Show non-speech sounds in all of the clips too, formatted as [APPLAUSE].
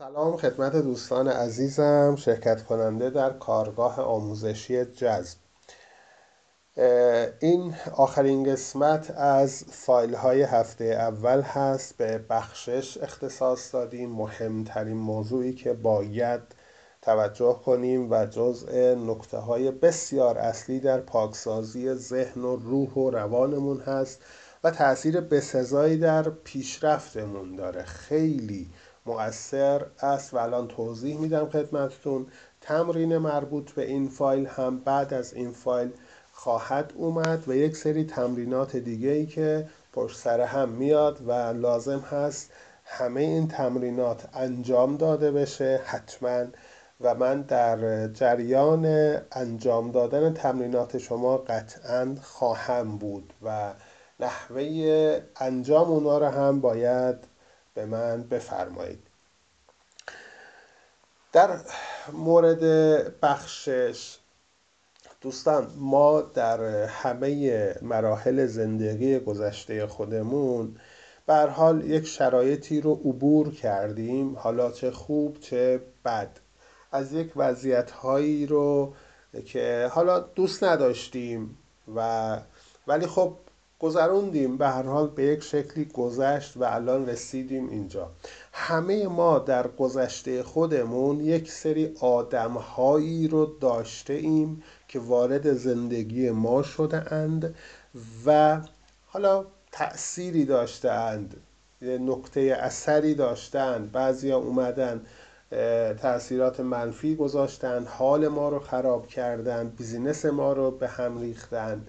سلام خدمت دوستان عزیزم. شرکت کننده در کارگاه آموزشی جذب. این آخرین قسمت از فایل های هفته اول هست. به بخشش اختصاص دادیم. مهمترین موضوعی که باید توجه کنیم و جزء نکته های بسیار اصلی در پاکسازی ذهن و روح و روانمون هست و تاثیر بسزایی در پیشرفتمون داره. خیلی مؤثر است و الان توضیح میدم خدمتتون. تمرین مربوط به این فایل هم بعد از این فایل خواهد اومد و یک سری تمرینات دیگه ای که پشت سر هم میاد و لازم هست همه این تمرینات انجام داده بشه حتما. و من در جریان انجام دادن تمرینات شما قطعا خواهم بود و نحوه انجام اونا رو هم باید به من بفرمایید. در مورد بخشش دوستان ما در همه مراحل زندگی گذشته خودمون بر حال یک شرایطی رو عبور کردیم حالا چه خوب چه بد. از یک وضعیت هایی رو که حالا دوست نداشتیم و ولی خب گذروندیم به هر حال به یک شکلی گذشت و الان رسیدیم اینجا. همه ما در گذشته خودمون یک سری آدمهایی رو داشته ایم که وارد زندگی ما شده اند و حالا تأثیری داشته اند نکته اثری داشتند بعضی ها اومدن تاثیرات منفی گذاشتن حال ما رو خراب کردن بیزینس ما رو به هم ریختن.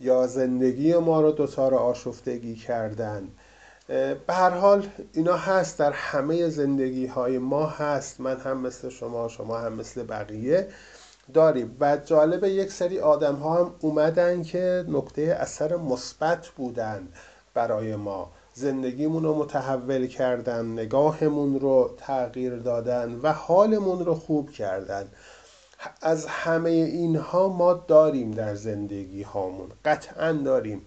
یا زندگی ما رو دچار آشفتگی کردن. به هر حال اینا هست در همه زندگی های ما هست. من هم مثل شما شما هم مثل بقیه داریم. و جالب یک سری آدم ها هم اومدن که نکته اثر مثبت بودن برای ما. زندگیمون رو متحول کردن نگاهمون رو تغییر دادن و حالمون رو خوب کردن. از همه اینها ما داریم در زندگی هامون. قطعا داریم.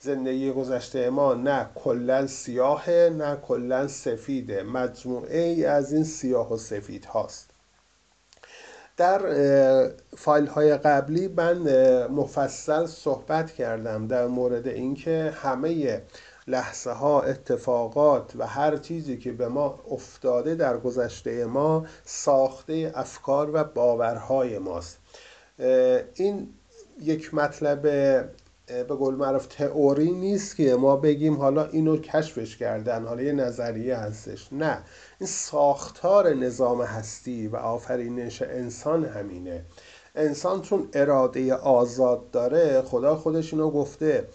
زندگی گذشته ما نه کلا سیاهه نه کلا سفیده. مجموعه ای از این سیاه و سفید هاست. در فایل های قبلی من مفصل صحبت کردم در مورد اینکه همه لحظه ها اتفاقات و هر چیزی که به ما افتاده در گذشته ما ساخته افکار و باورهای ماست. این یک مطلب به قول معروف تئوری نیست که ما بگیم حالا اینو کشفش کردن حالا یه نظریه هستش. نه. این ساختار نظام هستی و آفرینش انسان همینه. انسان چون اراده آزاد داره خدا خودش اینو گفته.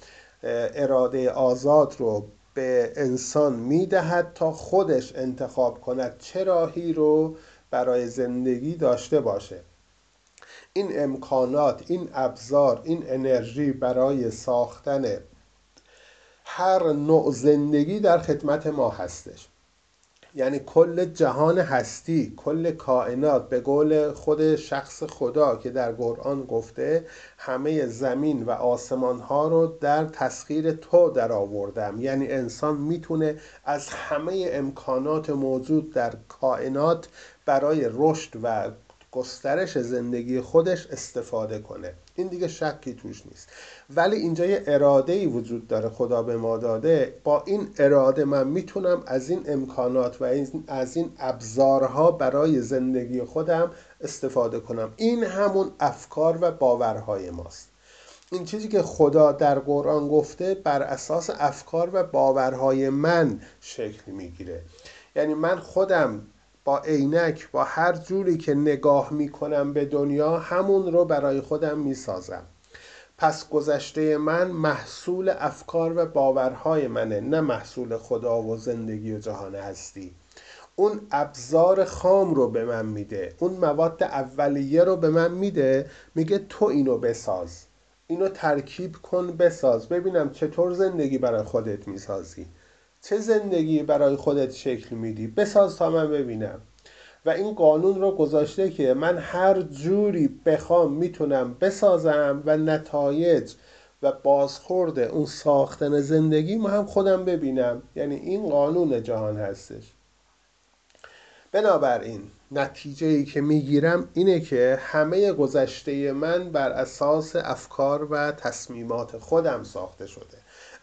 اراده آزاد رو به انسان می‌دهد تا خودش انتخاب کند چه راهی رو برای زندگی داشته باشه. این امکانات این ابزار این انرژی برای ساختن هر نوع زندگی در خدمت ما هستش. یعنی کل جهان هستی کل کائنات به قول خود شخص خدا که در قرآن گفته همه زمین و آسمان ها رو در تسخیر تو در آوردم. یعنی انسان می‌تونه از همه امکانات موجود در کائنات برای رشد و گسترش زندگی خودش استفاده کنه. این دیگه شکی توش نیست. ولی اینجا یه اراده ای وجود داره خدا به ما داده. با این اراده من می‌تونم از این امکانات و از این ابزارها برای زندگی خودم استفاده کنم. این همون افکار و باورهای ماست. این چیزی که خدا در قرآن گفته بر اساس افکار و باورهای من شکل می‌گیره. یعنی من خودم با عینک با هر جوری که نگاه می‌کنم به دنیا همون رو برای خودم می‌سازم. پس گذشته من محصول افکار و باورهای منه نه محصول خدا و زندگی و جهان هستی. اون ابزار خام رو به من میده اون مواد اولیه رو به من میده میگه تو اینو بساز. اینو ترکیب کن بساز. ببینم چطور زندگی برای خودت می‌سازی. چه زندگی برای خودت شکل میدی؟ بساز تا من ببینم. و این قانون رو گذاشته که من هر جوری بخوام می‌تونم بسازم و نتایج و بازخورد اون ساختن زندگی ما هم خودم ببینم. یعنی این قانون جهان هستش. بنابراین نتیجه ای که می‌گیرم اینه که همه گذشته من بر اساس افکار و تصمیمات خودم ساخته شده.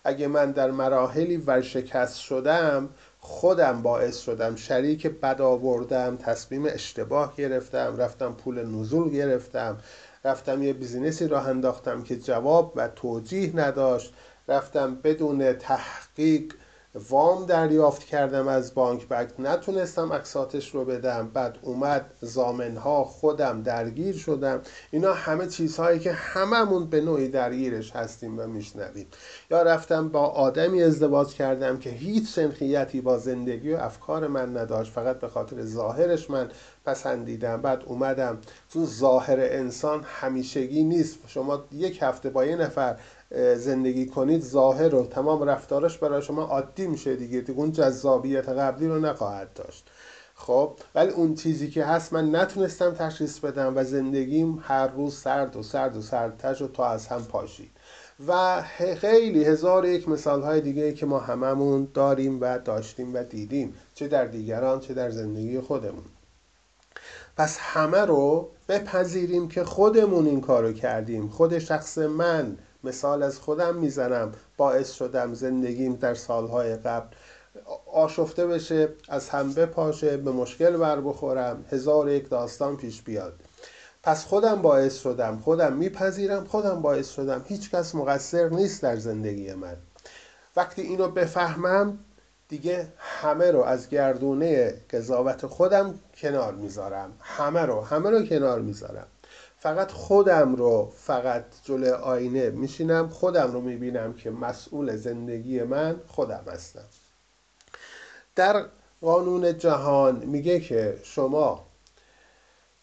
اگه من در مراحلی ورشکست شدم خودم باعث شدم شریک بد آوردم تصمیم اشتباه گرفتم رفتم پول نزول گرفتم رفتم یه بیزینسی راه انداختم که جواب و توجیه نداشت رفتم بدون تحقیق وام دریافت کردم از بانک بعد نتونستم اکساتش رو بدم. بعد اومد زامنها خودم درگیر شدم. اینا همه چیزهایی که هممون به نوعی درگیرش هستیم و میشنویم. یا رفتم با آدمی ازدواج کردم که هیچ سنخیتی با زندگی و افکار من نداشت. فقط به خاطر ظاهرش من پسندیدم. بعد اومدم. تو ظاهر انسان همیشگی نیست. شما یک هفته با یه نفر زندگی کنید ظاهر و تمام رفتارش برای شما عادی میشه دیگه. دیگه اون جذابیت قبلی رو نخواهد داشت. خب ولی اون چیزی که هست من نتونستم تشخیص بدم و زندگیم هر روز سرد و سرد و سردتر و تا از هم پاشید. و خیلی هزار یک مثال های دیگه که ما هممون داریم و داشتیم و دیدیم. چه در دیگران چه در زندگی خودمون. پس همه رو بپذیریم که خودمون این کارو کردیم. خود شخص من مثال از خودم می‌زنم. باعث شدم زندگیم در سالهای قبل آشفته بشه از هم بپاشه به مشکل بر بخورم هزار یک داستان پیش بیاد. پس خودم باعث شدم خودم میپذیرم خودم باعث شدم. هیچکس مقصر نیست در زندگی من. وقتی اینو بفهمم دیگه همه رو از گردونه قضاوت خودم کنار می‌ذارم. همه رو همه رو کنار می‌ذارم. فقط خودم رو فقط جلوی آینه میشینم خودم رو می‌بینم که مسئول زندگی من خودم هستم. در قانون جهان میگه که شما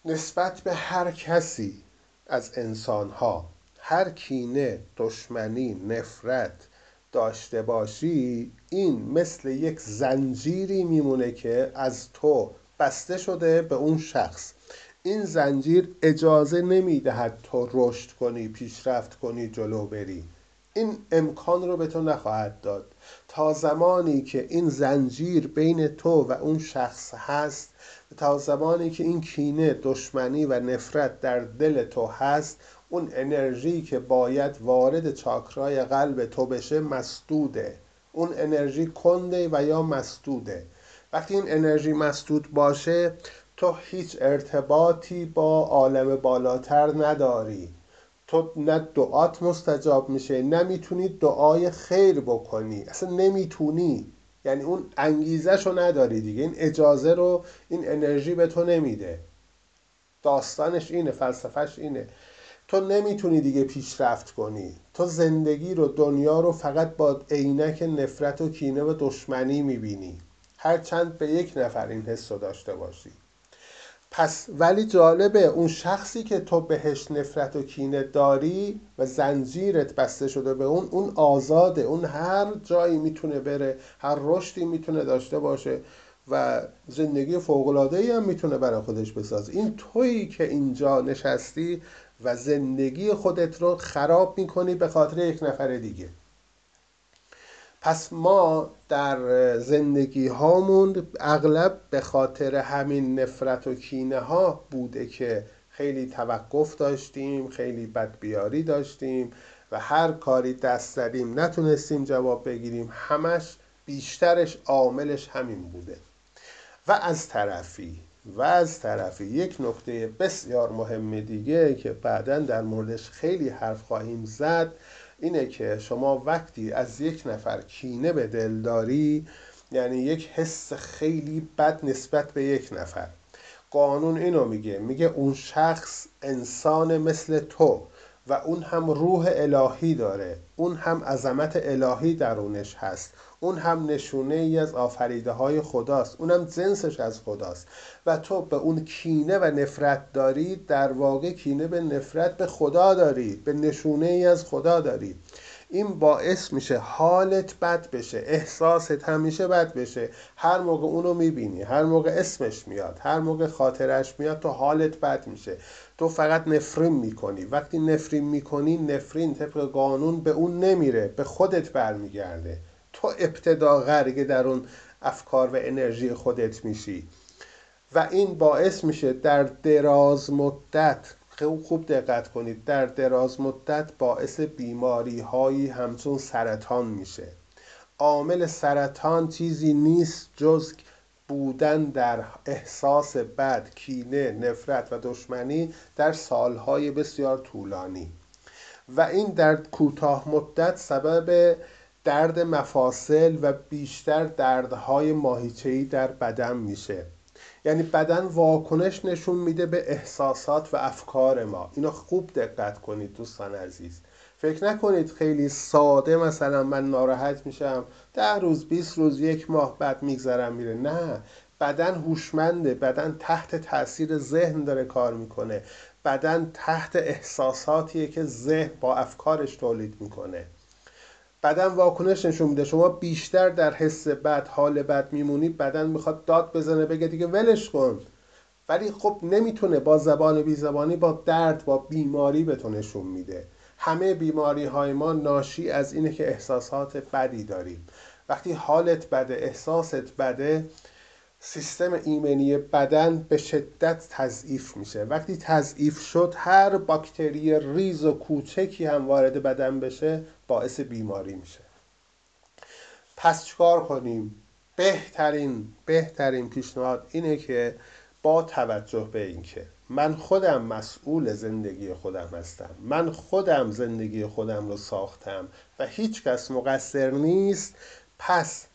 نسبت به هر کسی از انسانها هر کینه دشمنی نفرت داشته باشی این مثل یک زنجیری میمونه که از تو بسته شده به اون شخص. این زنجیر اجازه نمی‌دهد تو رشد کنی پیشرفت کنی جلو بری. این امکان رو به تو نخواهد داد. تا زمانی که این زنجیر بین تو و اون شخص هست تا زمانی که این کینه دشمنی و نفرت در دل تو هست اون انرژی که باید وارد چاکرای قلب تو بشه مسدوده. اون انرژی کنده و یا مسدوده. وقتی این انرژی مسدود باشه تو هیچ ارتباطی با عالم بالاتر نداری. تو نه دعات مستجاب میشه نمی‌تونی دعای خیر بکنی. اصلا نمی‌تونی. یعنی اون انگیزش رو نداری دیگه. این اجازه رو این انرژی به تو نمیده. داستانش اینه فلسفهش اینه. تو نمی‌تونی دیگه پیشرفت کنی. تو زندگی رو دنیا رو فقط با عینک نفرت و کینه و دشمنی می‌بینی. هرچند به یک نفر این حس رو داشته باشی. پس ولی جالبه اون شخصی که تو بهش نفرت و کینه داری و زنجیرت بسته شده به اون اون آزاده. اون هر جایی می‌تونه بره هر رشدی می‌تونه داشته باشه و زندگی ای هم می‌تونه برای خودش بسازه. این تویی که اینجا نشستی و زندگی خودت رو خراب می‌کنی به خاطر یک نفر دیگه. پس ما در زندگی هامون اغلب به خاطر همین نفرت و کینه ها بوده که خیلی توقف داشتیم خیلی بدبیاری داشتیم و هر کاری دست زدیم نتونستیم جواب بگیریم همش بیشترش عاملش همین بوده. و از طرفی و از طرفی یک نکته بسیار مهم دیگه که بعدا در موردش خیلی حرف خواهیم زد اینه که شما وقتی از یک نفر کینه به دل داری یعنی یک حس خیلی بد نسبت به یک نفر. قانون اینو میگه میگه اون شخص انسان مثل تو و اون هم روح الهی داره اون هم عظمت الهی درونش هست. اون هم نشونه ای از آفریده های خداست. اون هم جنسش از خداست. و تو به اون کینه و نفرت داری در واقع کینه به نفرت به خدا داری به نشونه ای از خدا داری. این باعث میشه حالت بد بشه احساست همیشه بد بشه. هر موقع اونو می‌بینی هر موقع اسمش میاد هر موقع خاطرش میاد تو حالت بد میشه. تو فقط نفرین می‌کنی. وقتی نفرین می‌کنی نفرین طبق قانون به اون نمیره به خودت برمیگرده. تو ابتدا غرق در اون افکار و انرژی خودت میشی. و این باعث میشه در دراز مدت خوب دقت کنید در دراز مدت باعث بیماری هایی همچون سرطان میشه. عامل سرطان چیزی نیست جز بودن در احساس بد، کینه، نفرت و دشمنی در سالهای بسیار طولانی. و این در کوتاه مدت سبب درد مفاصل و بیشتر دردهای ماهیچه‌ای در بدن میشه. یعنی بدن واکنش نشون میده به احساسات و افکار ما. اینو خوب دقت کنید دوستان عزیز. فکر نکنید خیلی ساده مثلا من ناراحت میشم ده روز 20 روز یک ماه بعد میگذرم میره. نه. بدن هوشمنده. بدن تحت تاثیر ذهن داره کار می‌کنه. بدن تحت احساساتیه که ذهن با افکارش تولید می‌کنه. بدن واکنش نشون میده. شما بیشتر در حس بد حال بد میمونید بدن می‌خواد داد بزنه بگه دیگه ولش کن. ولی خب نمی‌تونه با زبان بی زبانی با درد با بیماری به تو نشون میده. همه بیماری های ما ناشی از اینه که احساسات بدی داریم. وقتی حالت بده احساست بده سیستم ایمنی بدن به شدت تضعیف میشه. وقتی تضعیف شد هر باکتری ریز و کوچکی هم وارد بدن بشه باعث بیماری میشه. پس چکار کنیم؟ بهترین بهترین پیشنهاد اینه که با توجه به اینکه من خودم مسئول زندگی خودم هستم من خودم زندگی خودم رو ساختم و هیچ کس مقصر نیست پس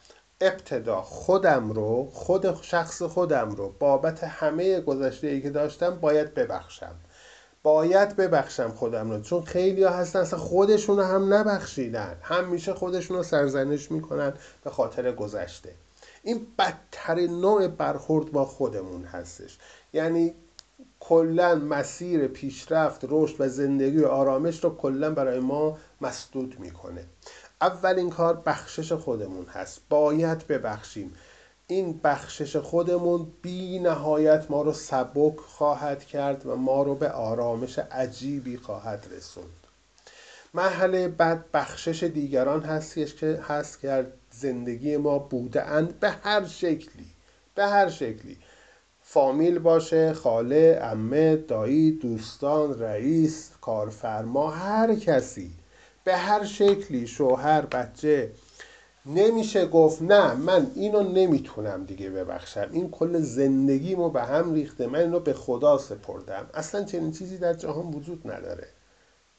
ابتدا خودم رو خود شخص خودم رو بابت همه گذشته ای که داشتم باید ببخشم. باید ببخشم خودم رو چون خیلی ها هستن اصلا خودشون رو هم نبخشیدن. همیشه خودشون رو سرزنش می‌کنن به خاطر گذشته. این بدترین نوع برخورد با خودمون هستش. یعنی کلا مسیر پیشرفت رشد و زندگی و آرامش رو کلا برای ما مسدود می‌کنه. اولین کار بخشش خودمون هست. باید ببخشیم. این بخشش خودمون بی نهایت ما رو سبک خواهد کرد و ما رو به آرامش عجیبی خواهد رسوند. مرحله بعد بخشش دیگران هستش که هست که زندگی ما بوده اند به هر شکلی به هر شکلی. فامیل باشه خاله امه دایی دوستان رئیس کارفرما هر کسی. به هر شکلی شوهر بچه نمیشه گفت نه من اینو نمی‌تونم دیگه ببخشم. این کل زندگیمو به هم ریخته من اینو به خدا سپردم. اصلا چنین چیزی در جهان وجود نداره.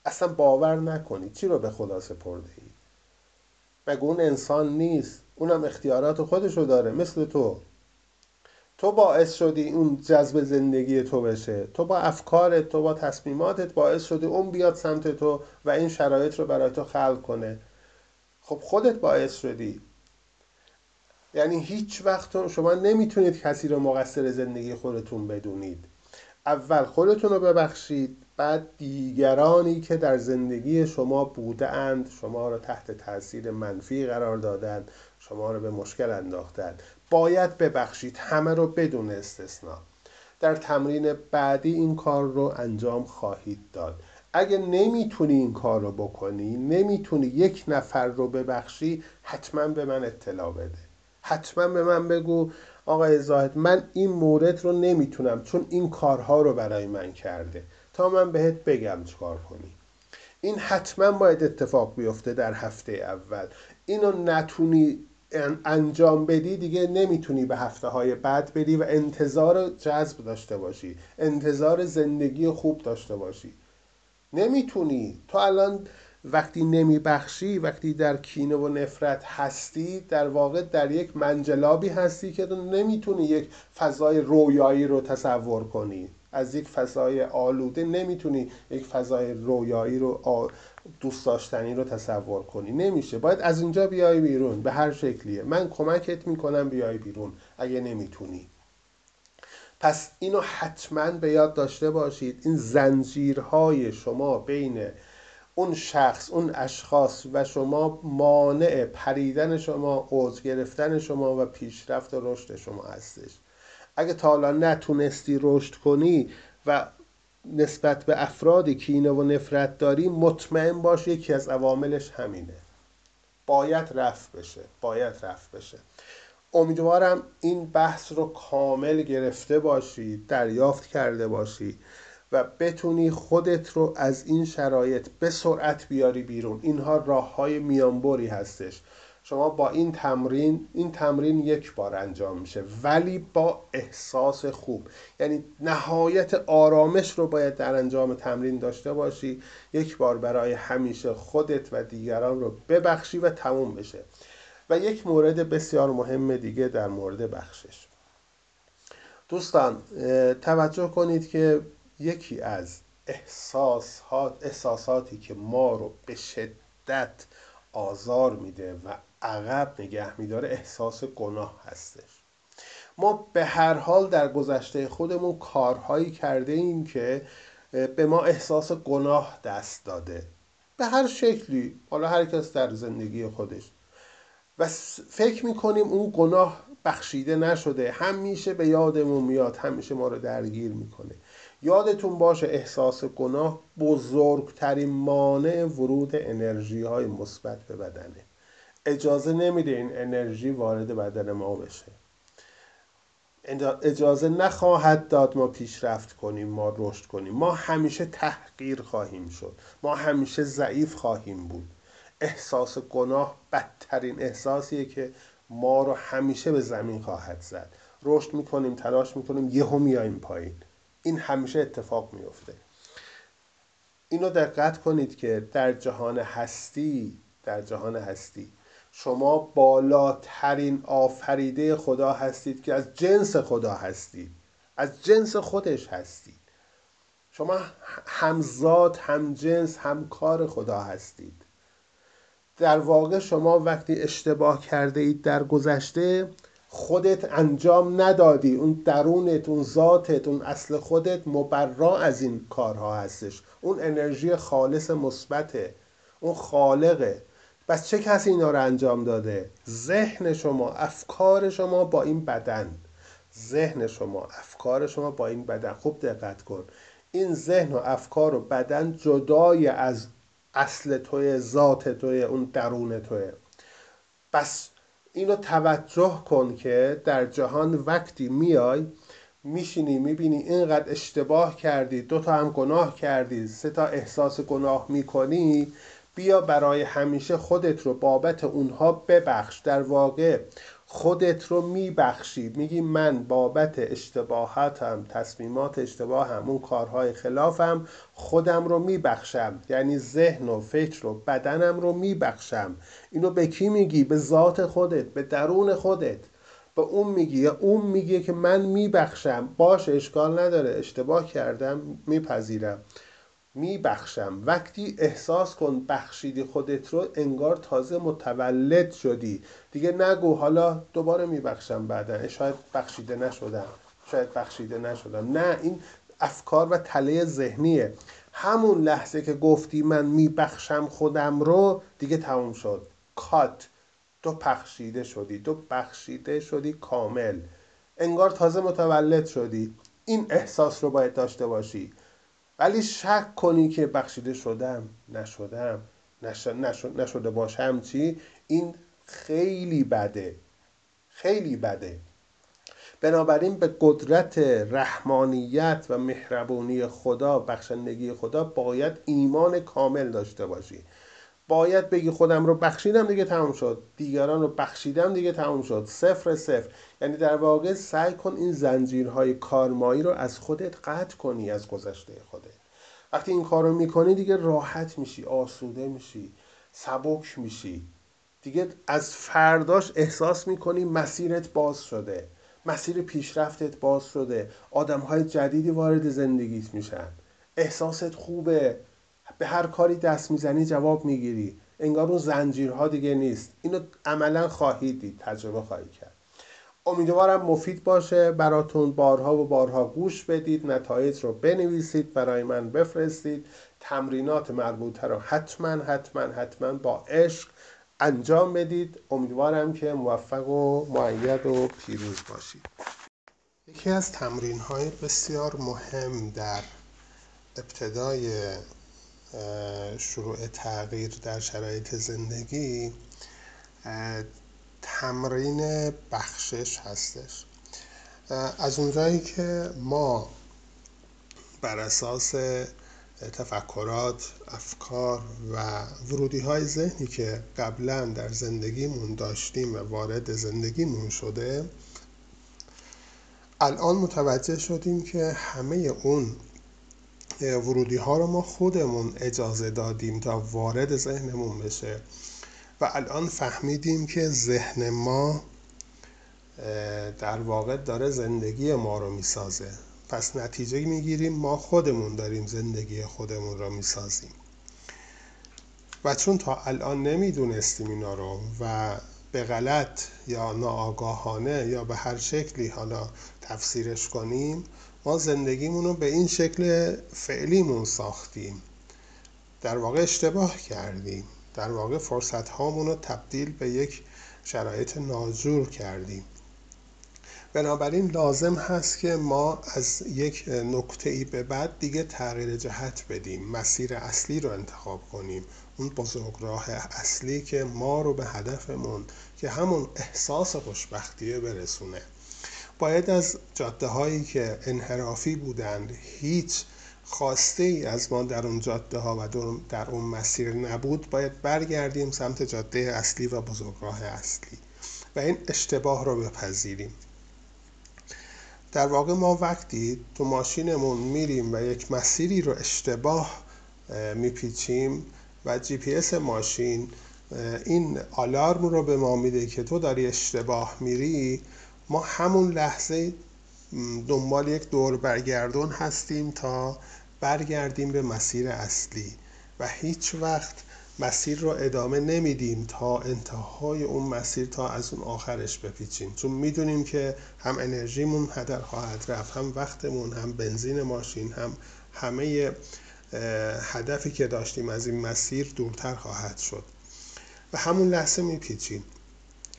اصلا باور نکنید چی رو به خدا سپرده ای مگه اون انسان نیست؟ اونم اختیارات خودشو داره. مثل تو. تو باعث شدی اون جذب زندگی تو بشه. تو با افکارت تو با تصمیماتت باعث شدی اون بیاد سمت تو و این شرایط رو برای تو خلق کنه. خب خودت باعث شدی. یعنی هیچ وقت شما نمی‌تونید کسی رو مقصر زندگی خودتون بدونید. اول خودتون رو ببخشید بعد دیگرانی که در زندگی شما بوده اند شما رو تحت تاثیر منفی قرار دادن شما رو به مشکل انداختند. باید ببخشید همه رو بدون استثنا. در تمرین بعدی این کار رو انجام خواهید داد. اگه نمی‌تونی این کار رو بکنی نمی‌تونی یک نفر رو ببخشی حتما به من اطلاع بده. حتما به من بگو آقای زاهد من این مورد رو نمی‌تونم چون این کارها رو برای من کرده. تا من بهت بگم چکار کنی. این حتما باید اتفاق بیفته در هفته اول. اینو نتونی انجام بدی دیگه نمی‌تونی به هفته های بعد بدی و انتظار جذب داشته باشی. انتظار زندگی خوب داشته باشی. نمی‌تونی. تو الان وقتی نمیبخشی وقتی در کینه و نفرت هستی در واقع در یک منجلابی هستی که تو نمی‌تونی یک فضای رویایی رو تصور کنی. از یک فضای آلوده نمی‌تونی یک فضای رویایی رو دوست داشتنی رو تصور کنی. نمیشه. باید از اینجا بیای بیرون. به هر شکلیه. من کمکت می‌کنم بیای بیرون. اگه نمی‌تونی. پس اینو حتما به یاد داشته باشید. این زنجیرهای شما بین اون شخص اون اشخاص و شما مانع پریدن شما اوج گرفتن شما و پیشرفت و رشد شما هستش. اگه تا حالا نتونستی رشد کنی و نسبت به افرادی کینه و نفرت داری مطمئن باش یکی از عواملش همینه. باید رفت بشه. باید رفت بشه. امیدوارم این بحث رو کامل گرفته باشی دریافت کرده باشی و بتونی خودت رو از این شرایط به سرعت بیاری بیرون. اینها راه های میانبری هستش. شما با این تمرین این تمرین یک بار انجام میشه ولی با احساس خوب. یعنی نهایت آرامش رو باید در انجام تمرین داشته باشی. یک بار برای همیشه خودت و دیگران رو ببخشی و تموم بشه. و یک مورد بسیار مهم دیگه در مورد بخشش. دوستان توجه کنید که یکی از احساسات احساساتی که ما رو به شدت آزار میده و عقب نگه میداره احساس گناه هستش. ما به هر حال در گذشته خودمون کارهایی کرده ایم که به ما احساس گناه دست داده. به هر شکلی حالا هر کس در زندگی خودش و فکر می‌کنیم اون گناه بخشیده نشده. همیشه به یادمون میاد همیشه ما رو درگیر می‌کنه. یادتون باشه احساس گناه بزرگترین مانع ورود انرژی های مثبت به بدنه. اجازه نمیده این انرژی وارد بدن ما بشه. اجازه نخواهد داد ما پیشرفت کنیم ما رشد کنیم. ما همیشه تحقیر خواهیم شد. ما همیشه ضعیف خواهیم بود. احساس گناه بدترین احساسیه که ما رو همیشه به زمین خواهد زد. رشد می‌کنیم تلاش می‌کنیم یهو میایم پایین. این همیشه اتفاق میفته اینو دقت کنید که در جهان هستی در جهان هستی شما بالاترین آفریده خدا هستید که از جنس خدا هستید. از جنس خودش هستید. شما همزاد هم جنس همکار خدا هستید. در واقع شما وقتی اشتباه کرده اید در گذشته خودت انجام ندادی. اون درونت اون ذاتت اون اصل خودت مبرا از این کارها هستش. اون انرژی خالص مثبته. اون خالقه. بس چه کسی اینا رو انجام داده؟ ذهن شما افکار شما با این بدن. ذهن شما افکار شما با این بدن. خوب دقت کن. این ذهن و افکار و بدن جدای از اصل توی ذات توی اون درون توی. بس اینو توجه کن که در جهان وقتی میای میشینی می‌بینی اینقدر اشتباه کردی دو تا هم گناه کردی سه تا احساس گناه می‌کنی بیا برای همیشه خودت رو بابت اونها ببخش در واقع. خودت رو میبخشی. میگی من بابت اشتباهاتم تصمیمات اشتباهم اون کارهای خلافم خودم رو میبخشم. یعنی ذهن و فکر و بدنم رو میبخشم. اینو به کی میگی؟ به ذات خودت به درون خودت. به اون میگی یا اون میگه که من میبخشم. باش اشکال نداره. اشتباه کردم میپذیرم. میبخشم. وقتی احساس کن بخشیدی خودت رو انگار تازه متولد شدی. دیگه نگو حالا دوباره میبخشم بعدا. شاید بخشیده نشدم. شاید بخشیده نشدم. نه این افکار و تله ذهنیه. همون لحظه که گفتی من میبخشم خودم رو دیگه تموم شد. کات. تو بخشیده شدی. تو بخشیده شدی کامل. انگار تازه متولد شدی. این احساس رو باید داشته باشی. ولی شک کنی که بخشیده شدم نشدم نش... نشده باشم چی؟ این خیلی بده. خیلی بده. بنابراین به قدرت رحمانیت و مهربونی خدا بخشندگی خدا باید ایمان کامل داشته باشی. باید بگی خودم رو بخشیدم دیگه تموم شد. دیگران رو بخشیدم دیگه تموم شد. صفر صفر. یعنی در واقع سعی کن این زنجیرهای کارمایی رو از خودت قطع کنی از گذشته خودت. وقتی این کار رو می‌کنی دیگه راحت میشی آسوده میشی سبک میشی. دیگه از فرداش احساس می‌کنی مسیرت باز شده مسیر پیشرفتت باز شده آدم های جدیدی وارد زندگیت میشن. احساست خوبه. به هر کاری دست می‌زنی جواب می‌گیری. انگار اون زنجیرها دیگه نیست. اینو عملا خواهید دید تجربه خواهید کرد. امیدوارم مفید باشه. براتون بارها و بارها گوش بدید نتایج رو بنویسید برای من بفرستید. تمرینات مربوطه رو حتما حتما حتما با عشق انجام بدید. امیدوارم که موفق و معید و پیروز باشید. یکی از تمرین های بسیار مهم در ابتدای شروع تغییر در شرایط زندگی تمرین بخشش هستش. از اونجایی که ما بر اساس تفکرات افکار و ورودی های ذهنی که قبلا در زندگیمون داشتیم و وارد زندگیمون شده الان متوجه شدیم که همه اون ورودی ها رو ما خودمون اجازه دادیم تا وارد ذهنمون بشه. و الان فهمیدیم که ذهن ما در واقع داره زندگی ما رو می‌سازه. پس نتیجه می‌گیریم ما خودمون داریم زندگی خودمون رو می‌سازیم. و چون تا الان نمی‌دونستیم اینا رو و به غلط یا ناآگاهانه یا به هر شکلی حالا تفسیرش کنیم ما زندگیمون رو به این شکل فعلیمون ساختیم. در واقع اشتباه کردیم. در واقع فرصت هامون رو تبدیل به یک شرایط ناجور کردیم. بنابراین لازم هست که ما از یک نکته ای به بعد دیگه تغییر جهت بدیم مسیر اصلی رو انتخاب کنیم. اون بزرگ راه اصلی که ما رو به هدفمون که همون احساس خوشبختیه برسونه. باید از جاده هایی که انحرافی بودند هیچ خواسته ای از ما در اون جاده ها و در اون مسیر نبود باید برگردیم سمت جاده اصلی و بزرگراه اصلی و این اشتباه رو بپذیریم. در واقع ما وقتی تو ماشینمون میریم و یک مسیری رو اشتباه میپیچیم و جی پی اس ماشین این آلارم رو به ما میده که تو داری اشتباه میری ما همون لحظه دنبال یک دور برگردون هستیم تا برگردیم به مسیر اصلی و هیچ وقت مسیر رو ادامه نمیدیم تا انتهای اون مسیر تا از اون آخرش بپیچیم. چون می‌دونیم که هم انرژیمون هدر خواهد رفت هم وقتمون هم بنزین ماشین هم همه هدفی که داشتیم از این مسیر دورتر خواهد شد. و همون لحظه میپیچیم.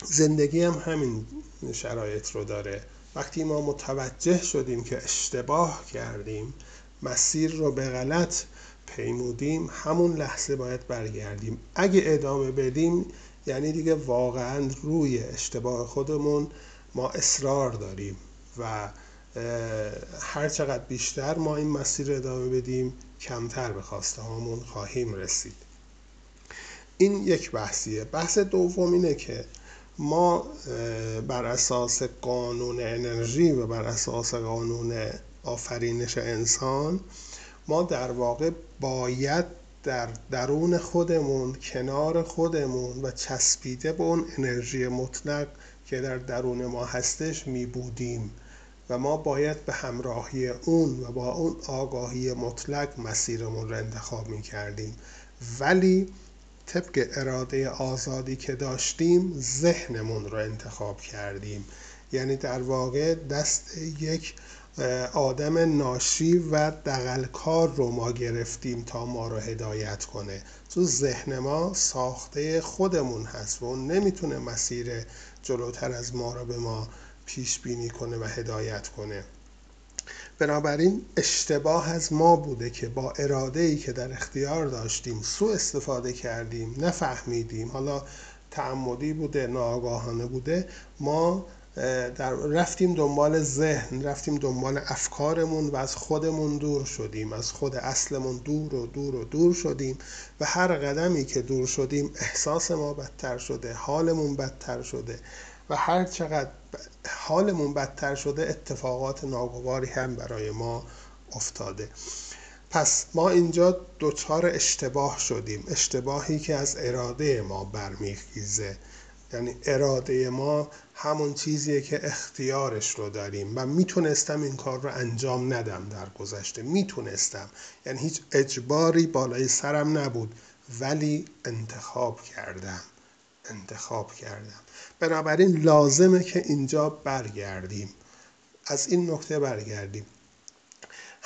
زندگی هم همین شرایط رو داره. وقتی ما متوجه شدیم که اشتباه کردیم مسیر رو به غلط پیمودیم همون لحظه باید برگردیم. اگه ادامه بدیم یعنی دیگه واقعا روی اشتباه خودمون ما اصرار داریم و هر چقدر بیشتر ما این مسیر ادامه بدیم کمتر به خواسته هامون خواهیم رسید. این یک بحثیه. بحث دوم اینه که ما بر اساس قانون انرژی و بر اساس قانون آفرینش انسان ما در واقع باید در درون خودمون کنار خودمون و چسبیده به اون انرژی مطلق که در درون ما هستش می بودیم و ما باید به همراهی اون و با اون آگاهی مطلق مسیرمون رو انتخاب می کردیم ولی طبق اراده آزادی که داشتیم ذهنمون رو انتخاب کردیم. یعنی در واقع دست یک آدم ناشی و دقلکار رو ما گرفتیم تا ما رو هدایت کنه. تو ذهن ما ساخته خودمون هست و اون نمی‌تونه مسیر جلوتر از ما رو به ما پیش بینی کنه و هدایت کنه. بنابراین اشتباه از ما بوده که با اراده ای که در اختیار داشتیم سو استفاده کردیم نفهمیدیم. حالا تعمدی بوده ناآگاهانه بوده. ما در رفتیم دنبال ذهن رفتیم دنبال افکارمون و از خودمون دور شدیم از خود اصلمون دور و دور و دور شدیم و هر قدمی که دور شدیم احساس ما بدتر شده حالمون بدتر شده و هر چقدر حالمون بدتر شده اتفاقات ناگواری هم برای ما افتاده. پس ما اینجا دچار اشتباه شدیم اشتباهی که از اراده ما برمیخیزه. یعنی اراده ما همون چیزیه که اختیارش رو داریم. و می‌تونستم این کار رو انجام ندم در گذشته. می‌تونستم. یعنی هیچ اجباری بالای سرم نبود. ولی انتخاب کردم. انتخاب کردم. بنابراین لازمه که اینجا برگردیم. از این نکته برگردیم.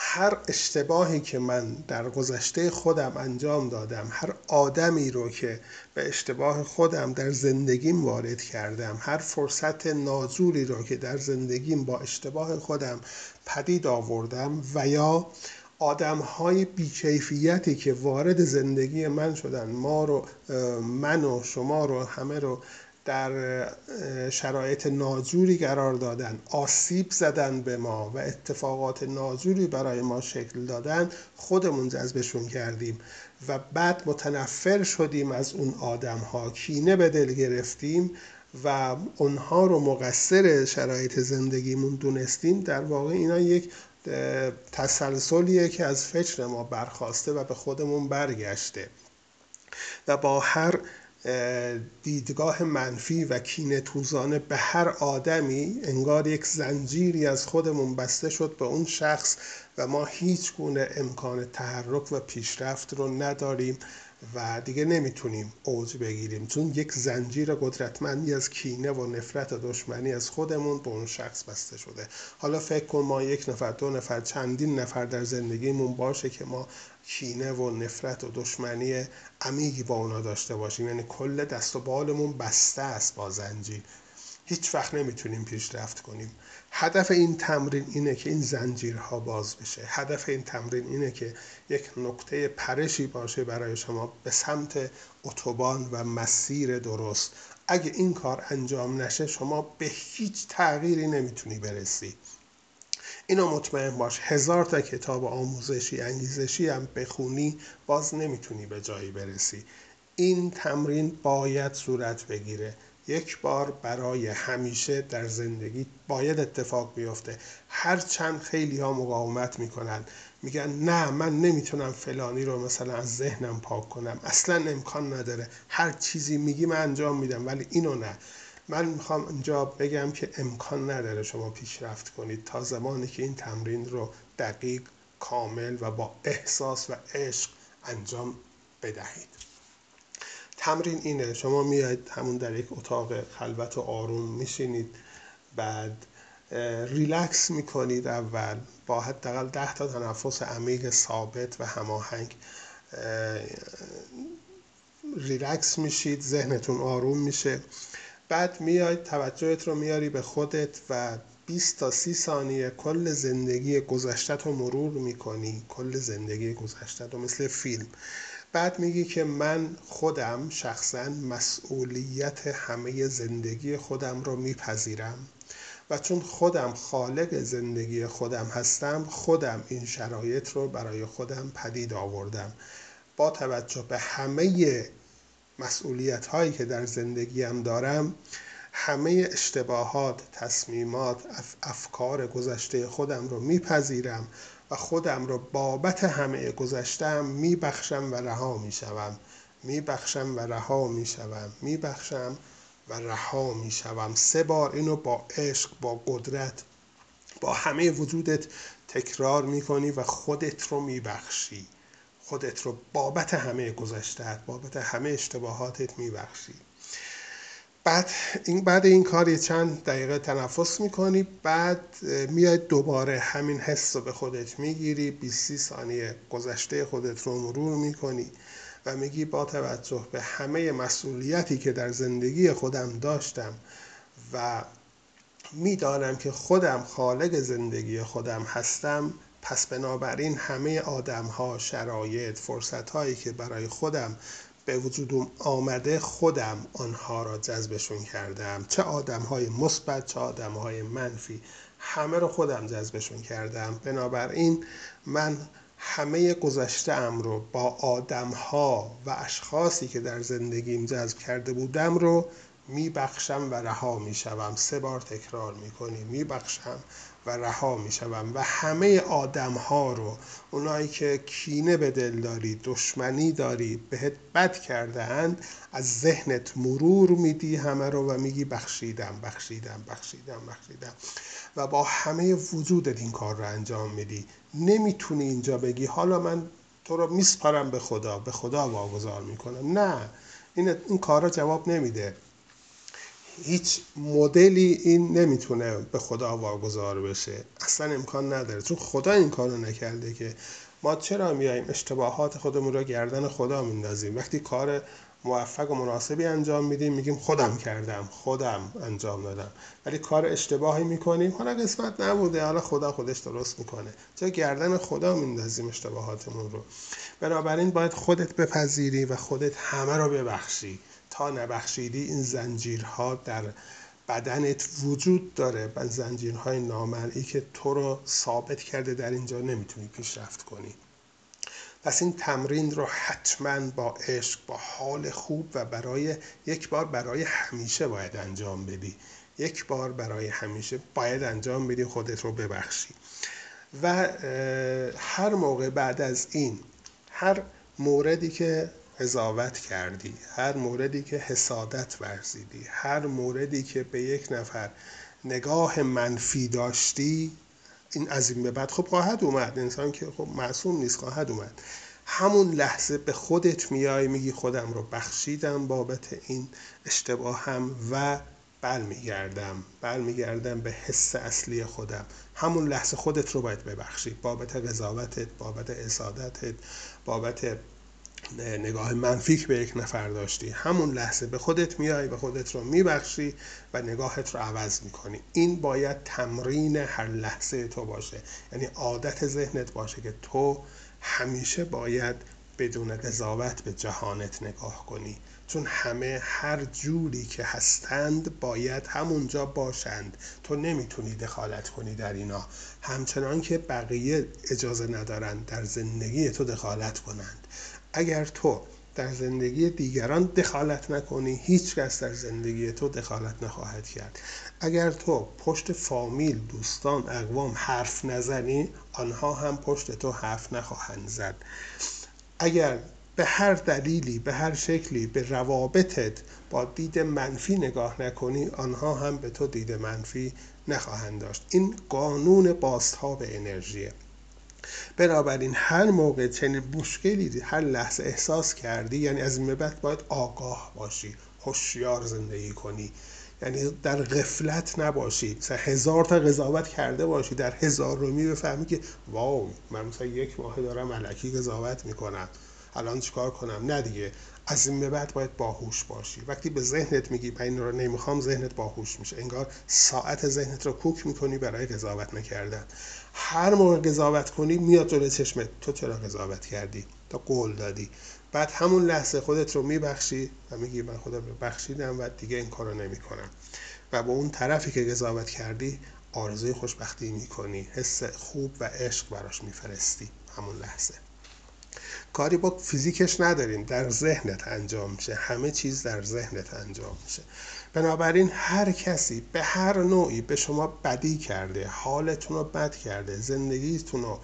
هر اشتباهی که من در گذشته خودم انجام دادم هر آدمی رو که به اشتباه خودم در زندگیم وارد کردم هر فرصت ناجوری رو که در زندگیم با اشتباه خودم پدید آوردم و یا آدم های بیکیفیتی که وارد زندگی من شدن ما رو من و شما رو همه رو در شرایط ناجوری قرار دادن. آسیب زدن به ما و اتفاقات ناجوری برای ما شکل دادن خودمون جذبشون کردیم و بعد متنفر شدیم از اون آدم ها کینه به دل گرفتیم و اونها رو مقصر شرایط زندگیمون دونستیم. در واقع اینا یک تسلسلیه که از فکر ما برخواسته و به خودمون برگشته. و با هر دیدگاه منفی و کینه توزانه به هر آدمی انگار یک زنجیری از خودمون بسته شد به اون شخص و ما هیچ گونه امکان تحرک و پیشرفت رو نداریم و دیگه نمی‌تونیم اوج بگیریم. چون یک زنجیر قدرتمندی از کینه و نفرت و دشمنی از خودمون به اون شخص بسته شده. حالا فکر کن ما یک نفر دو نفر چندین نفر در زندگیمون باشه که ما کینه و نفرت و دشمنی عمیقی با اونا داشته باشیم. یعنی کل دست و بالمون بسته است با زنجیر. هیچ وقت نمی‌تونیم پیشرفت کنیم. هدف این تمرین اینه که این زنجیرها باز بشه. هدف این تمرین اینه که یک نقطه پرشی باشه برای شما به سمت اتوبان و مسیر درست. اگه این کار انجام نشه شما به هیچ تغییری نمی‌تونی برسی. اینو مطمئن باش. هزار تا کتاب آموزشی انگیزشی هم بخونی باز نمی‌تونی به جایی برسی. این تمرین باید صورت بگیره. یک بار برای همیشه در زندگی باید اتفاق بیفته. هرچند خیلی ها مقاومت می‌کنن. میگن نه من نمی‌تونم فلانی رو مثلا از ذهنم پاک کنم. اصلا امکان نداره. هر چیزی میگی من انجام میدم ولی اینو نه. من می‌خوام اینجا بگم که امکان نداره شما پیشرفت کنید تا زمانی که این تمرین رو دقیق کامل و با احساس و عشق انجام بدهید. تمرین اینه شما میاید همون در یک اتاق خلوت و آروم میشینید بعد ریلکس می‌کنید اول با حداقل ده تا تنفس عمیق ثابت و هماهنگ ریلکس میشید ذهنتون آروم میشه. بعد میاید توجهت رو میاری به خودت و 20 تا 30 ثانیه کل زندگی گذشته رو مرور می‌کنی. کل زندگی گذشته رو مثل فیلم. بعد میگی که من خودم شخصا مسئولیت همه زندگی خودم رو میپذیرم و چون خودم خالق زندگی خودم هستم خودم این شرایط رو برای خودم پدید آوردم. با توجه به همه مسئولیت هایی که در زندگیم دارم همه اشتباهات، تصمیمات، افکار گذشته خودم رو میپذیرم و خودم رو بابت همه گذشتم میبخشم و رها می‌شوم. میبخشم و رها می‌شوم. میبخشم و رها می‌شوم. سه بار اینو با عشق با قدرت با همه وجودت تکرار می‌کنی و خودت رو میبخشی. خودت رو بابت همه گذشتت بابت همه اشتباهاتت میبخشی. بعد این بعد این کار یه چند دقیقه تنفس می‌کنی بعد میاد دوباره همین حس رو به خودت می‌گیری 20 ثانیه گذشته خودت رو مرور می‌کنی و میگی با توجه به همه مسئولیتی که در زندگی خودم داشتم و می‌دانم که خودم خالق زندگی خودم هستم پس بنابراین همه آدم ها شرایط فرصت هایی که برای خودم به وجود آمده خودم آنها را جذبشون کردم. چه آدم های مثبت چه آدم های منفی همه رو خودم جذبشون کردم. بنابراین من همه گذشته ام رو با آدم ها و اشخاصی که در زندگیم جذب کرده بودم رو میبخشم و رها می‌شوم. سه بار تکرار می‌کنی میبخشم. و رها می‌شوم و همه آدم ها رو اونایی که کینه به دل داری دشمنی داری بهت بد کرده اند از ذهنت مرور میدی همه رو و میگی بخشیدم بخشیدم بخشیدم بخشیدم. و با همه وجودت این کار رو انجام میدی. نمی‌تونی اینجا بگی حالا من تو رو میسپارم به خدا به خدا واگذار می‌کنم. نه. این, این کار جواب نمیده. هیچ مدلی این نمی‌تونه به خدا واگذار بشه. اصلا امکان نداره. چون خدا این کارو نکرده که ما چرا میایم اشتباهات خودمون رو گردن خدا میندازیم؟ وقتی کار موفق و مناسبی انجام میدیم میگیم خودم کردم خودم انجام دادم. ولی کار اشتباهی می‌کنیم حالا قسمت نبوده. حالا خدا خودش درست می‌کنه. چرا گردن خدا میندازیم اشتباهاتمون رو؟ بنابراین باید خودت بپذیری و خودت همه رو ببخشی. تا نبخشیدی این زنجیرها در بدنت وجود داره و زنجیرهای نامرئی که تو رو ثابت کرده در اینجا نمی‌تونی پیشرفت کنی. پس این تمرین رو حتما با عشق با حال خوب و برای یک بار برای همیشه باید انجام بدی. یک بار برای همیشه باید انجام بدی خودت رو ببخشی. و هر موقع بعد از این هر موردی که قضاوت کردی هر موردی که حسادت ورزیدی هر موردی که به یک نفر نگاه منفی داشتی این از این به بعد خب خواهد اومد. انسان که خب معصوم نیست خواهد اومد. همون لحظه به خودت میای میگی خودم رو بخشیدم بابت این اشتباهم و برمیگردم برمیگردم به حس اصلی خودم. همون لحظه خودت رو باید ببخشی. بابت قضاوتت بابت اصادتت بابت نگاه منفیک به یک نفر داشتی. همون لحظه به خودت میای به خودت رو میبخشی و نگاهت رو عوض می‌کنی. این باید تمرین هر لحظه تو باشه. یعنی عادت ذهنت باشه که تو همیشه باید بدون قضاوت به جهانت نگاه کنی. چون همه هر جوری که هستند باید همونجا باشند. تو نمی‌تونی دخالت کنی در اینا. همچنان که بقیه اجازه ندارند در زندگی تو دخالت کنند اگر تو در زندگی دیگران دخالت نکنی هیچ کس در زندگی تو دخالت نخواهد کرد. اگر تو پشت فامیل دوستان اقوام حرف نزنی آنها هم پشت تو حرف نخواهند زد. اگر به هر دلیلی به هر شکلی به روابطت با دید منفی نگاه نکنی آنها هم به تو دید منفی نخواهند داشت. این قانون بازتاب انرژیه. بنابراین هر موقع چنین مشکلی هر لحظه احساس کردی یعنی از این بعد باید آگاه باشی هوشیار زندگی کنی. یعنی در غفلت نباشی. مثلا هزار تا قضاوت کرده باشی در هزار رومی بفهمی که واو من مثلا یک ماه دارم علکی قضاوت می‌کنم. الان چیکار کنم؟ نه دیگه. از این بعد باید باهوش باشی. وقتی به ذهنت میگی من این رو نمی‌خوام ذهنت باهوش میشه. انگار ساعت ذهنت رو کوک می‌کنی برای قضاوت نکردن. هر موقع قضاوت کنی میاد جلوی چشمت. تو چرا قضاوت کردی؟ تا قول دادی. بعد همون لحظه خودت رو میبخشی و میگی من خودم رو بخشیدم و دیگه این کارو نمی‌کنم. و با اون طرفی که قضاوت کردی آرزوی خوشبختی می‌کنی. حس خوب و عشق براش میفرستی. همون لحظه. کاری با فیزیکش نداریم. در ذهنت انجام میشه. همه چیز در ذهنت انجام میشه. بنابراین هر کسی به هر نوعی به شما بدی کرده حالتون رو بد کرده زندگیتون رو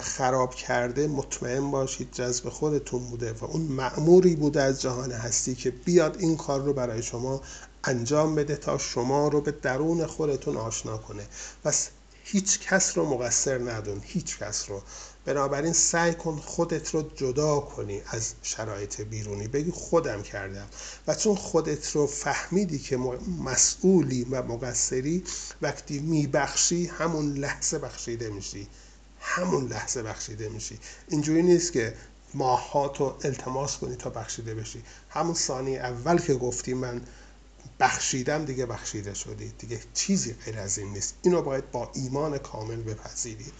خراب کرده مطمئن باشید جذب خودتون بوده و اون معموری بوده از جهان هستی که بیاد این کار رو برای شما انجام بده تا شما رو به درون خودتون آشنا کنه. پس هیچ کس رو مقصر ندون هیچ کس رو. بنابراین سعی کن خودت رو جدا کنی از شرایط بیرونی. بگی خودم کردم. و چون خودت رو فهمیدی که مسئولی و مقصری وقتی میبخشی همون لحظه بخشیده میشی. همون لحظه بخشیده میشی. اینجوری نیست که ماهات رو التماس کنی تا بخشیده بشی. همون ثانی اول که گفتی من بخشیدم دیگه بخشیده شدی. دیگه چیزی غیر از این نیست. اینو باید با ایمان کامل بپذیری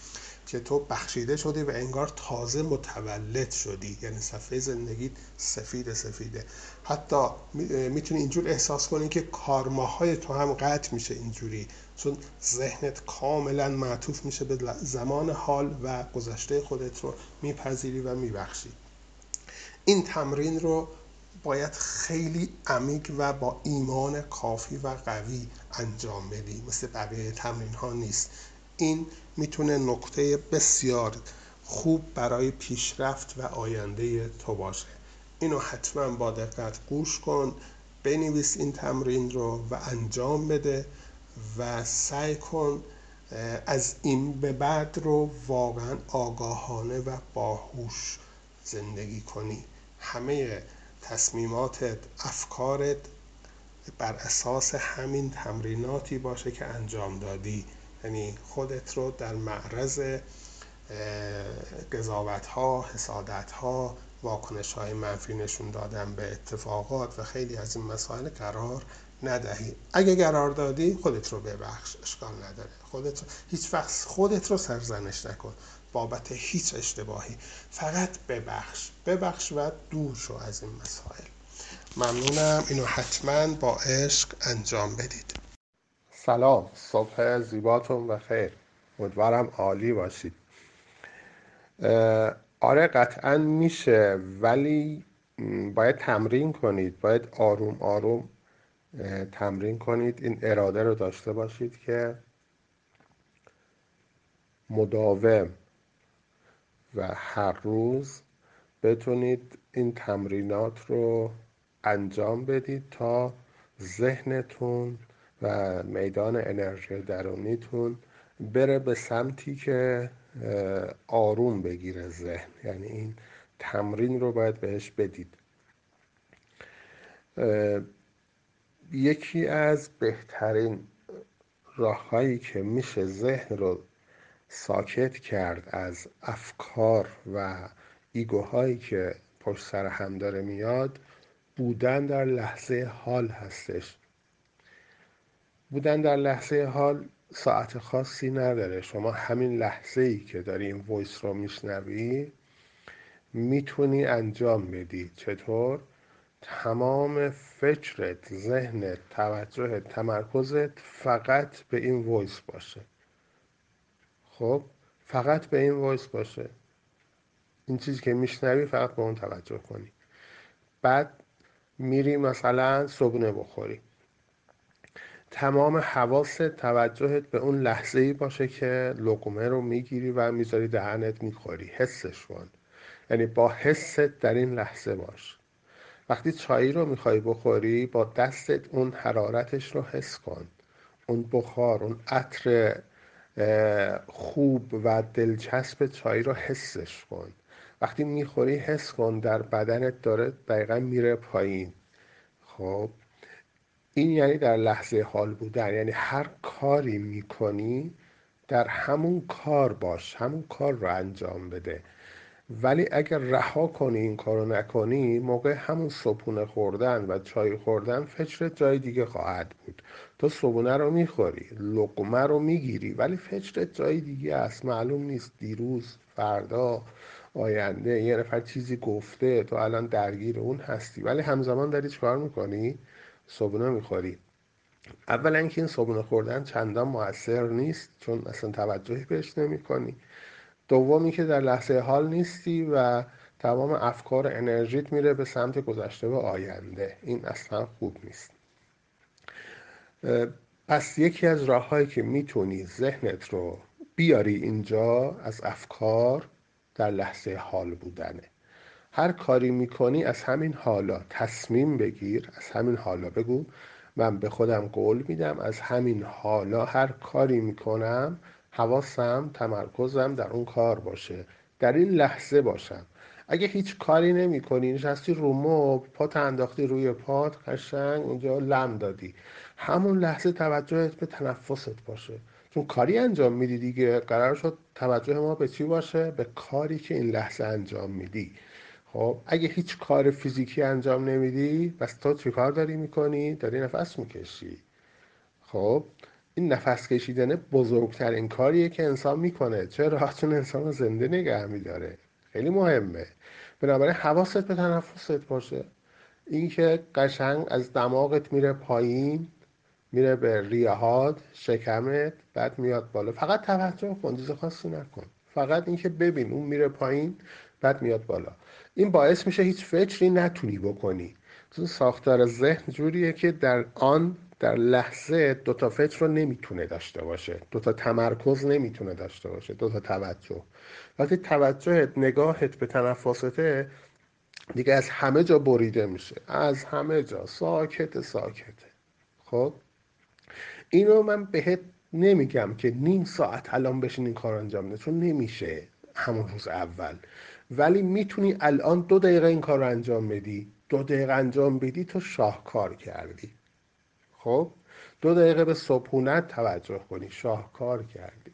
که تو بخشیده شدی و انگار تازه متولد شدی. یعنی صفحه زندگی سفید سفیده. حتی می‌تونی اینجور احساس کنی که کارماهای تو هم قطع میشه اینجوری. چون ذهنت کاملا معطوف میشه به زمان حال و گذشته خودت رو میپذیری و میبخشی. این تمرین رو باید خیلی عمیق و با ایمان کافی و قوی انجام بدی. مثل بقیه تمرین ها نیست. این می‌تونه نکته بسیار خوب برای پیشرفت و آینده تو باشه. اینو حتما با دقت گوش کن بنویس این تمرین رو و انجام بده و سعی کن از این به بعد رو واقعا آگاهانه و باهوش زندگی کنی. همه تصمیماتت افکارت بر اساس همین تمریناتی باشه که انجام دادی. یعنی خودت رو در معرض قضاوت ها حسادت ها واکنش های منفی نشون دادن به اتفاقات و خیلی از این مسائل قرار ندهی. اگه قرار دادی خودت رو ببخش اشکال نداره. خودت رو... هیچ وقت خودت رو سرزنش نکن. بابت هیچ اشتباهی. فقط ببخش. ببخش و دور شو از این مسائل. ممنونم. اینو حتما با عشق انجام بدید. سلام. صبح زیباتون و خیر. امیدوارم عالی باشید. آره قطعا میشه ولی باید تمرین کنید. باید آروم آروم تمرین کنید. این اراده رو داشته باشید که مداوم و هر روز بتونید این تمرینات رو انجام بدید تا ذهنتون و میدان انرژی درونیتون بره به سمتی که آروم بگیره ذهن. یعنی این تمرین رو باید بهش بدید. یکی از بهترین راههایی که میشه ذهن رو ساکت کرد از افکار و ایگوهایی که پشت سر هم داره میاد بودن در لحظه حال هستش. بودن در لحظه حال ساعت خاصی نداره. شما همین لحظه ای که داری این ویس رو میشنوی می‌تونی انجام بدی. چطور؟ تمام فکرت ذهنت توجهت تمرکزت فقط به این voice باشه. خب فقط به این voice باشه. این چیزی که میشنوی فقط به اون توجه کنی. بعد میری مثلا صبونه بخوری. تمام حواست توجهت به اون لحظه ای باشه که لقمه رو می‌گیری و می‌ذاری دهنت می‌خوری. حسش کن. یعنی با حست در این لحظه باش. وقتی چایی رو می‌خوای بخوری با دستت اون حرارتش رو حس کن. اون بخار اون عطر خوب و دلچسب چای رو حسش کن. وقتی می‌خوری حس کن در بدنت داره دقیقا میره پایین. خب این یعنی در لحظه حال بودن. یعنی هر کاری می‌کنی در همون کار باش همون کار رو انجام بده. ولی اگر رها کنی این کارو نکنی موقع همون صبحونه خوردن و چای خوردن فکرت جای دیگه خواهد بود. تو صبحونه رو می‌خوری لقمه رو می‌گیری ولی فکرت جای دیگه است. معلوم نیست دیروز فردا آینده یه نفر چیزی گفته تو الان درگیر اون هستی. ولی همزمان داری چکار می‌کنی؟ صبحونه می‌خوری. اولا اینکه این صبحونه خوردن چندان موثر نیست چون اصلا توجهی بهش نمی‌کنی. دومی که در لحظه حال نیستی و تمام افکار انرژیت میره به سمت گذشته و آینده. این اصلا خوب نیست. پس یکی از راههایی که می‌تونی ذهنت رو بیاری اینجا از افکار در لحظه حال بودنه. هر کاری می‌کنی از همین حالا تصمیم بگیر از همین حالا بگو. من به خودم قول میدم از همین حالا هر کاری می‌کنم حواسم تمرکزم در اون کار باشه. در این لحظه باشم. اگه هیچ کاری نمی کنی نشستی رو مبل پات انداختی روی پات قشنگ اونجا لم دادی. همون لحظه توجهت به تنفست باشه. چون کاری انجام میدی دیگه قرار شد توجه ما به چی باشه؟ به کاری که این لحظه انجام میدی. خب اگه هیچ کار فیزیکی انجام نمیدی بس تو چی داری می‌کنی؟ داری نفس می‌کشی. خب این نفس کشیدن بزرگترین کاریه که انسان می‌کنه. چرا؟ [LAUGHS] چون انسان رو زنده نگه میداره. خیلی مهمه. بنابراین حواست به تنفست باشه. اینکه قشنگ از دماغت میره پایین میره به ریهات شکمت بعد میاد بالا. فقط توجه کن چیز خاصی نکن. فقط اینکه ببین اون میره پایین بعد میاد بالا. این باعث میشه هیچ فکری نتونی بکنی. ساختار ذهن جوریه که در آن در لحظه دو تا فکر رو نمی‌تونه داشته باشه. دو تا تمرکز نمی‌تونه داشته باشه. دو تا توجه. وقتی توجهت نگاهت به تنفسته دیگه از همه جا بریده میشه. از همه جا. ساکت ساکته خب؟ اینو من بهت نمیگم که نیم ساعت الان بشین این کار انجام بده چون نمیشه همون روز اول. ولی می‌تونی الان دو دقیقه این کار رو انجام بدی. دو دقیقه انجام بدی تو شاهکار کردی. خب دو دقیقه به صبحونت توجه کنی. شاهکار کردی.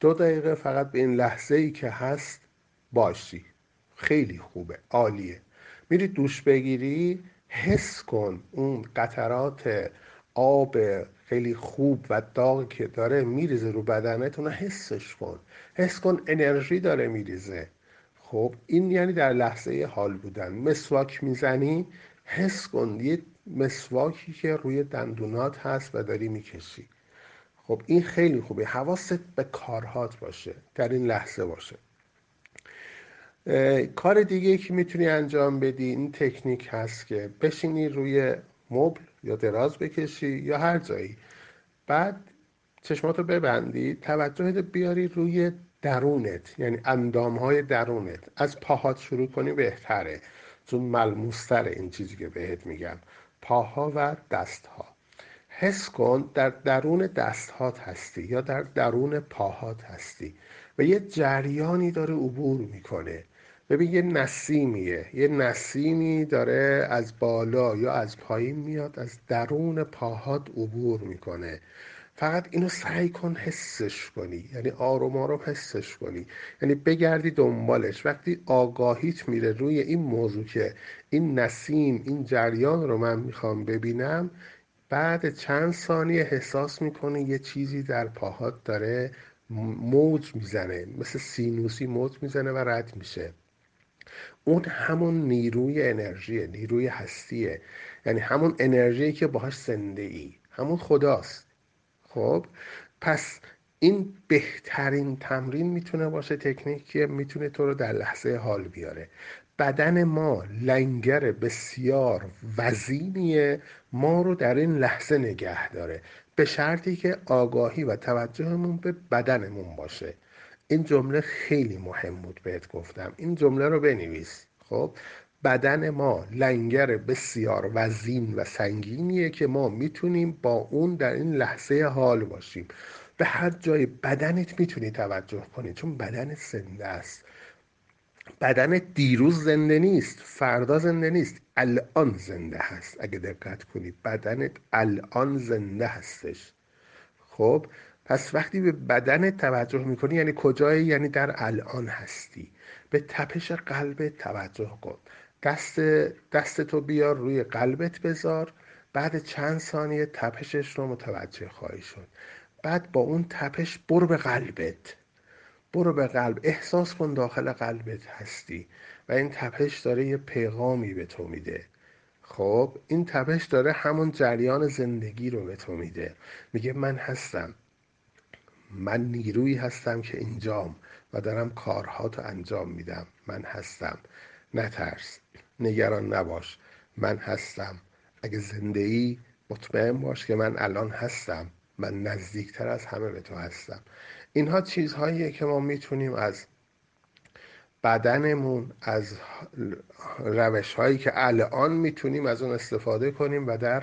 دو دقیقه فقط به این لحظه ای که هست باشی. خیلی خوبه. عالیه. میری دوش بگیری حس کن اون قطرات آب خیلی خوب و داغ که داره میریزه رو بدنت اونو حسش کن. حس کن انرژی داره میریزه. خب این یعنی در لحظه حال بودن. مسواک می‌زنی حس کن. یه مسواکی که روی دندونات هست و داری می‌کشی. خب این خیلی خوبه. حواست به کارهات باشه. در این لحظه باشه. کار دیگه که می‌تونی انجام بدی این تکنیک هست که بشینی روی مبل یا دراز بکشی یا هر جایی. بعد چشماتو ببندی توجهت بیاری روی درونت یعنی اندام های درونت. از پاهات شروع کنی بهتره. چون ملموستر این چیزی که بهت میگم. پاها و دستها. حس کن در درون دستهات هستی یا در درون پاهات هستی و یه جریانی داره عبور می‌کنه. ببین یه نسیمیه. یه نسیمی داره از بالا یا از پایین میاد از درون پاهات عبور می‌کنه. فقط اینو سعی کن حسش کنی. یعنی آروم آروم حسش کنی. یعنی بگردی دنبالش. وقتی آگاهیت میره روی این موضوع که این نسیم این جریان رو من می‌خوام ببینم. بعد چند ثانیه احساس می‌کنه یه چیزی در پاهات داره موج می‌زنه مثل سینوسی موج می‌زنه و رد میشه. اون همون نیروی انرژیه نیروی هستیه. یعنی همون انرژی که باهاش زنده ای همون خداست. خب؟ پس این بهترین تمرین می‌تونه باشه تکنیکی می‌تونه تو رو در لحظه حال بیاره. بدن ما لنگر بسیار وزینیه ما رو در این لحظه نگه داره. به شرطی که آگاهی و توجهمون به بدنمون باشه. این جمله خیلی مهم بود بهت گفتم. این جمله رو بنویس. خب بدن ما لنگر بسیار وزین و سنگینیه که ما می‌تونیم با اون در این لحظه حال باشیم. به هر جای بدنت می‌تونی توجه کنی چون بدنت زنده است. بدنت دیروز زنده نیست فردا زنده نیست الان زنده هست. اگه دقت کنی بدنت الان زنده هستش. خب پس وقتی به بدن توجه می‌کنی یعنی کجایی؟ یعنی در الان هستی. به تپش قلبت توجه کن. دست دست تو بیار روی قلبت بذار. بعد چند ثانیه تپشش رو متوجه خواهی شد. بعد با اون تپش برو به قلبت. برو به قلب. احساس کن داخل قلبت هستی و این تپش داره یه پیغامی به تو میده. خب این تپش داره همون جریان زندگی رو به تو میده. میگه من هستم. من نیرویی هستم که اینجام و دارم کارها تو انجام میدم. من هستم. نترس. نگران نباش. من هستم. اگه زنده ای مطمئن باش که من الان هستم. من نزدیکتر از همه به تو هستم. اینها چیزهاییه که ما می‌تونیم از بدنمون از روش هایی که الان می‌تونیم از اون استفاده کنیم و در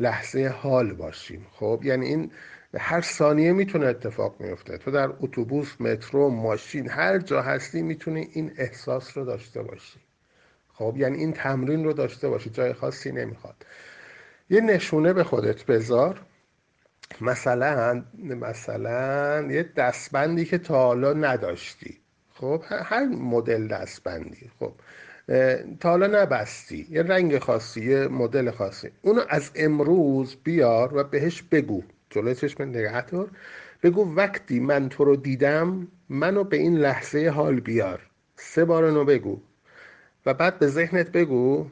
لحظه حال باشیم. خب یعنی این هر ثانیه می‌تونه اتفاق میفته تو در اتوبوس مترو ماشین هر جا هستی می‌تونی این احساس رو داشته باشی. خب یعنی این تمرین رو داشته باشی. جای خاصی نمی‌خواد. یه نشونه به خودت بذار. مثلا مثلا یه دستبندی که تا حالا نداشتی. خب هر مدل دستبندی. خب تا حالا نبستی. یه رنگ خاصی یه مدل خاصی. اونو از امروز بیار و بهش بگو. جلوی چشم نگهدار بگو وقتی من تو رو دیدم منو به این لحظه حال بیار. سه بار اینو بگو. و بعد به ذهنت بگو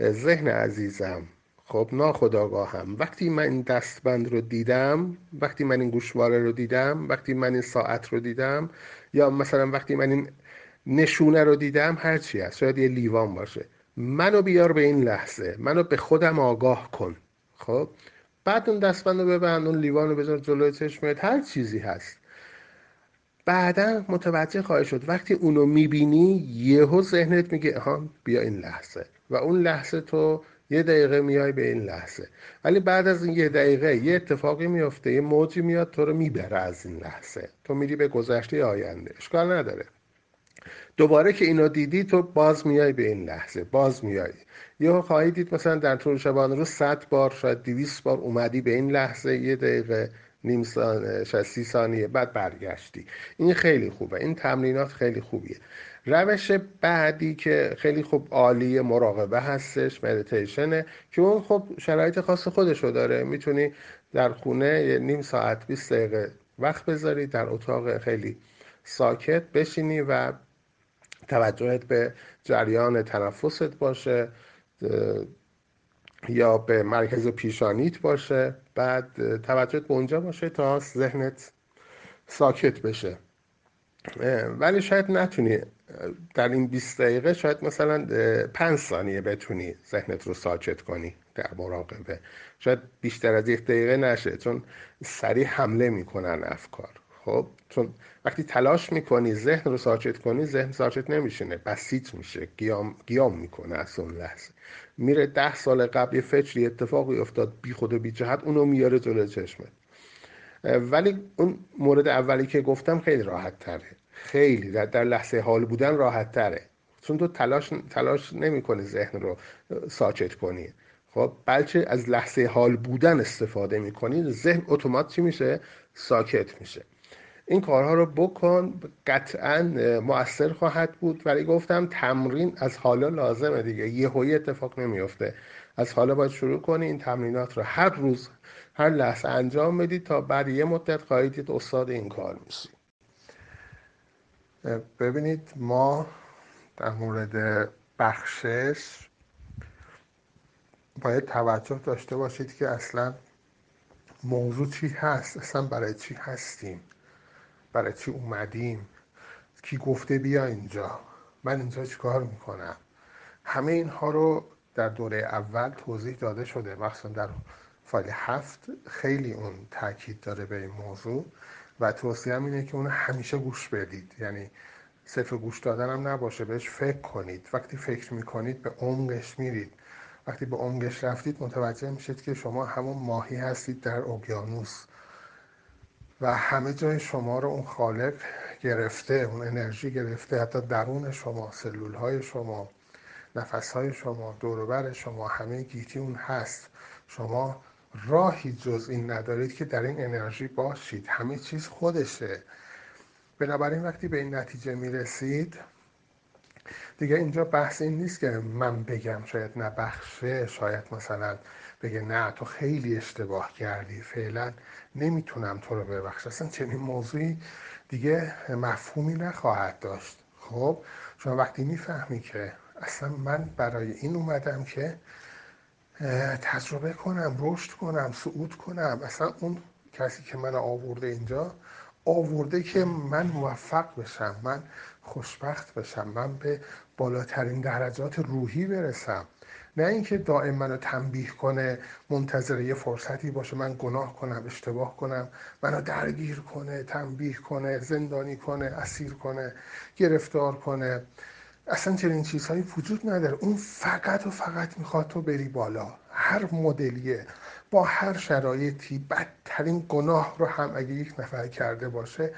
ذهن عزیزم خب ناخداگاهم وقتی من این دستبند رو دیدم وقتی من این گوشواره رو دیدم وقتی من این ساعت رو دیدم یا مثلا وقتی من این نشونه رو دیدم هر چی هست. شاید یه لیوان باشه. منو بیار به این لحظه. منو به خودم آگاه کن. خب؟ بعد اون دستبند رو ببند اون لیوان رو بذار جلوی چشمت. هر چیزی هست. بعدا متوجه خواهی شد. وقتی اونو می‌بینی یهو ذهنت میگه ها بیا این لحظه. و اون لحظه تو یه دقیقه میای به این لحظه. ولی بعد از این یه دقیقه یه اتفاقی میفته یه موجی میاد تو رو می‌بره از این لحظه. تو میری به گذشته آینده. اشکال نداره. دوباره که اینو دیدی تو باز میای به این لحظه. باز میای. یه خواهی دید مثلا در طول شبانه رو 100 بار شاید 200 بار اومدی به این لحظه یه دقیقه نیم ثانیه شاید سی ثانیه بعد برگشتی. این خیلی خوبه. این تمرینات خیلی خوبیه. روش بعدی که خیلی خوب عالی مراقبه هستش مدیتیشنه که اون خب شرایط خاص خودشو داره. می‌تونی در خونه یه نیم ساعت 20 دقیقه وقت بذاری در اتاق خیلی ساکت بشینی و توجهت به جریان تنفست باشه یا به مرکز پیشانیت باشه. بعد توجهت به اونجا باشه تا ذهنت ساکت بشه. ولی شاید نتونی در این 20 دقیقه شاید مثلا 5 ثانیه بتونی ذهنت رو ساکت کنی در مراقبه. شاید بیشتر از یک دقیقه نشه چون سریع حمله می‌کنن افکار. خب چون وقتی تلاش می‌کنی ذهن رو ساکت کنی ذهن ساکت نمیشینه بسیط میشه گیام, گیام می‌کنه از اون لحظه. میره ده سال قبل یه فکری اتفاقی افتاد بی خود و بی جهت اونو میاره جلو چشمت. ولی اون مورد اولی که گفتم خیلی راحت تره. خیلی در, در لحظه حال بودن راحت تره. چون تو تلاش, تلاش نمی کنی ذهن رو ساکت کنی. خب بلکه از لحظه حال بودن استفاده می کنی ذهن اتومات چی میشه؟ ساکت میشه. این کارها رو بکن قطعا مؤثر خواهد بود. ولی گفتم تمرین از حالا لازمه دیگه. یه اتفاق نمیفته از حالا باید شروع کنی این تمرینات رو هر روز هر لحظه انجام بدید تا بعد یه مدت خواهید استاد این کار میشی ببینید ما در مورد بخشش باید توجه داشته باشید که اصلا موضوع چی هست اصلا برای چی هستیم برای چی اومدیم کی گفته بیا اینجا من اینجا چیکار می‌کنم؟ همه اینها رو در دوره اول توضیح داده شده مخصوصا در فایل هفت خیلی اون تاکید داره به این موضوع و توصیه اینه که اون همیشه گوش بدید. یعنی صرف گوش دادن هم نباشه بهش فکر کنید. وقتی فکر می‌کنید به عمقش میرید. وقتی به عمقش رفتید متوجه میشید که شما همون ماهی هستید در اقیانوس و همه جای شما رو اون خالق گرفته اون انرژی گرفته. حتی درون شما سلول های شما نفس های شما دوروبر شما همه گیتی اون هست. شما راهی جز این ندارید که در این انرژی باشید. همه چیز خودشه. بنابراین وقتی به این نتیجه می‌رسید دیگه اینجا بحث این نیست که من بگم شاید نبخشه شاید مثلا بگه نه تو خیلی اشتباه کردی. فعلا نمی‌تونم تو رو ببخش اصلا چنین موضوعی دیگه مفهومی نخواهد داشت. خب شما وقتی می‌فهمی که اصلا من برای این اومدم که تجربه کنم رشد کنم صعود کنم. اصلا اون کسی که من آورده اینجا آورده که من موفق بشم من خوشبخت بشم من به بالاترین درجات روحی برسم. نه اینکه دائم منو تنبیه کنه منتظر یه فرصتی باشه من گناه کنم اشتباه کنم منو درگیر کنه تنبیه کنه زندانی کنه اسیر کنه گرفتار کنه. اصلا چنین چیزهایی وجود نداره. اون فقط و فقط می‌خواد تو بری بالا. هر مدلیه با هر شرایطی بدترین گناه رو هم اگه یک نفر کرده باشه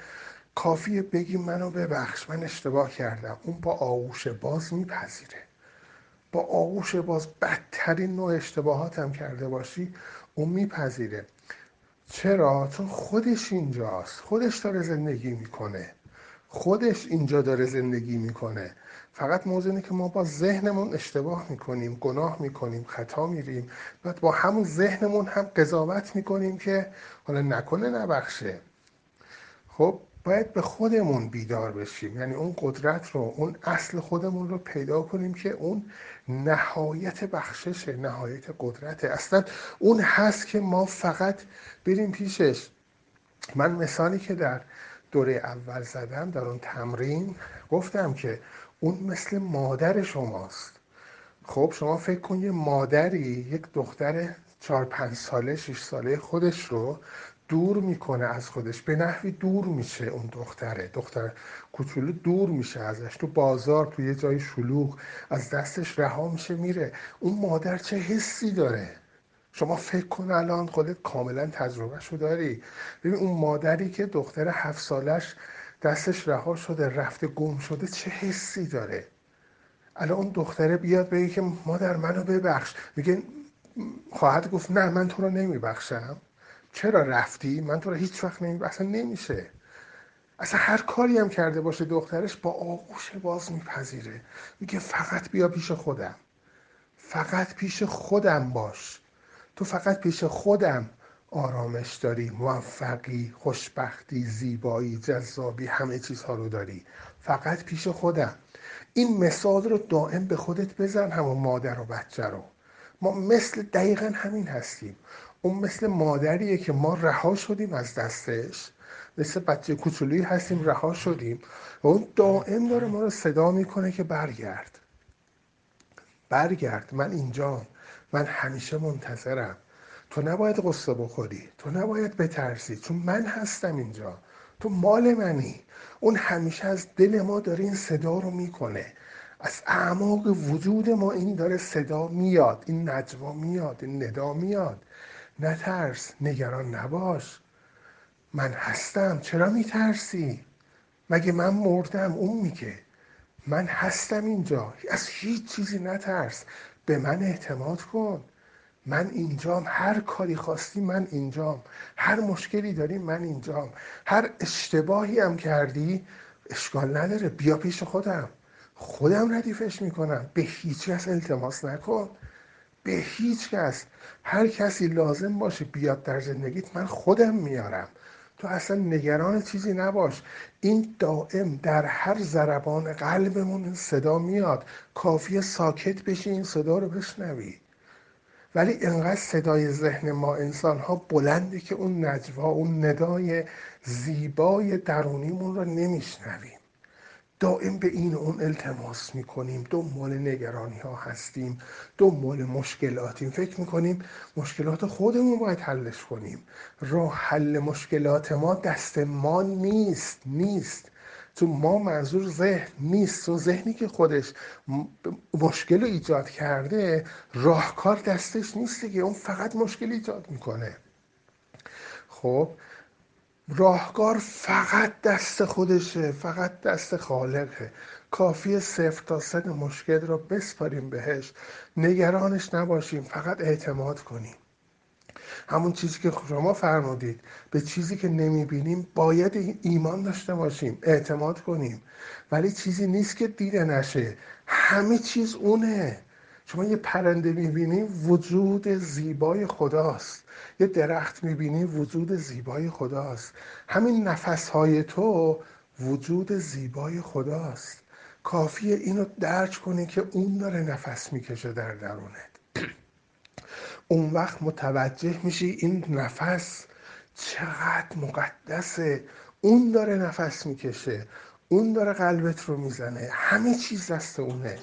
کافیه بگی منو ببخش من اشتباه کردم. اون با آغوش باز میپذیره. با آغوش باز بدترین نوع اشتباهات هم کرده باشی اون میپذیره. چرا؟ چون خودش اینجاست. خودش داره زندگی می‌کنه. خودش اینجا داره زندگی می‌کنه. فقط موضوع اینه که ما با ذهنمون اشتباه می‌کنیم گناه می‌کنیم خطا میریم. بعد با همون ذهنمون هم قضاوت می‌کنیم که حالا نکنه نبخشه. خب باید به خودمون بیدار بشیم. یعنی اون قدرت رو اون اصل خودمون رو پیدا کنیم که اون نهایت بخششه نهایت قدرته اصلا اون هست که ما فقط بریم پیشش. من مثالی که در دوره اول زدم در اون تمرین گفتم که اون مثل مادر شماست. خب شما فکر کن یه مادری یک دختر چهار پنج ساله شش ساله خودش رو دور می‌کنه از خودش. به نحوی دور میشه اون دختره. دختر کوچولو دور میشه ازش. تو بازار تو یه جای شلوغ از دستش رها میشه میره. اون مادر چه حسی داره؟ شما فکر کن الان خودت کاملا تجربه شو داری. ببین اون مادری که دختر هفت سالش دستش رها شده رفته گم شده چه حسی داره؟ الان اون دختره بیاد بگه که مادر منو ببخش. میگه خواهد گفت نه من تو رو نمیبخشم. چرا رفتی؟ من تو رو هیچ وقت نمی اصلا نمیشه. اصلا هر کاری هم کرده باشه دخترش با آغوش باز میپذیره. میگه فقط بیا پیش خودم. فقط پیش خودم باش. تو فقط پیش خودم. آرامش داری موفقی خوشبختی زیبایی جذابی همه چیزها رو داری. فقط پیش خودم. این مثال رو دائم به خودت بزن همون مادر و بچه رو. ما مثل دقیقا همین هستیم. اون مثل مادریه که ما رها شدیم از دستش. مثل بچه کوچولویی هستیم رها شدیم. و اون دائم داره ما رو صدا می‌کنه که برگرد. برگرد. من اینجا من همیشه منتظرم. تو نباید قصه بخوری تو نباید بترسی چون من هستم اینجا. تو مال منی. اون همیشه از دل ما داره این صدا رو می‌کنه. از اعماق وجود ما این داره صدا میاد این نجوا میاد این ندا میاد. نترس نگران نباش. من هستم. چرا میترسی؟ مگه من مردم؟ اون میگه. من هستم اینجا. از هیچ چیزی نترس. به من اعتماد کن. من اینجام هر کاری خواستی من اینجام هر مشکلی داری من اینجام هر اشتباهی هم کردی اشکال نداره بیا پیش خودم. خودم ردیفش می‌کنم. به هیچ کس التماس نکن. به هیچ کس. هر کسی لازم باشه بیاد در زندگیت من خودم میارم. تو اصلا نگران چیزی نباش. این دائم در هر ضربان قلبمون صدا میاد. کافی ساکت بشی این صدا رو بشنوی. ولی انقدر صدای ذهن ما انسان ها بلنده که اون نجوا اون ندای زیبای درونیمون رو نمیشنویم. دائم به این اون التماس می‌کنیم. دنبال نگرانی ها هستیم. دنبال مشکلاتیم. فکر می‌کنیم مشکلات خودمون باید حلش کنیم. راه حل مشکلات ما دست ما نیست. نیست. تو ما منظور ذهن نیست. تو ذهنی که خودش مشکل رو ایجاد کرده راهکار دستش نیست که اون فقط مشکل ایجاد می‌کنه. خب راهکار فقط دست خودشه فقط دست خالقه. کافی صفر تا صد مشکل رو بسپاریم بهش. نگرانش نباشیم فقط اعتماد کنیم. همون چیزی که شما فرمودید. به چیزی که نمی‌بینیم باید ایمان داشته باشیم اعتماد کنیم. ولی چیزی نیست که دیده نشه. همه چیز اونه. شما یه پرنده می‌بینی وجود زیبای خداست. یه درخت می‌بینی وجود زیبای خداست. همین نفسهای تو وجود زیبای خداست. کافیه اینو درک کنی که اون داره نفس می‌کشه در درونت. اون وقت متوجه میشی این نفس چقدر مقدسه. اون داره نفس می‌کشه اون داره قلبت رو می‌زنه. همه چیز دست اونه.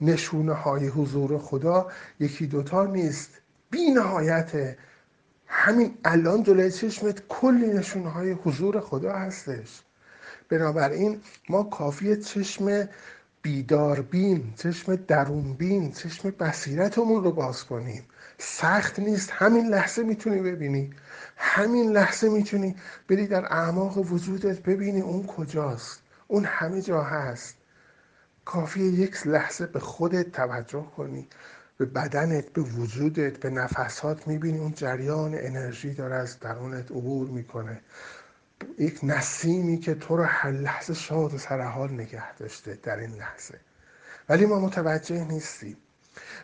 نشونه های حضور خدا یکی دوتا نیست. بی نهایته. همین الان جلوی چشمت کلی نشونه های حضور خدا هستش. بنابراین ما کافی چشم بیدار بین چشم درون بین چشم بصیرتمون رو باز کنیم. سخت نیست. همین لحظه می‌تونی ببینی. همین لحظه می‌تونی بری در اعماق وجودت ببینی اون کجاست. اون همه جا هست. کافی یک لحظه به خودت توجه کنی. به بدنت به وجودت به نفسات می‌بینی. اون جریان انرژی داره از درونت عبور می‌کنه. یک نسیمی که تو رو هر لحظه شاد و سرحال نگه داشته در این لحظه. ولی ما متوجه نیستیم.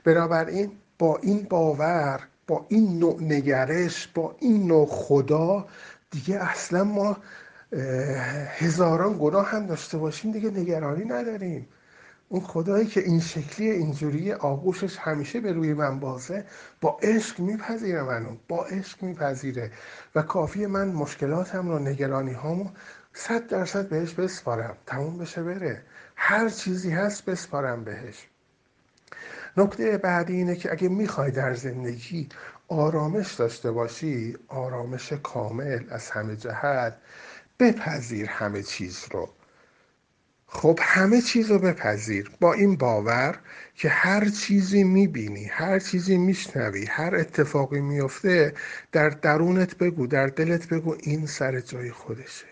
بنابراین با این باور با این نوع نگرش با این نوع خدا دیگه اصلا ما هزاران گناه هم داشته باشیم دیگه نگرانی نداریم. اون خدایی که این شکلی اینجوری آغوشش همیشه به روی من بازه با عشق میپذیره منو با عشق میپذیره. و کافی من مشکلاتم رو نگرانی هامو صد درصد بهش بسپارم. تموم بشه بره. هر چیزی هست بسپارم بهش. نکته بعدی اینه که اگه می‌خوای در زندگی آرامش داشته باشی آرامش کامل از همه جهت بپذیر همه چیز رو. خب همه چیز رو بپذیر با این باور که هر چیزی می‌بینی هر چیزی میشنوی هر اتفاقی میفته در درونت بگو در دلت بگو این سر جای خودشه.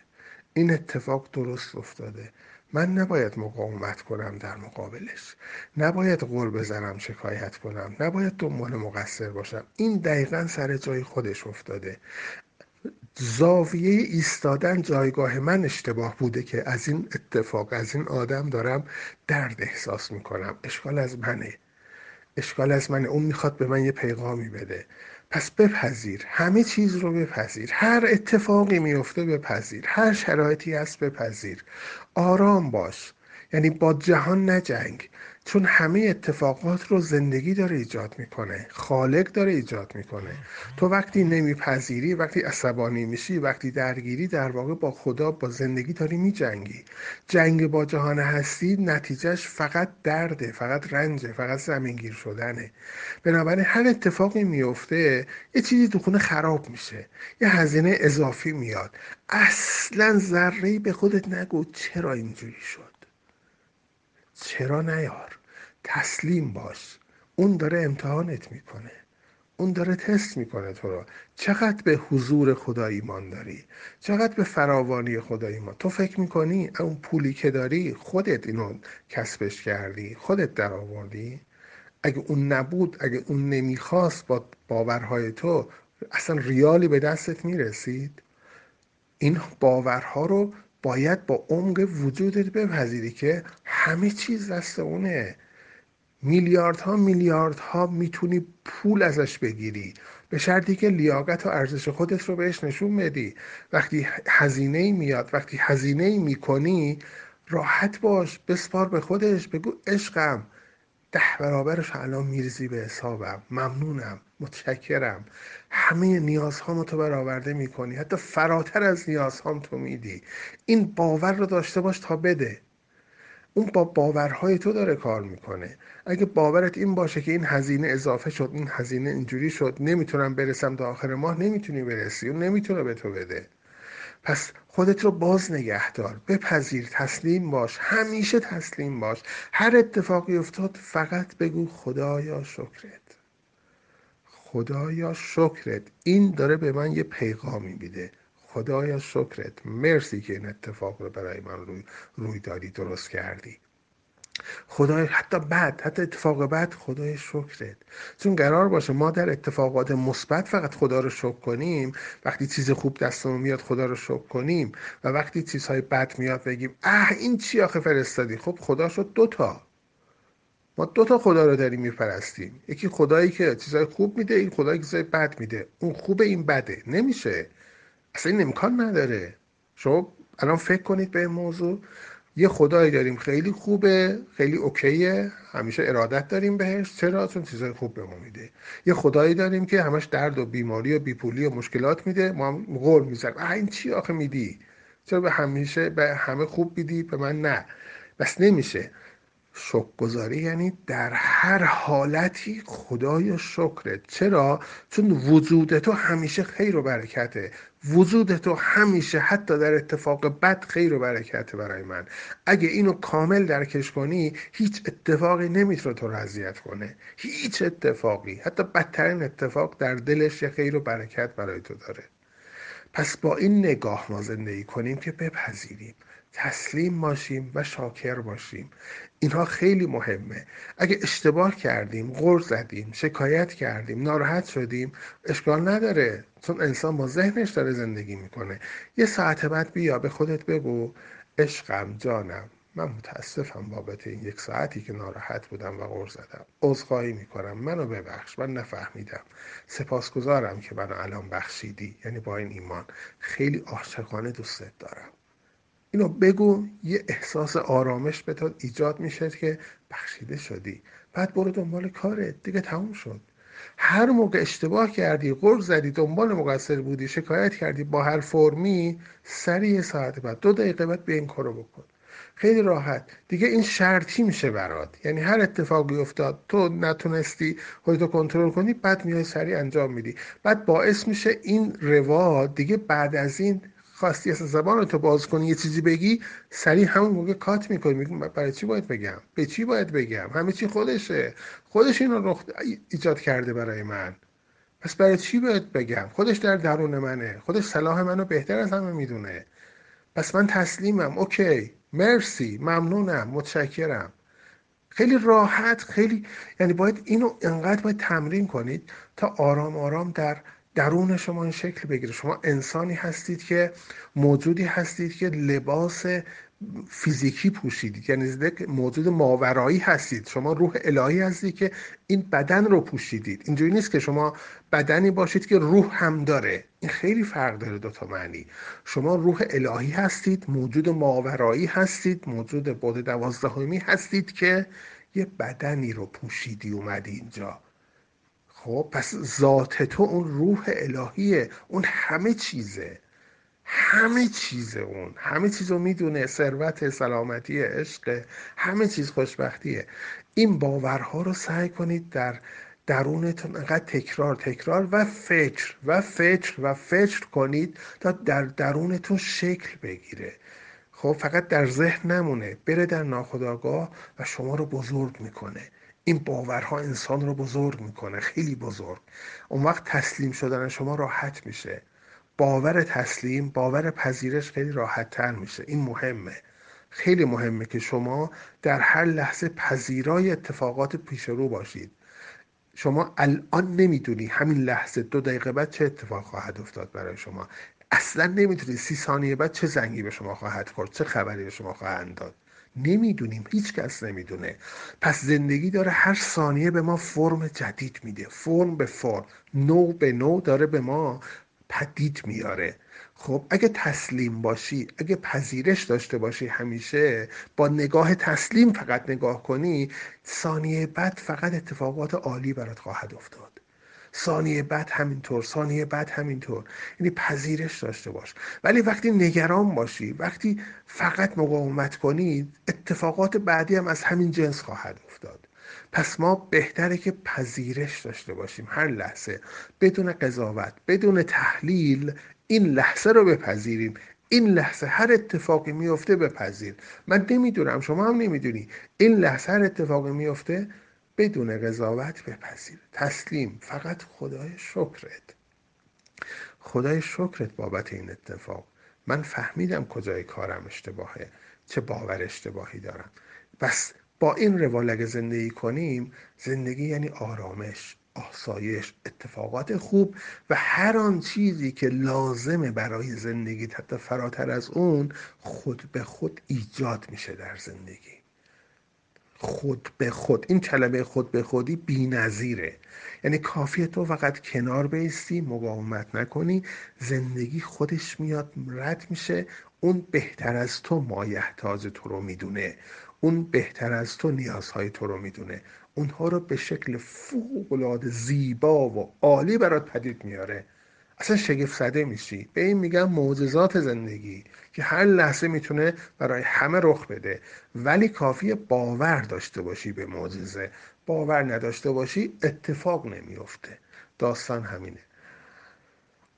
این اتفاق درست افتاده. من نباید مقاومت کنم در مقابلش. نباید قول بزنم شکایت کنم. نباید دنبال مقصر باشم. این دقیقا سر جای خودش افتاده. زاویه ایستادن جایگاه من اشتباه بوده که از این اتفاق از این آدم دارم درد احساس می‌کنم. اشکال از منه. اشکال از منه. اون می‌خواد به من یه پیغامی بده. پس بپذیر. همه چیز رو بپذیر. هر اتفاقی میفته بپذیر. هر شرایطی هست بپذیر. آرام باش. یعنی با جهان نجنگ چون همه اتفاقات رو زندگی داره ایجاد می‌کنه خالق داره ایجاد می‌کنه. تو وقتی نمیپذیری وقتی عصبانی میشی وقتی درگیری در واقع با خدا با زندگی داری میجنگی. جنگ با جهان هستی نتیجهش فقط درده فقط رنجه فقط زمینگیر شدنه. بنابراین هر اتفاقی میفته یه چیزی تو خونه خراب میشه. یه هزینه اضافی میاد. اصلا ذره به خودت نگو چرا اینجوری شد. چرا نیار؟ تسلیم باش. اون داره امتحانت می‌کنه. اون داره تست می‌کنه تو رو. چقدر به حضور خدا ایمان داری؟ چقدر به فراوانی خدا ایمان؟ تو فکر می‌کنی اون پولی که داری خودت اینو کسبش کردی خودت در آوردی اگه اون نبود اگه اون نمی‌خواست با باورهای تو اصلا ریالی به دستت می‌رسید؟ این باورها رو باید با عمق وجودت بپذیری که همه چیز دست اونه. میلیاردها میلیاردها می‌تونی پول ازش بگیری. به شرطی که لیاقت و ارزش خودت رو بهش نشون بدی. وقتی هزینه میاد وقتی هزینه می‌کنی راحت باش بسپار به خودش بگو عشقم. ده برابرش الان میرزی به حسابم. ممنونم. متشکرم. همه نیازهامو تو برآورده می‌کنی. حتی فراتر از نیازهام تو میدی. این باور رو داشته باش تا بده. اون با باورهای تو داره کار می‌کنه. اگه باورت این باشه که این هزینه اضافه شد این هزینه اینجوری شد نمی‌تونم برسم تا آخر ماه نمی‌تونی برسی. اون نمی‌تونه به تو بده. پس خودت رو باز نگه دار. بپذیر. تسلیم باش. همیشه تسلیم باش. هر اتفاقی افتاد فقط بگو خدایا شکرت. خدایا شکرت. این داره به من یه پیغامی میده. خدایا شکرت. مرسی که این اتفاق رو برای من روی, روی دادی درست کردی. خدای حتی بعد حتی اتفاق بعد خدای شکرت. چون قرار باشه ما در اتفاقات مثبت فقط خدا رو شکر کنیم. وقتی چیز خوب دستمون میاد خدا رو شکر کنیم. و وقتی چیزهای بد میاد بگیم اه این چی آخه فرستادی؟ خب خدا شد دوتا ما دو تا خدا رو داریم میپرستیم. یکی خدایی که چیزهای خوب میده این خدایی که چیزهای بد میده. اون خوبه این بده. نمیشه. اصلا این امکان نداره. شما الان فکر کنید به این موضوع. یه خدایی داریم خیلی خوبه خیلی اوکیه. همیشه ارادت داریم بهش. چرا؟ چون چیزای خوب به ما میده. یه خدایی داریم که همش درد و بیماری و بیپولی و مشکلات میده. ما هم غور می‌زنیم. این چی آخه میدی؟ چرا به همیشه به همه خوب میدی به من نه. بس نمیشه. شکرگزاری یعنی در هر حالتی خدای شکرت چرا؟ چون وجود تو همیشه خیر و برکته. وجود تو همیشه حتی در اتفاق بد خیر و برکته برای من. اگه اینو کامل درکش کنی هیچ اتفاقی نمی‌تونه تو رو کنه. هیچ اتفاقی. حتی بدترین اتفاق در دلش یه خیر و برکت برای تو داره. پس با این نگاه ما زندگی کنیم که بپذیریم. تسلیم باشیم و شاکر باشیم. اینها خیلی مهمه. اگه اشتباه کردیم غر زدیم شکایت کردیم ناراحت شدیم اشکال نداره. چون انسان با ذهنش داره زندگی می‌کنه. یه ساعت بعد بیا به خودت بگو عشقم جانم. من متاسفم بابت این یک ساعتی که ناراحت بودم و غر زدم. عذرخواهی می‌کنم. منو ببخش. من نفهمیدم. سپاسگزارم که منو الان بخشیدی. یعنی با این ایمان. خیلی عاشقانه دوستت دارم. اینو بگو یه احساس آرامش به تو ایجاد میشه که بخشیده شدی. بعد برو دنبال کارت. دیگه تموم شد. هر موقع اشتباه کردی غرض زدی دنبال مقصر بودی شکایت کردی با هر فرمی سریع ساعت بعد دو دقیقه بعد به این کارو بکن. خیلی راحت. دیگه این شرطی میشه برات. یعنی هر اتفاقی افتاد تو نتونستی خودتو کنترل کنی بعد میای سریع انجام میدی. بعد باعث میشه این روا دیگه بعد از این خواستی اصلا زبان تو باز کنی یه چیزی بگی سریع همون موقع کات می‌کنی میگم برای چی باید بگم؟ به چی باید بگم؟ همه چی خودشه. خودش اینو رخ ایجاد کرده برای من. پس برای چی باید بگم؟ خودش در درون منه. خودش صلاح منو بهتر از همه می‌دونه. پس من تسلیمم. اوکی. مرسی. ممنونم. متشکرم. خیلی راحت خیلی یعنی باید اینو انقدر باید تمرین کنید تا آرام آرام در درون شما این شکل بگیره. شما انسانی هستید که موجودی هستید که لباس فیزیکی پوشیدید. یعنی موجود ماورایی هستید. شما روح الهی هستید که این بدن رو پوشیدید. اینجوری نیست که شما بدنی باشید که روح هم داره. این خیلی فرق داره دوتا معنی. شما روح الهی هستید موجود ماورایی هستید موجود بود دوازدهمی هستید که یه بدنی رو پوشیدی اومدی اینجا. خب پس ذات تو اون روح الهیه اون همه چیزه. همه چیز اون. همه چیز رو می‌دونه ثروت سلامتی عشق همه چیز خوشبختیه. این باورها رو سعی کنید در درونتون انقدر تکرار تکرار و فکر و فکر و فکر کنید تا در درونتون شکل بگیره. خب فقط در ذهن نمونه. بره در ناخودآگاه و شما رو بزرگ می‌کنه. این باورها انسان رو بزرگ می‌کنه خیلی بزرگ. اون وقت تسلیم شدن شما راحت میشه. باور تسلیم باور پذیرش خیلی راحت تر میشه. این مهمه. خیلی مهمه که شما در هر لحظه پذیرای اتفاقات پیش رو باشید. شما الان نمی‌دونی همین لحظه دو دقیقه بعد چه اتفاق خواهد افتاد برای شما. اصلا نمی‌دونی سی ثانیه بعد چه زنگی به شما خواهد خورد چه خبری به شما خواهند داد. نمی‌دونیم هیچ کس نمی‌دونه. پس زندگی داره هر ثانیه به ما فرم جدید میده. فرم به فرم نو به نو داره به ما پدید میاره خب اگه تسلیم باشی اگه پذیرش داشته باشی همیشه با نگاه تسلیم فقط نگاه کنی ثانیه بعد فقط اتفاقات عالی برات خواهد افتاد. ثانیه بعد همینطور ثانیه بعد همینطور. یعنی پذیرش داشته باش. ولی وقتی نگران باشی وقتی فقط مقاومت کنی اتفاقات بعدی هم از همین جنس خواهد افتاد. پس ما بهتره که پذیرش داشته باشیم. هر لحظه. بدون قضاوت بدون تحلیل این لحظه رو بپذیریم. این لحظه هر اتفاقی میفته بپذیر. من نمی‌دونم شما هم نمی‌دونی. این لحظه هر اتفاقی میفته بدون قضاوت بپذیر. تسلیم. فقط خدای شکرت. خدای شکرت بابت این اتفاق. من فهمیدم کجای کارم اشتباهه. چه باور اشتباهی دارم. بس با این روال اگه زندگی کنیم زندگی یعنی آرامش آسایش اتفاقات خوب و هر آن چیزی که لازمه برای زندگی حتی فراتر از اون خود به خود ایجاد میشه در زندگی. خود به خود این کلمه خود به خودی بی نظیره. یعنی کافیه تو فقط کنار بیستی مقاومت نکنی زندگی خودش میاد رد میشه. اون بهتر از تو مایحتاج تو رو می‌دونه. اون بهتر از تو نیازهای تو رو می‌دونه. اونها رو به شکل فوق زیبا و عالی برات پدید میاره. اصلا شگفت زده میشی به این میگم معجزات زندگی که هر لحظه می‌تونه برای همه رخ بده. ولی کافی باور داشته باشی به معجزه. باور نداشته باشی اتفاق نمیفته داستان همینه.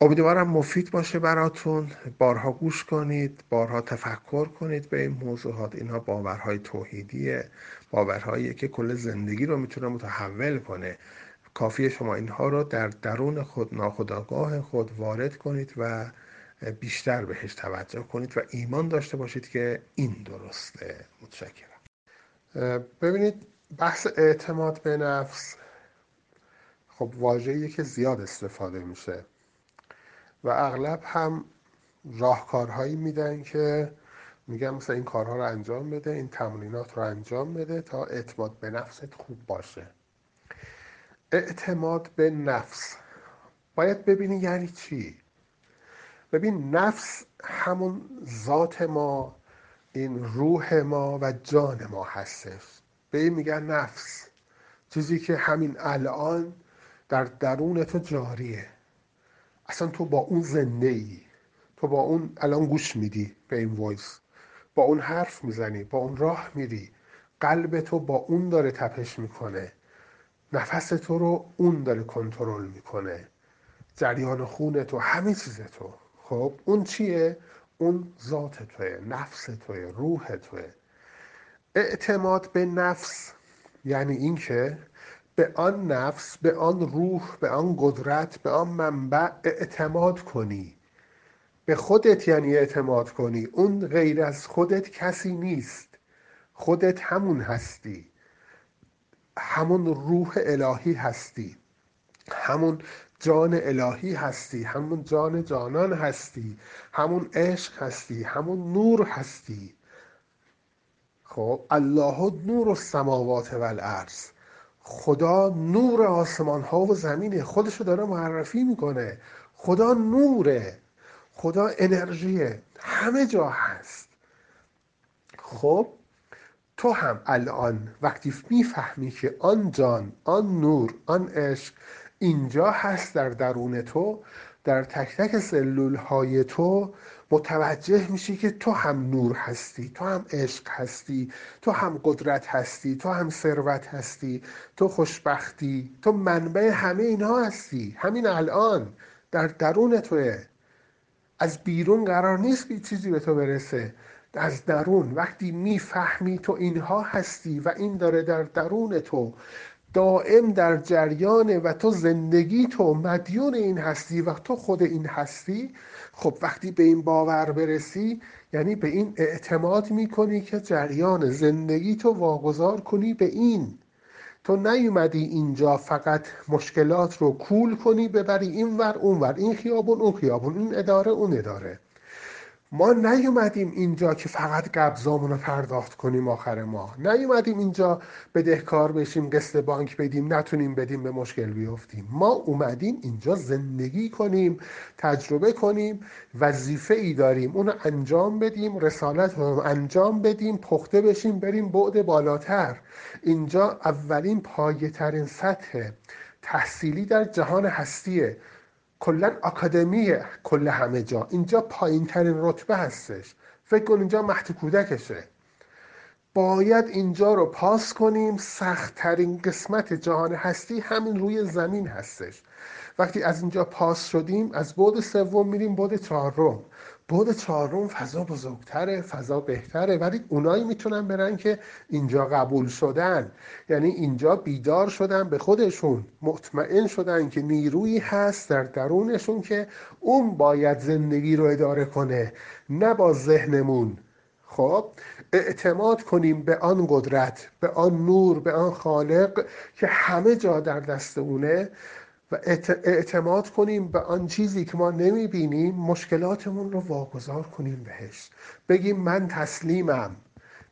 امیدوارم مفید باشه براتون. بارها گوش کنید بارها تفکر کنید به این موضوعات. اینها باورهای توحیدیه. باورهایی که کل زندگی رو می‌تونه متحول کنه. کافیه شما اینها رو در درون خود ناخودآگاه خود وارد کنید و بیشتر بهش توجه کنید و ایمان داشته باشید که این درسته. متشکرم. ببینید بحث اعتماد به نفس خب واژه‌ایه که زیاد استفاده میشه و اغلب هم راهکارهایی میدن که میگن مثلا این کارها رو انجام بده این تمرینات رو انجام بده تا اعتماد به نفست خوب باشه. اعتماد به نفس. باید ببینی یعنی چی؟ ببین نفس همون ذات ما این روح ما و جان ما هستش. به این میگن نفس. چیزی که همین الان در درون تو جاریه. اصلا تو با اون زنده ای تو با اون الان گوش میدی به این وایس. با اون حرف می‌زنی با اون راه میری. قلب تو با اون داره تپش می‌کنه. نفس تو رو اون داره کنترل می‌کنه. جریان خون تو همه چیز تو. خب اون چیه؟ اون ذات توه نفس توه روح توه. اعتماد به نفس یعنی اینکه به آن نفس به آن روح به آن قدرت به آن منبع اعتماد کنی. به خودت یعنی اعتماد کنی. اون غیر از خودت کسی نیست. خودت همون هستی. همون روح الهی هستی. همون جان الهی هستی. همون جان جانان هستی. همون عشق هستی. همون نور هستی. خب الله نور و سماوات و الارض خدا نور آسمان ها و زمینه. خودشو داره معرفی می‌کنه. خدا نوره. خدا انرژیه. همه جا هست. خب تو هم الان وقتی می‌فهمی که آن جان آن نور آن عشق اینجا هست در درون تو در تک تک سلول های تو متوجه میشی که تو هم نور هستی تو هم عشق هستی تو هم قدرت هستی تو هم ثروت هستی تو خوشبختی تو منبع همه اینها هستی همین الان در درون توه. از بیرون قرار نیست چیزی به تو برسه. از درون وقتی می‌فهمی تو اینها هستی و این داره در درون تو دائم در جریانه و تو زندگی تو مدیون این هستی و تو خود این هستی خب وقتی به این باور برسی یعنی به این اعتماد می‌کنی که جریان زندگی تو واگذار کنی به این. تو نیومدی اینجا فقط مشکلات رو کول کنی ببری این ور اون ور این خیابون اون خیابون این اداره اون اداره. ما نیومدیم اینجا که فقط قبضامون رو پرداخت کنیم آخر ماه. نیومدیم اینجا بدهکار بشیم قسط بانک بدیم نتونیم بدیم به مشکل بیفتیم. ما اومدیم اینجا زندگی کنیم تجربه کنیم وظیفه ای داریم اونو انجام بدیم رسالت رو انجام بدیم پخته بشیم بریم بعد بالاتر. اینجا اولین پایه ترین سطح تحصیلی در جهان هستیه. کلا آکادمی کل همه جا. اینجا پایین ترین رتبه هستش. فکر کن اینجا مهد کودکشه. باید اینجا رو پاس کنیم. سختترین قسمت جهان هستی همین روی زمین هستش. وقتی از اینجا پاس شدیم از بود سوم میریم بود چهارم. بود چهارم فضا بزرگتره فضا بهتره ولی اونایی می‌تونن برن که اینجا قبول شدن. یعنی اینجا بیدار شدن به خودشون مطمئن شدن که نیرویی هست در درونشون که اون باید زندگی رو اداره کنه نه با ذهنمون. خب اعتماد کنیم به آن قدرت به آن نور به آن خالق که همه جا در دست اونه و اعتماد کنیم به آن چیزی که ما نمی‌بینیم مشکلاتمون رو واگذار کنیم بهش. بگیم من تسلیمم.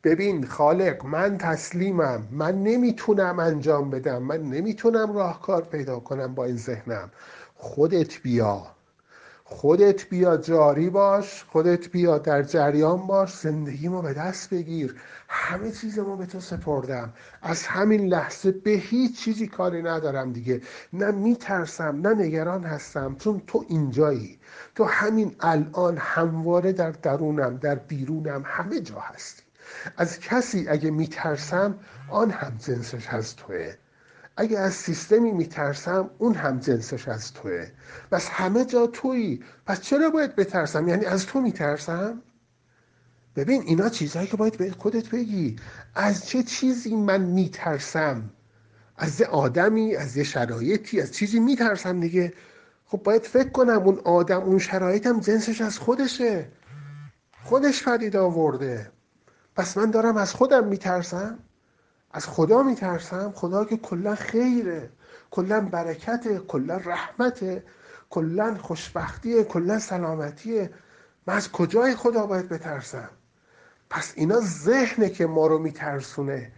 ببین خالق من تسلیمم. من نمی‌تونم انجام بدم. من نمی‌تونم راهکار پیدا کنم با این ذهنم. خودت بیا. خودت بیا جاری باش خودت بیا در جریان باش زندگی ما به دست بگیر. همه چیز ما به تو سپردم. از همین لحظه به هیچ چیزی کاری ندارم دیگه. نه میترسم نه نگران هستم چون تو اینجایی. تو همین الان همواره در درونم در بیرونم همه جا هستی. از کسی اگه میترسم آن هم جنسش از توه. اگه از سیستمی میترسم اون هم جنسش از توه بس همه جا تویی. پس چرا باید بترسم؟ یعنی از تو میترسم؟ ببین اینا چیزهایی که باید به خودت بگی. از چه چیزی من میترسم؟ از یه آدمی از یه شرایطی از چیزی میترسم دیگه. خب باید فکر کنم اون آدم اون شرایطم جنسش از خودشه. خودش پدید آورده. پس من دارم از خودم میترسم؟ از خدا میترسم؟ خدا که کلا خیره کلا برکته کلا رحمته کلا خوشبختیه کلا سلامتیه. من از کجای خدا باید بترسم؟ پس اینا ذهنه که ما رو میترسونه.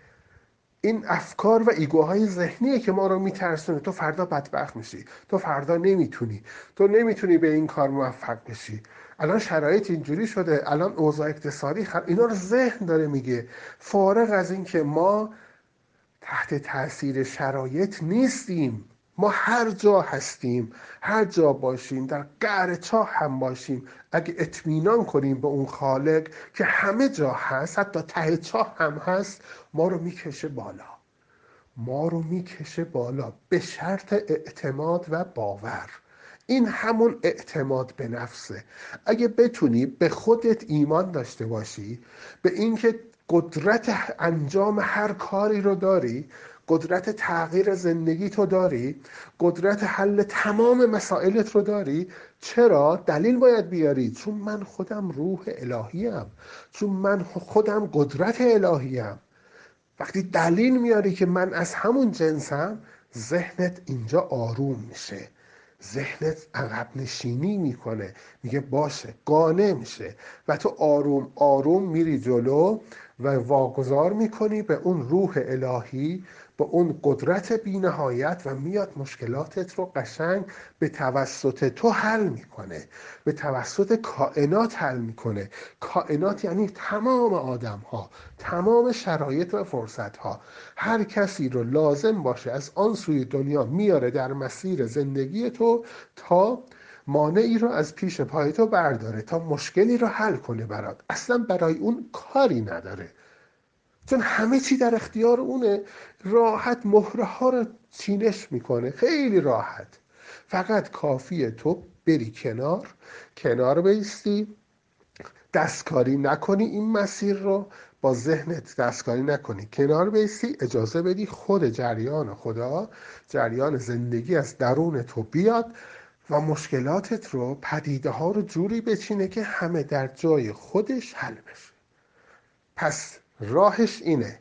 این افکار و ایگوهای ذهنیه که ما رو میترسونه. تو فردا بدبخت میشی. تو فردا نمی‌تونی. تو نمی‌تونی به این کار موفق بشی. الان شرایط اینجوری شده الان اوضاع اقتصادی خر... اینا رو ذهن داره میگه. فارغ از اینکه ما تحت تاثیر شرایط نیستیم ما هر جا هستیم هر جا باشیم در قعر چاه هم باشیم اگه اطمینان کنیم به اون خالق که همه جا هست حتی ته چاه هم هست ما رو می‌کشه بالا. ما رو می‌کشه بالا به شرط اعتماد و باور. این همون اعتماد به نفسه. اگه بتونی به خودت ایمان داشته باشی به اینکه قدرت انجام هر کاری رو داری قدرت تغییر زندگی تو داری قدرت حل تمام مسائلت رو داری چرا دلیل باید بیاری؟ چون من خودم روح الهیم. چون من خودم قدرت الهیم. وقتی دلیل میاری که من از همون جنسم ذهنت اینجا آروم میشه. ذهنت عقب نشینی می‌کنه. میگه باشه قانع میشه. و تو آروم آروم میری جلو و واگذار می‌کنی به اون روح الهی به اون قدرت بینهایت و میاد مشکلاتت رو قشنگ به توسط تو حل می‌کنه. به توسط کائنات حل می‌کنه. کائنات یعنی تمام آدم ها تمام شرایط و فرصت ها هر کسی رو لازم باشه از آن سوی دنیا میاره در مسیر زندگی تو تا مانعی رو از پیش پای تو برداره تا مشکلی رو حل کنه برات. اصلا برای اون کاری نداره. چون همه چی در اختیار اونه. راحت مهره ها رو چینش می‌کنه. خیلی راحت. فقط کافیه تو بری کنار. کنار بیستی. دستکاری نکنی این مسیر رو. با ذهنت دستکاری نکنی. کنار بیستی. اجازه بدی خود جریان خدا جریان زندگی از درون تو بیاد و مشکلاتت رو پدیده ها رو جوری بچینه که همه در جای خودش حل بشه. پس راهش اینه.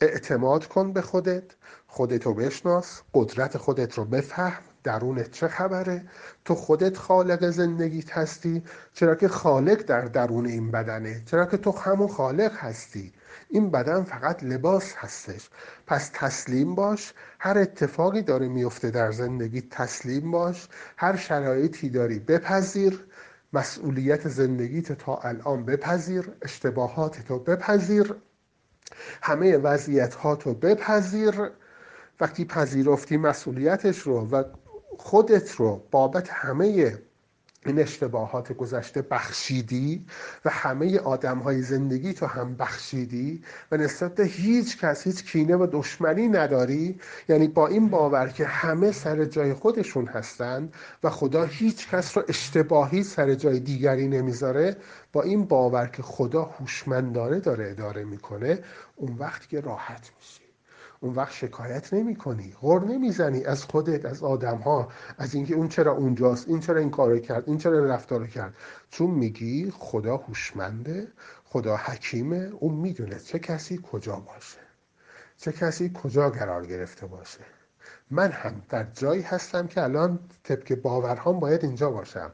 اعتماد کن به خودت خودتو بشناس قدرت خودت رو بفهم درونت چه خبره؟ تو خودت خالق زندگیت هستی چرا که خالق در درون این بدنه؟ چرا که تو همون خالق هستی؟ این بدن فقط لباس هستش. پس تسلیم باش هر اتفاقی داره میفته در زندگی تسلیم باش هر شرایطی داری بپذیر مسئولیت زندگیت تا الان بپذیر اشتباهاتتو بپذیر. همه وضعیت ها تو بپذیر. وقتی پذیرفتی مسئولیتش رو و خودت رو بابت همه این اشتباهات گذشته بخشیدی و همه آدم های زندگی تو هم بخشیدی و نسبت به هیچ کس هیچ کینه و دشمنی نداری. یعنی با این باور که همه سر جای خودشون هستند و خدا هیچ کس رو اشتباهی سر جای دیگری نمی‌ذاره با این باور که خدا هوشمندانه داره اداره می‌کنه اون وقت که راحت میشی اون وقت شکایت نمی کنی غر نمی‌زنی از خودت از آدم ها از اینکه اون چرا اونجاست این چرا این کارو کرد این چرا این رفتار کرد. چون میگی خدا هوشمنده خدا حکیمه اون می‌دونه چه کسی کجا باشه. چه کسی کجا قرار گرفته باشه. من هم در جایی هستم که الان طبق باورهام باید اینجا باشم.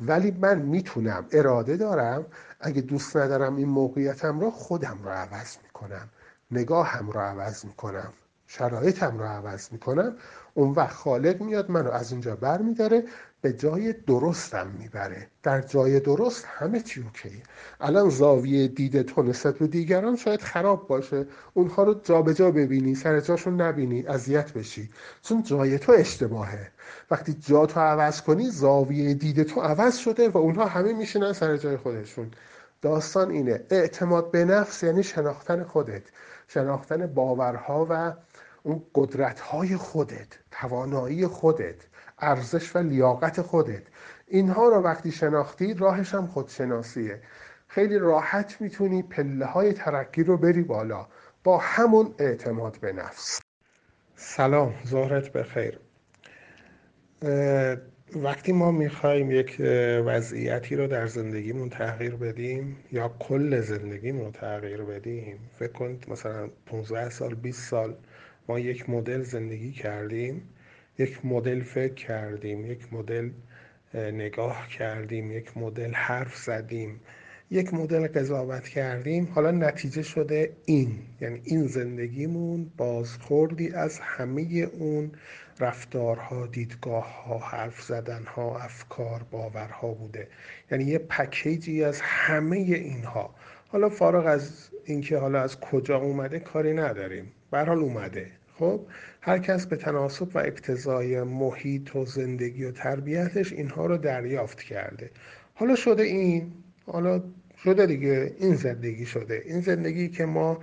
ولی من می‌تونم اراده دارم اگه دوست ندارم این موقعیتم رو خودم رو عوض می‌کنم. نگاهم رو عوض می‌کنم. شرایطم رو عوض می‌کنم. اون وقت خالق میاد منو از اینجا بر میداره به جای درستم می‌بره. در جای درست همه چی اوکیه. الان زاویه دید تو نسبت به دیگران شاید خراب باشه. اونها رو جابجا جا ببینی سر جاشون نبینی اذیت بشی. چون جای تو اشتباهه. وقتی جا تو عوض کنی زاویه دید تو عوض شده و اونها همه میشنن سر جای خودشون. داستان اینه. اعتماد به نفس یعنی شناختن خودت. شناختن باورها و اون قدرتهای خودت توانایی خودت ارزش و لیاقت خودت. اینها رو وقتی شناختی راهش هم خودشناسیه. خیلی راحت می‌تونی پله های ترقی رو بری بالا. با همون اعتماد به نفس. سلام ظهرت بخیر. وقتی ما می‌خوایم یک وضعیتی رو در زندگیمون تغییر بدیم یا کل زندگیمون رو تغییر بدیم فکر کنید مثلا 15 سال 20 سال ما یک مدل زندگی کردیم یک مدل فکر کردیم یک مدل نگاه کردیم یک مدل حرف زدیم یک مدل قضاوت کردیم. حالا نتیجه شده این یعنی این زندگیمون بازخوردی از همه اون رفتارها دیدگاهها حرف زدنها افکار باورها بوده. یعنی یه پکیجی از همه اینها. حالا فارغ از اینکه حالا از کجا اومده کاری نداریم. به حال اومده. خب هر کس به تناسب و اقتضای محیط و زندگی و تربیتش اینها رو دریافت کرده. حالا شده این. حالا شده دیگه. این زندگی شده. این زندگی که ما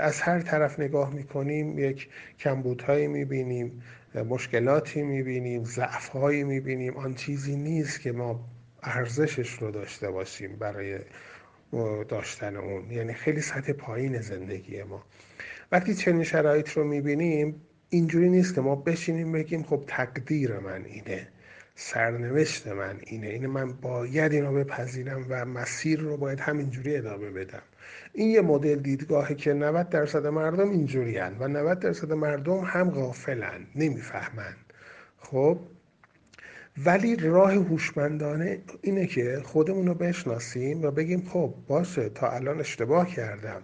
از هر طرف نگاه می‌کنیم یک کمبودهایی می‌بینیم. مشکلاتی می‌بینیم ضعفهایی می‌بینیم. آن چیزی نیست که ما ارزشش رو داشته باشیم برای داشتن اون. یعنی خیلی سطح پایین زندگی ما. وقتی چنین شرایط رو می‌بینیم اینجوری نیست که ما بشینیم بگیم خب تقدیر من اینه سرنوشت من اینه. اینه من باید اینو بپذیرم و مسیر رو باید همینجوری ادامه بدم. این یه مدل دیدگاهی که 90 درصد مردم اینجوری هن و 90 درصد مردم هم غافلن نمی‌فهمن. خب؟ ولی راه هوشمندانه اینه که خودمون رو بشناسیم و بگیم خب باشه تا الان اشتباه کردم.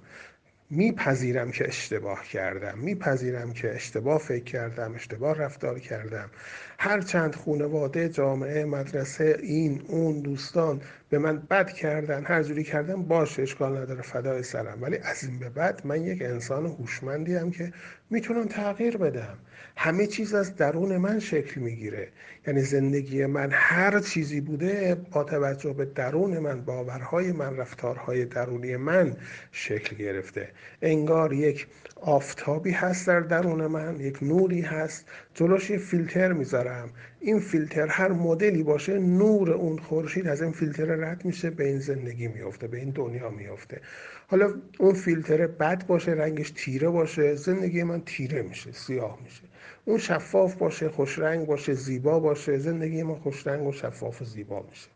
میپذیرم که اشتباه کردم میپذیرم که اشتباه فکر کردم اشتباه رفتار کردم. هر چند خانواده جامعه مدرسه این اون دوستان به من بد کردن هر جوری کردن باشه اشکال نداره فدای سرم. ولی از این به بعد من یک انسان هوشمندی هم که می‌تونم تغییر بدم. همه چیز از درون من شکل می‌گیره. یعنی زندگی من هر چیزی بوده با توجه به درون من باورهای من رفتارهای درونی من شکل گرفته. انگار یک آفتابی هست در درون من یک نوری هست. جلوش یه فیلتر می‌ذارم. این فیلتر هر مدلی باشه نور اون خورشید از این فیلتر رد میشه به این زندگی میفته به این دنیا میفته حالا اون فیلتر بد باشه رنگش تیره باشه زندگی من تیره میشه سیاه میشه. اون شفاف باشه خوش رنگ باشه زیبا باشه زندگی ما خوش رنگ و شفاف و زیبا میشه.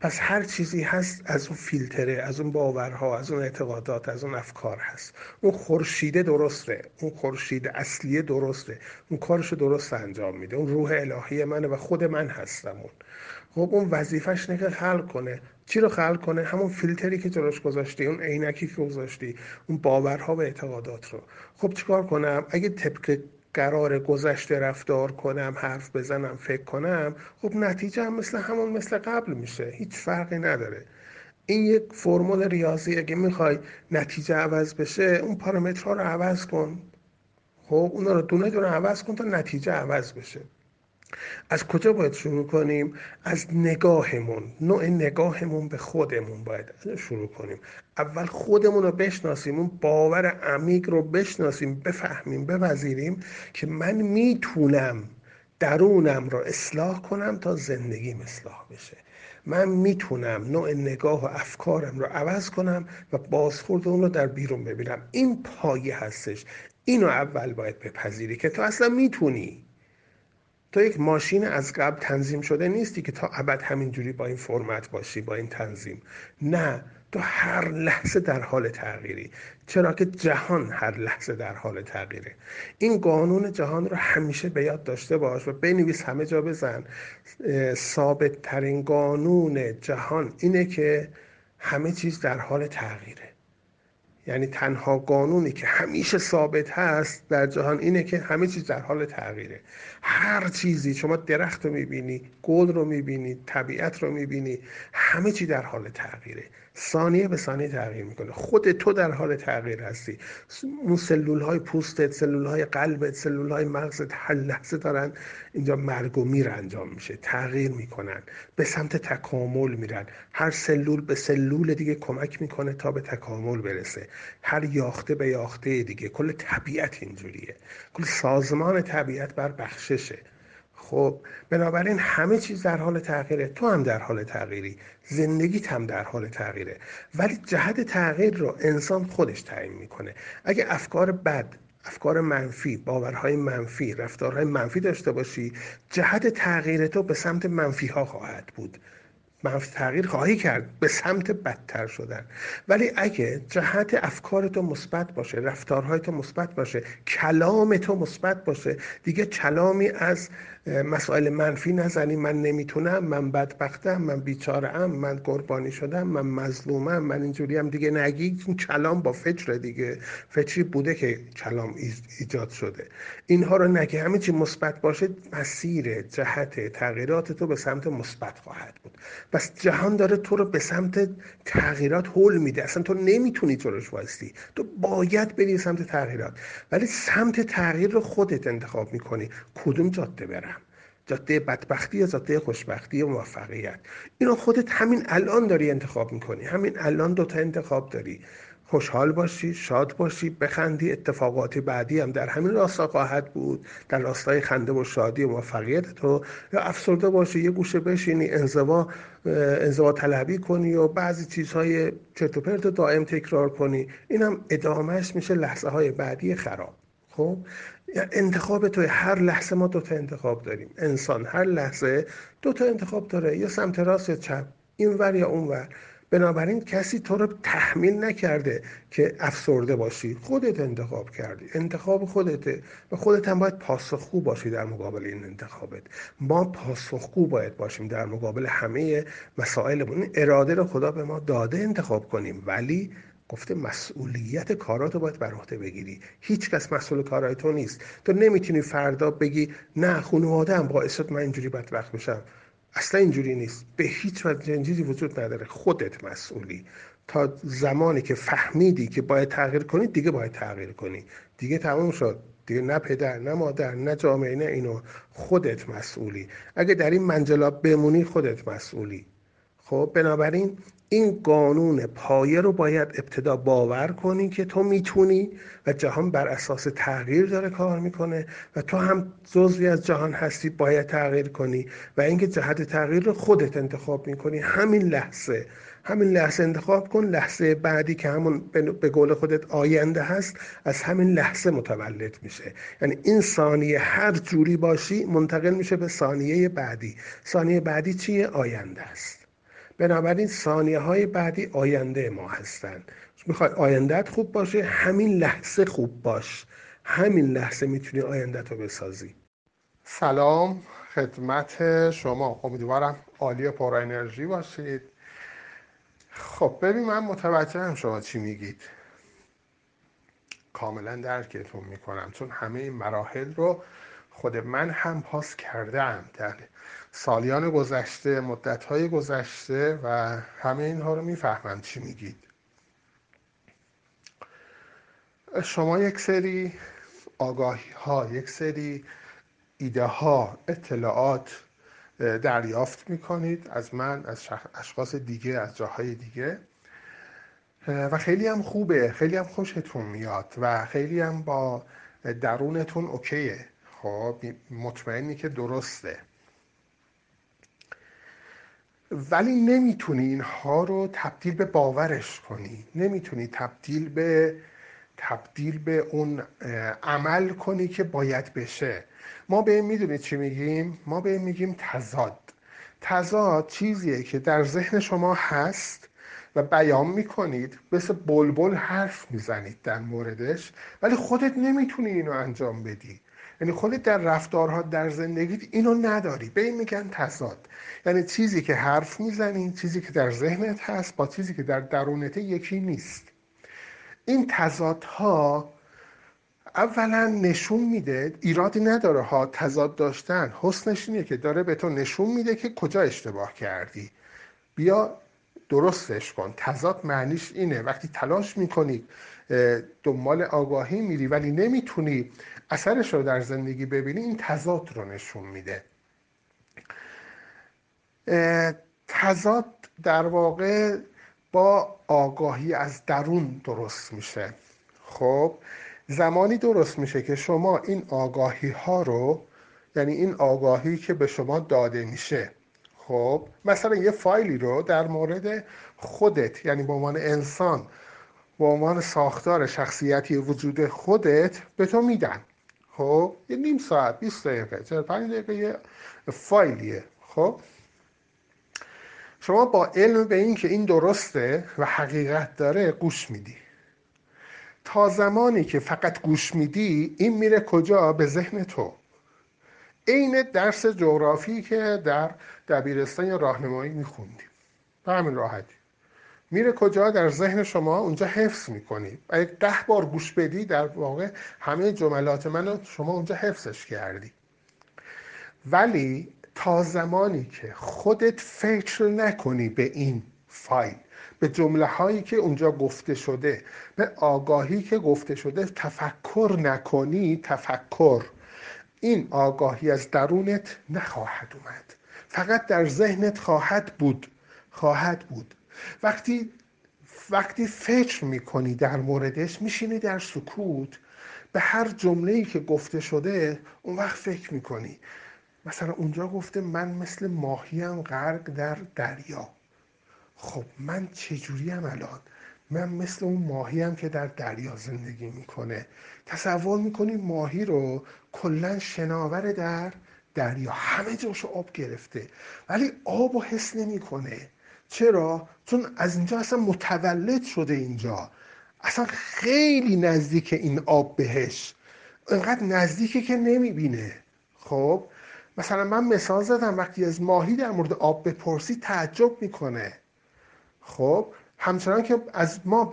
پس هر چیزی هست از اون فیلتره از اون باورها از اون اعتقادات از اون افکار هست. اون خورشیده درسته اون خورشید اصلیه درسته. اون کارش درست انجام میده. اون روح الهی منه و خود من هستم اون خب اون وظیفش اینه که خلق کنه. چی رو خلق کنه؟ همون فیلتری که جلوش گذاشتی اون عینکی که گذاشتی اون باورها و اعتقادات رو. خب چیکار کنم؟ اگه طبق قرار گذشته رفتار کنم حرف بزنم فکر کنم خب نتیجه هم مثل همون مثل قبل میشه. هیچ فرقی نداره. این یک فرمول ریاضی اگه می‌خوای نتیجه عوض بشه اون پارامترها رو عوض کن. خب اونا رو دونه دونه عوض کن تا نتیجه عوض بشه. از کجا باید شروع کنیم؟ از نگاهمون. نوع نگاهمون به خودمون باید شروع کنیم. اول خودمون رو بشناسیم اون باور عمیق رو بشناسیم بفهمیم بپذیریم که من می‌تونم درونم رو اصلاح کنم تا زندگیم اصلاح بشه. من می‌تونم نوع نگاه و افکارم رو عوض کنم و بازخورد اون رو در بیرون ببینم. این پایه هستش. اینو اول باید بپذیری که تو اصلا می‌تونی. تو یک ماشین از قبل تنظیم شده نیستی که تا ابد همینجوری با این فرمت باشی با این تنظیم. نه تو هر لحظه در حال تغییری. چرا که جهان هر لحظه در حال تغییره. این قانون جهان رو همیشه به یاد داشته باش و بنویس همه جا بزن. ثابت ترین قانون جهان اینه که همه چیز در حال تغییره. یعنی تنها قانونی که همیشه ثابت هست در جهان اینه که همه چیز در حال تغییره. هر چیزی شما درخت رو می‌بینی گل رو می‌بینی طبیعت رو می‌بینی همه چی در حال تغییره. ثانیه به ثانیه تغییر می‌کنه. خود تو در حال تغییر هستی. اون سلول های پوستت سلول های قلبت سلول های مغزت هر لحظه دارن اینجا مرگ و میر انجام میشه. تغییر می‌کنن. به سمت تکامل میرن. هر سلول به سلول دیگه کمک می‌کنه تا به تکامل برسه. هر یاخته به یاخته دیگه. کل طبیعت اینجوریه. کل سازمان طبیعت بر بخششه. خب بنابراین همه چیز در حال تغییره. تو هم در حال تغییری. زندگیت هم در حال تغییره. ولی جهت تغییر رو انسان خودش تعیین می‌کنه. اگه افکار بد افکار منفی باورهای منفی رفتارهای منفی داشته باشی جهت تغییر تو به سمت منفی ها خواهد بود. منفی تغییر خواهی کرد به سمت بدتر شدن. ولی اگه جهت افکار تو مثبت باشه رفتارهای تو مثبت باشه کلام تو مثبت باشه دیگه کلامی از مسائل منفی نزنی من نمی‌تونم من بدبختم من بیچاره من قربانی شدم من مظلومم من اینجوری هم دیگه نگی این کلام با فجر دیگه. فجری بوده که کلام ایجاد شده. اینها رو نگی. همه چی مثبت باشه مسیر جهت تغییرات تو به سمت مثبت خواهد بود. پس جهان داره تو رو به سمت تغییرات هول میده. اصلا تو نمی‌تونی جلوش واستی تو باید بری سمت تغییرات. ولی سمت تغییر رو خودت انتخاب می‌کنی. کدوم جاده برم؟ جاده بدبختی یا جاده خوشبختی و موفقیت. اینو خودت همین الان داری انتخاب می‌کنی. همین الان دوتا انتخاب داری. خوشحال باشی شاد باشی بخندی اتفاقات بعدی هم در همین راستا خواهد بود. در راستای خنده و شادی و موفقیت تو یا افسرده باشی یه گوشه بشینی انزوا انزوا طلبی کنی و بعضی چیزهای چرت و پرت دائم تکرار کنی. اینم ادامهش میشه لحظه های بعدی خراب. خب؟ انتخاب توی هر لحظه ما دوتا انتخاب داریم. انسان هر لحظه دوتا انتخاب داره یا سمت راست یا چپ این ور یا اون ور. بنابراین کسی تو رو تحمیل نکرده که افسرده باشی. خودت انتخاب کردی. انتخاب خودته. و خودت هم باید پاسخگو باشی در مقابل این انتخابت. ما پاسخگو باید باشیم در مقابل همه مسائلمون. اراده رو خدا به ما داده انتخاب کنیم. ولی گفته مسئولیت کاراتو باید بر عهده بگیری. هیچ کس مسئول کارهای تو نیست. تو نمی‌تونی فردا بگی نه خانواده هم باعث شد من اینجوری بدبخت بشم. اصلا اینجوری نیست. به هیچ وجه چیزی وجود نداره. خودت مسئولی. تا زمانی که فهمیدی که باید تغییر کنی دیگه باید تغییر کنی. دیگه تمام شد. دیگه نه پدر نه مادر نه جامعه نه اینو. خودت مسئولی. اگه در این منجلاب بمونی خودت مسئولی. خب بنابراین این قانون پایه رو باید ابتدا باور کنی که تو می‌تونی و جهان بر اساس تغییر داره کار می‌کنه و تو هم جزوی از جهان هستی باید تغییر کنی و اینکه جهت تغییر رو خودت انتخاب می‌کنی همین لحظه. همین لحظه انتخاب کن لحظه بعدی که همون به قول خودت آینده هست از همین لحظه متولد میشه. یعنی این ثانیه هر جوری باشی منتقل میشه به ثانیه بعدی. ثانیه بعدی چیه؟ آینده است. بنابراین ثانیه های بعدی آینده ما هستن می‌خوای آیندهت خوب باشه همین لحظه خوب باش. همین لحظه می‌تونی آیندهت رو بسازی. سلام خدمت شما. امیدوارم عالی پر انرژی باشید. خب ببین من متوجهم شما چی میگید. کاملا درکتون می‌کنم چون همه این مراحل رو خود من هم پاس کردم در سالیان گذشته مدتهای گذشته و همه اینها رو می‌فهمم چی میگید. شما یک سری آگاهی ها یک سری ایده ها اطلاعات دریافت می‌کنید از من از اشخاص دیگه از جاهای دیگه. و خیلی هم خوبه خیلی هم خوشتون میاد و خیلی هم با درونتون اوکیه. خب مطمئنی که درسته. ولی نمی‌تونی اینها رو تبدیل به باورش کنی. نمی‌تونی تبدیل به تبدیل به اون عمل کنی که باید بشه. ما به این می‌دونید چی میگیم؟ ما به این میگیم تضاد. تضاد چیزیه که در ذهن شما هست و بیان می‌کنید. مثل بلبل حرف می‌زنید در موردش ولی خودت نمی‌تونی اینو انجام بدی. یعنی خودت در رفتارها در زندگیت اینو نداری. به این میگن تضاد. یعنی چیزی که حرف می‌زنی چیزی که در ذهنت هست با چیزی که در درونت یکی نیست. این تضادها اولا نشون میده ایرادی نداره ها تضاد داشتن. حسنش اینه که داره به تو نشون میده که کجا اشتباه کردی. بیا درستش کن. تضاد معنیش اینه. وقتی تلاش می‌کنی دنبال آگاهی میری ولی نمی‌تونی اثرش رو در زندگی ببینی این تضاد رو نشون میده. تضاد در واقع با آگاهی از درون درست میشه. خب زمانی درست میشه که شما این آگاهی ها رو یعنی این آگاهی که به شما داده میشه. خب مثلا یه فایلی رو در مورد خودت یعنی به عنوان انسان به عنوان ساختار شخصیتی وجود خودت به تو میدن. خب؟ یه نیم ساعت 20 دقیقه 45 دقیقه یه فایلیه خب؟ شما با علم به این که این درسته و حقیقت داره گوش میدی. تا زمانی که فقط گوش میدی این میره کجا؟ به ذهن تو. عین درس جغرافی که در دبیرستان یا راهنمایی میخوندیم. به همین راحتی. میره کجا؟ در ذهن شما اونجا حفظ می‌کنی. اگه ده بار گوش بدی در واقع همه جملات منو شما اونجا حفظش کردی. ولی تا زمانی که خودت فکر نکنی به این فایل به جمله هایی که اونجا گفته شده به آگاهی که گفته شده تفکر نکنی تفکر. این آگاهی از درونت نخواهد اومد. فقط در ذهنت خواهد بود. خواهد بود. وقتی وقتی فکر می‌کنی در موردش میشینی در سکوت به هر جمله‌ای که گفته شده اون وقت فکر می‌کنی. مثلا اونجا گفته من مثل ماهیم غرق در دریا. خب من چجوریم الان؟ من مثل اون ماهیم که در دریا زندگی می‌کنه. تصور می‌کنی ماهی رو کلا شناور در دریا. همه جاشو آب گرفته. ولی آب و حس نمی‌کنه. چرا؟ چون از اینجا اصلا متولد شده اینجا. اصلا خیلی نزدیک این آب بهش. انقدر نزدیکه که نمی‌بینه. خب؟ مثلا من مثال زدم وقتی از ماهی در مورد آب بپرسی تعجب می‌کنه. خب؟ همچنان که از ما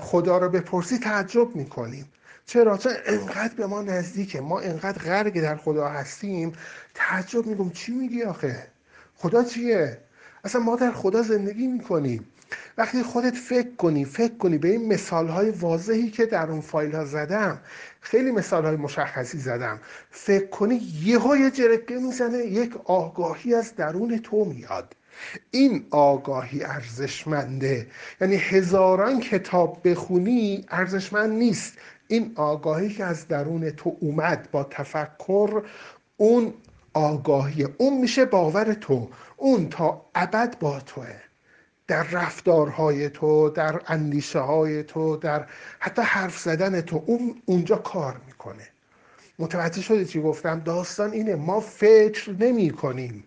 خدا رو بپرسی تعجب می‌کنیم. چرا؟ چون انقدر به ما نزدیکه. ما انقدر غرق در خدا هستیم. تعجب میگم چی میگی آخه؟ خدا چیه؟ اصلا ما در خدا زندگی می‌کنیم وقتی خودت فکر کنی فکر کنی به این مثال های واضحی که در اون فایل ها زدم. خیلی مثال های مشخصی زدم. فکر کنی یه های جرقه می‌زنه یک آگاهی از درون تو میاد. این آگاهی ارزشمنده. یعنی هزاران کتاب بخونی ارزشمند نیست. این آگاهی که از درون تو اومد با تفکر اون آگاهی اون میشه باور تو. اون تا ابد با توه. در رفتارهای تو در اندیشه های تو در حتی حرف زدن تو اون اونجا کار می‌کنه. متوجه شده چی گفتم؟ داستان اینه ما فکر نمی کنیم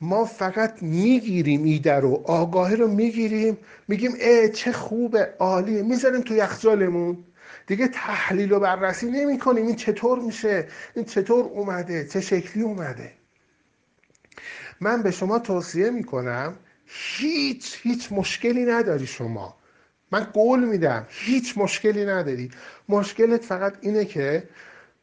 ما فقط می‌گیریم ایده رو آگاهی رو می‌گیریم میگیم اه چه خوبه عالیه می‌ذاریم تو یخجالمون دیگه تحلیل و بررسی نمی کنیم این چطور میشه؟ این چطور اومده؟ چه شکلی اومده؟ من به شما توصیه می‌کنم هیچ هیچ مشکلی نداری شما. من قول میدم هیچ مشکلی نداری. مشکلت فقط اینه که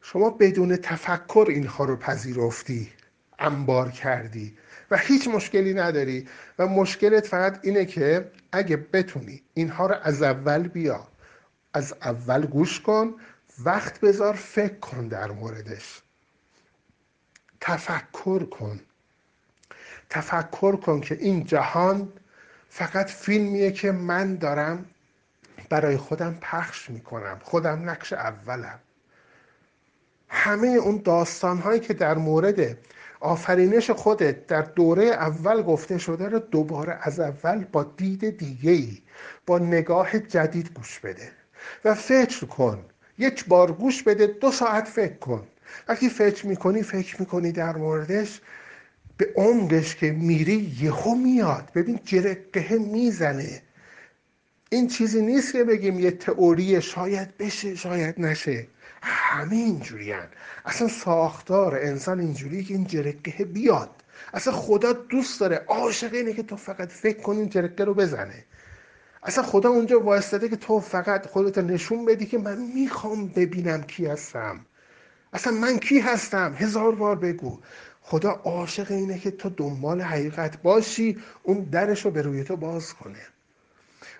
شما بدون تفکر اینها رو پذیرفتی انبار کردی و هیچ مشکلی نداری. و مشکلت فقط اینه که اگه بتونی اینها رو از اول بیا از اول گوش کن وقت بذار فکر کن در موردش. تفکر کن. تفکر کن که این جهان فقط فیلمیه که من دارم برای خودم پخش می‌کنم. خودم نقش اولم. همه اون داستان هایی که در مورد آفرینش خودت در دوره اول گفته شده رو دوباره از اول با دید دیگه ای با نگاه جدید گوش بده و فکر کن. یک بار گوش بده دو ساعت فکر کن. وقتی فکر می‌کنی فکر می‌کنی در موردش به عمقش که میری یهو میاد. ببین جرقه می‌زنه. این چیزی نیست که بگیم یه تئوری شاید بشه شاید نشه. همه اینجوری اصلا ساختار انسان اینجوری که این جرقه بیاد. اصلا خدا دوست داره. عاشق اینه که تو فقط فکر کنی این جرقه رو بزنه. اصلا خدا اونجا وایستاده که تو فقط خودت نشون بدی که من می‌خوام ببینم کی هستم. اصلا من کی هستم؟ هزار بار بگو. خدا عاشق اینه که تو دنبال حقیقت باشی اون درش رو به روی تو باز کنه.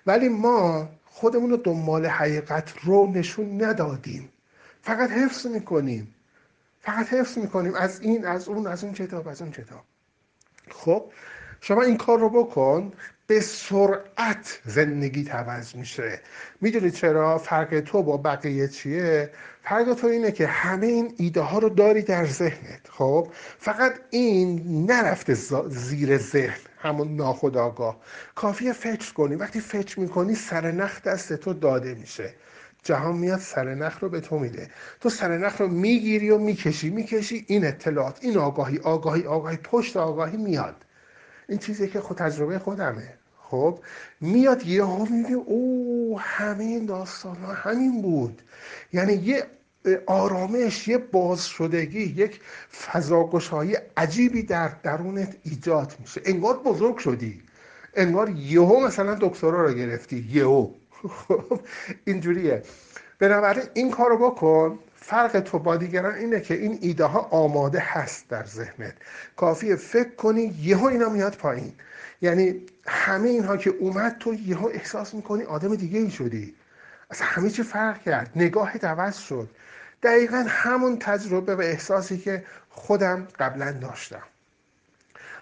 ولی ما خودمون رو دنبال حقیقت رو نشون ندادیم. فقط حفظ می‌کنیم. فقط حفظ می‌کنیم. از این از اون از اون کتاب از اون کتاب. خب شما این کار رو بکن. به سرعت زندگی عوض میشه. می‌دونید چرا؟ فرق تو با بقیه چیه؟ فرق تو اینه که همه این ایده ها رو داری در ذهنت. خب؟ فقط این نرفته زیر ذهن همون ناخداگاه کافیه فکر کنی. وقتی فکر می‌کنی سرنخ دست تو داده میشه. جهان میاد سرنخ رو به تو میده. تو سرنخ رو می‌گیری و می‌کشی. می‌کشی این اطلاعات این آگاهی آگاهی آگاهی پشت آگاهی میاد. این چیزی که خود تجربه خودمه. خب میاد یه ها میگه او همه این داستان ها همین بود. یعنی یه آرامش یه باز شدگی یک فضاگشایی عجیبی در درونت ایجاد میشه. انگار بزرگ شدی. انگار یهو مثلا دکترا رو گرفتی. یهو. [LAUGHS] خب اینجوریه. بنابراین این کارو بکن. فرق تو با دیگران اینه که این ایده ها آماده هست در ذهنت. کافیه فکر کنی یهو اینا میاد پایین. یعنی همه اینها که اومد تو یهو احساس می‌کنی آدم دیگه ای شدی. اصلا همه چی فرق کرد. نگاه عوض شد. دقیقا همون تجربه و احساسی که خودم قبلا داشتم.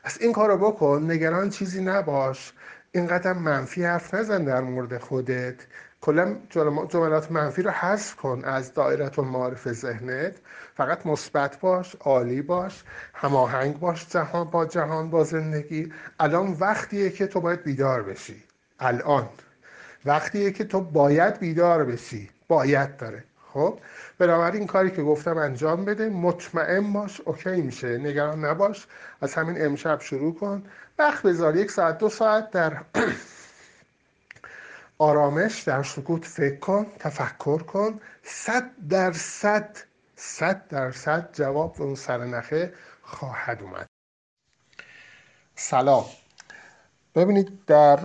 از این کارو بکن. نگران چیزی نباش. اینقدر منفی حرف نزن در مورد خودت. کلا جملات منفی رو حذف کن از دایره معارف ذهنت. فقط مثبت باش عالی باش هماهنگ باش جهان با جهان با زندگی. الان وقتیه که تو باید بیدار بشی. الان. وقتیه که تو باید بیدار بشی. باید داره. خب؟ بنابراین کاری که گفتم انجام بده. مطمئن باش. اوکی میشه. نگران نباش. از همین امشب شروع کن. وقت بذار. یک ساعت دو ساعت در [CLEARS THROAT] آرامش در سکوت فکر کن تفکر کن. صد درصد صد درصد جواب به اون سرنخه خواهد اومد. سلام. ببینید در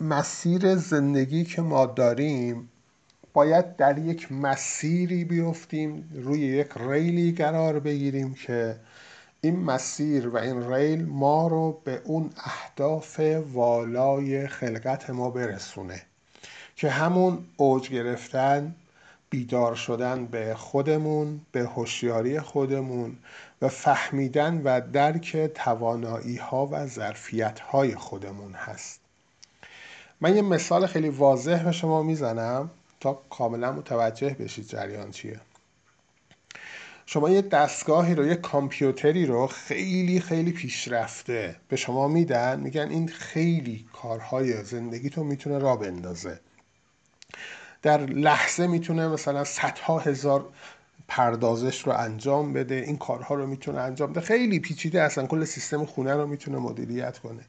مسیر زندگی که ما داریم باید در یک مسیری بیفتیم روی یک ریلی قرار بگیریم که این مسیر و این ریل ما رو به اون اهداف والای خلقت ما برسونه. که همون اوج گرفتن بیدار شدن به خودمون به هوشیاری خودمون و فهمیدن و درک توانایی ها و ظرفیت های خودمون هست. من یه مثال خیلی واضح به شما می‌زنم تا کاملا متوجه بشید جریان چیه. شما یه دستگاهی رو یه کامپیوتری رو خیلی خیلی پیشرفته به شما میدن میگن این خیلی کارهای زندگی تو می‌تونه را بندازه. در لحظه می‌تونه مثلا صدها هزار پردازش رو انجام بده این کارها رو می‌تونه انجام بده. خیلی پیچیده اصلا کل سیستم خونه رو می‌تونه مدیریت کنه.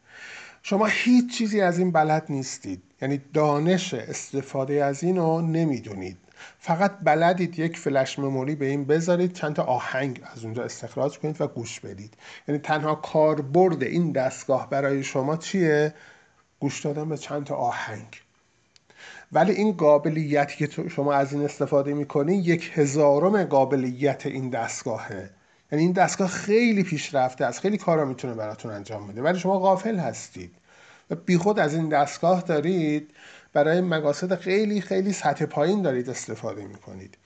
شما هیچ چیزی از این بلد نیستید. یعنی دانش استفاده از این رو نمی‌دونید. فقط بلدید یک فلش مموری به این بذارید چند تا آهنگ از اونجا استخراج کنید و گوش بدید. یعنی تنها کاربرد این دستگاه برای شما چیه؟ گوش دادن به چند تا آهنگ. ولی این قابلیتی که شما از این استفاده می‌کنی یک هزارم قابلیت این دستگاهه. یعنی این دستگاه خیلی پیشرفته است. خیلی کارا می‌تونه براتون انجام بده. ولی شما غافل هستید. و بیخود از این دستگاه دارید برای مقاصد خیلی خیلی سطح پایین دارید استفاده می‌کنید.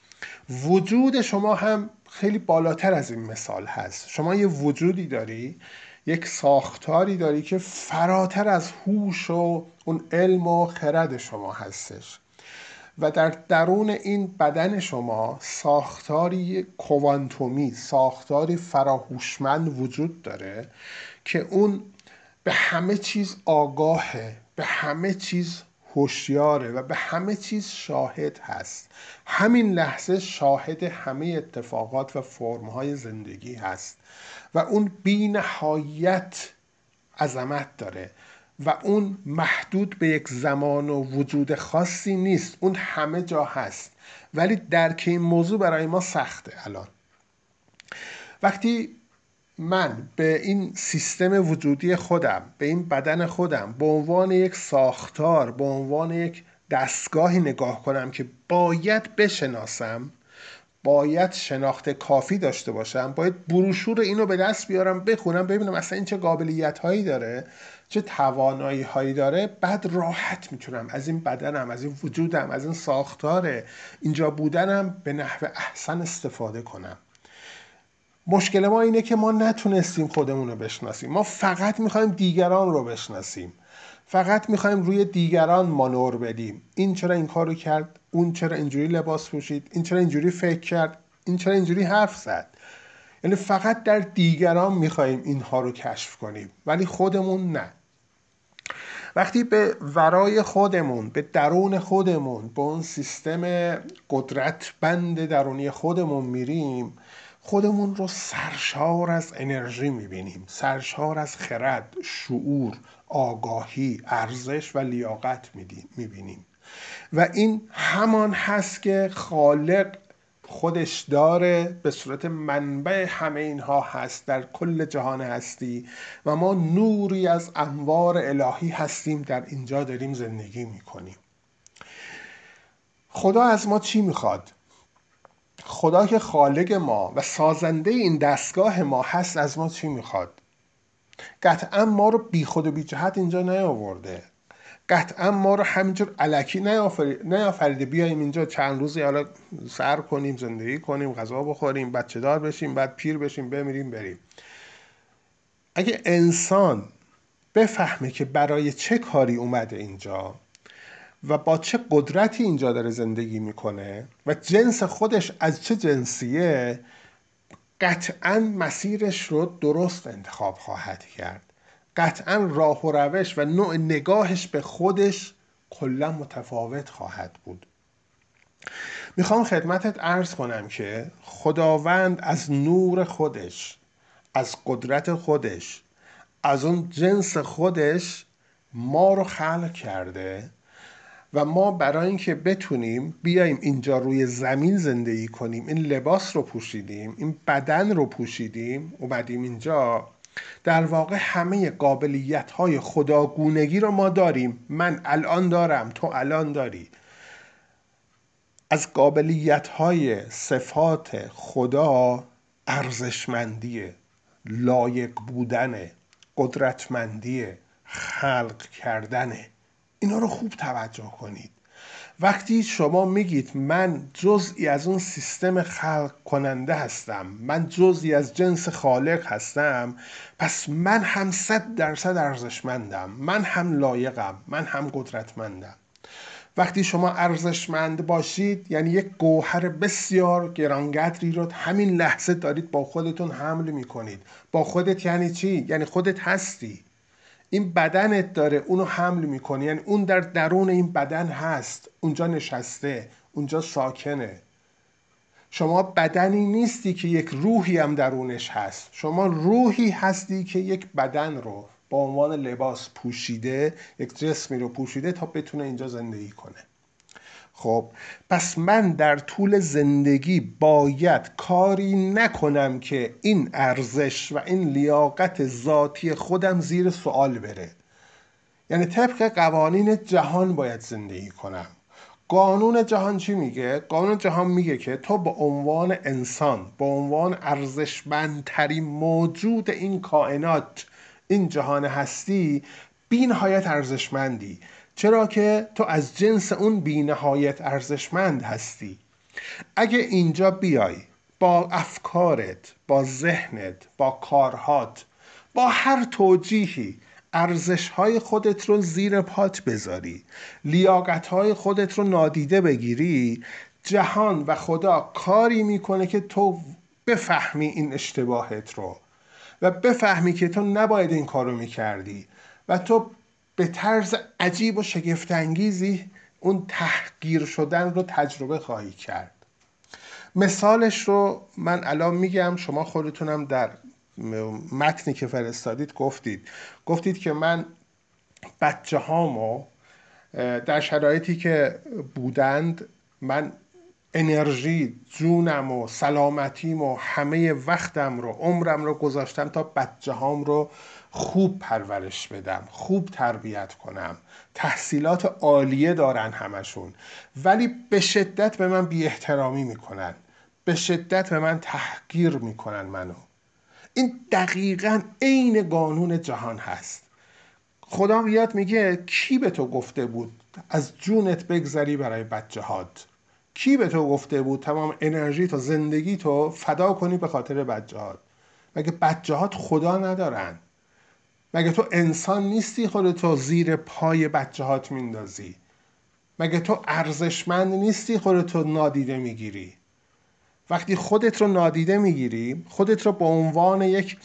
وجود شما هم خیلی بالاتر از این مثال هست. شما یه وجودی داری یک ساختاری داری که فراتر از هوش و اون علم و خرد شما هستش. و در درون این بدن شما ساختاری کوانتومی ساختاری فراهوشمند وجود داره که اون به همه چیز آگاهه به همه چیز هوشیاره و به همه چیز شاهد هست. همین لحظه شاهد همه اتفاقات و فرمهای زندگی هست. و اون بی نهایت عظمت داره و اون محدود به یک زمان و وجود خاصی نیست. اون همه جا هست. ولی درک این موضوع برای ما سخته الان. وقتی من به این سیستم وجودی خودم به این بدن خودم به عنوان یک ساختار به عنوان یک دستگاهی نگاه کنم که باید بشناسم باید شناخت کافی داشته باشم. باید بروشور اینو به دست بیارم بخونم ببینم اصلا این چه قابلیت هایی داره چه توانایی هایی داره. بعد راحت می‌تونم. از این بدنم از این وجودم از این ساختار اینجا بودنم به نحو احسن استفاده کنم. مشکل ما اینه که ما نتونستیم خودمون رو بشناسیم. ما فقط می‌خوایم دیگران رو بشناسیم. فقط می‌خوایم روی دیگران مانور بدیم. این چرا این کارو کرد؟ اون چرا اینجوری لباس پوشید؟ این چرا اینجوری فکر کرد؟ این چرا اینجوری حرف زد؟ یعنی فقط در دیگران می‌خوایم اینها رو کشف کنیم ولی خودمون نه. وقتی به ورای خودمون به درون خودمون به اون سیستم قدرت بند درونی خودمون میریم خودمون رو سرشار از انرژی می‌بینیم سرشار از خرد شعور آگاهی ارزش و لیاقت می‌بینیم. و این همان هست که خالق خودش داره به صورت منبع همه اینها هست در کل جهان هستی و ما نوری از انوار الهی هستیم در اینجا داریم زندگی می‌کنیم. خدا از ما چی می‌خواد؟ خدا که خالق ما و سازنده این دستگاه ما هست از ما چی می‌خواد؟ قطعا ما رو بی خود و بی جهت اینجا نیاورده. قطعا ما رو همینجور علکی نیافریده. بیایم اینجا چند روزی حالا سر کنیم زندگی کنیم غذا بخوریم بچه دار بشیم بعد پیر بشیم بمیریم بریم. اگه انسان بفهمه که برای چه کاری اومده اینجا و با چه قدرتی اینجا داره زندگی می‌کنه و جنس خودش از چه جنسیه قطعا مسیرش رو درست انتخاب خواهد کرد. قطعا راه و روش و نوع نگاهش به خودش کلا متفاوت خواهد بود. می‌خوام خدمتت ارز کنم که خداوند از نور خودش از قدرت خودش از اون جنس خودش ما رو خلق کرده. و ما برای اینکه بتونیم بیایم اینجا روی زمین زندگی کنیم این لباس رو پوشیدیم این بدن رو پوشیدیم اومدیم اینجا در واقع همه قابلیت های خداگونگی رو ما داریم. من الان دارم تو الان داری. از قابلیت های صفات خدا ارزشمندی لایق بودن قدرتمندی خلق کردنه. اینا رو خوب توجه کنید. وقتی شما میگید من جزئی از اون سیستم خلق کننده هستم من جزئی از جنس خالق هستم پس من هم صد درصد ارزشمندم من هم لایقم من هم قدرتمندم. وقتی شما ارزشمند باشید یعنی یک گوهر بسیار گرانقدری رو همین لحظه دارید با خودتون حمل می‌کنید. با خودت یعنی چی؟ یعنی خودت هستی. این بدنت داره اونو حمل می‌کنه یعنی اون در درون این بدن هست. اونجا نشسته اونجا ساکنه. شما بدنی نیستی که یک روحی هم درونش هست. شما روحی هستی که یک بدن رو با عنوان لباس پوشیده یک جسمی رو پوشیده تا بتونه اینجا زندگی کنه. خب پس من در طول زندگی باید کاری نکنم که این ارزش و این لیاقت ذاتی خودم زیر سوال بره. یعنی طبق قوانین جهان باید زندگی کنم. قانون جهان چی میگه؟ قانون جهان میگه که تو به عنوان انسان به عنوان ارزشمندترین موجود این کائنات این جهان هستی بی نهایت ارزشمندی. چرا که تو از جنس اون بی نهایت ارزشمند هستی. اگه اینجا بیای با افکارت با ذهنت با کارهات با هر توجیهی ارزش های خودت رو زیر پات بذاری لیاقت های خودت رو نادیده بگیری جهان و خدا کاری می‌کنه که تو بفهمی این اشتباهت رو و بفهمی که تو نباید این کارو می‌کردی و تو به طرز عجیب و شگفتانگیزی اون تحقیر شدن رو تجربه خواهی کرد. مثالش رو من الان میگم شما خودتونم در متنی که فرستادید گفتید. گفتید که من بچه هامو در شرایطی که بودند من انرژی جونم و سلامتیم و همه وقتم رو عمرم رو گذاشتم تا بچه هام رو خوب پرورش بدم خوب تربیت کنم. تحصیلات عالیه دارن همشون. ولی به شدت به من بی احترامی می‌کنن. به شدت به من تحقیر می‌کنن منو. این دقیقا عین قانون جهان هست. خدا میاد میگه کی به تو گفته بود از جونت بگذری برای بچه هات؟ کی به تو گفته بود تمام انرژی تو زندگی تو فدا کنی به خاطر بچه هات؟ مگه بچه هات خدا ندارن؟ مگه تو انسان نیستی خودتو زیر پای بچه هات میندازی؟ مگه تو ارزشمند نیستی خودتو نادیده می‌گیری؟ وقتی خودت رو نادیده می‌گیری خودت رو به عنوان یک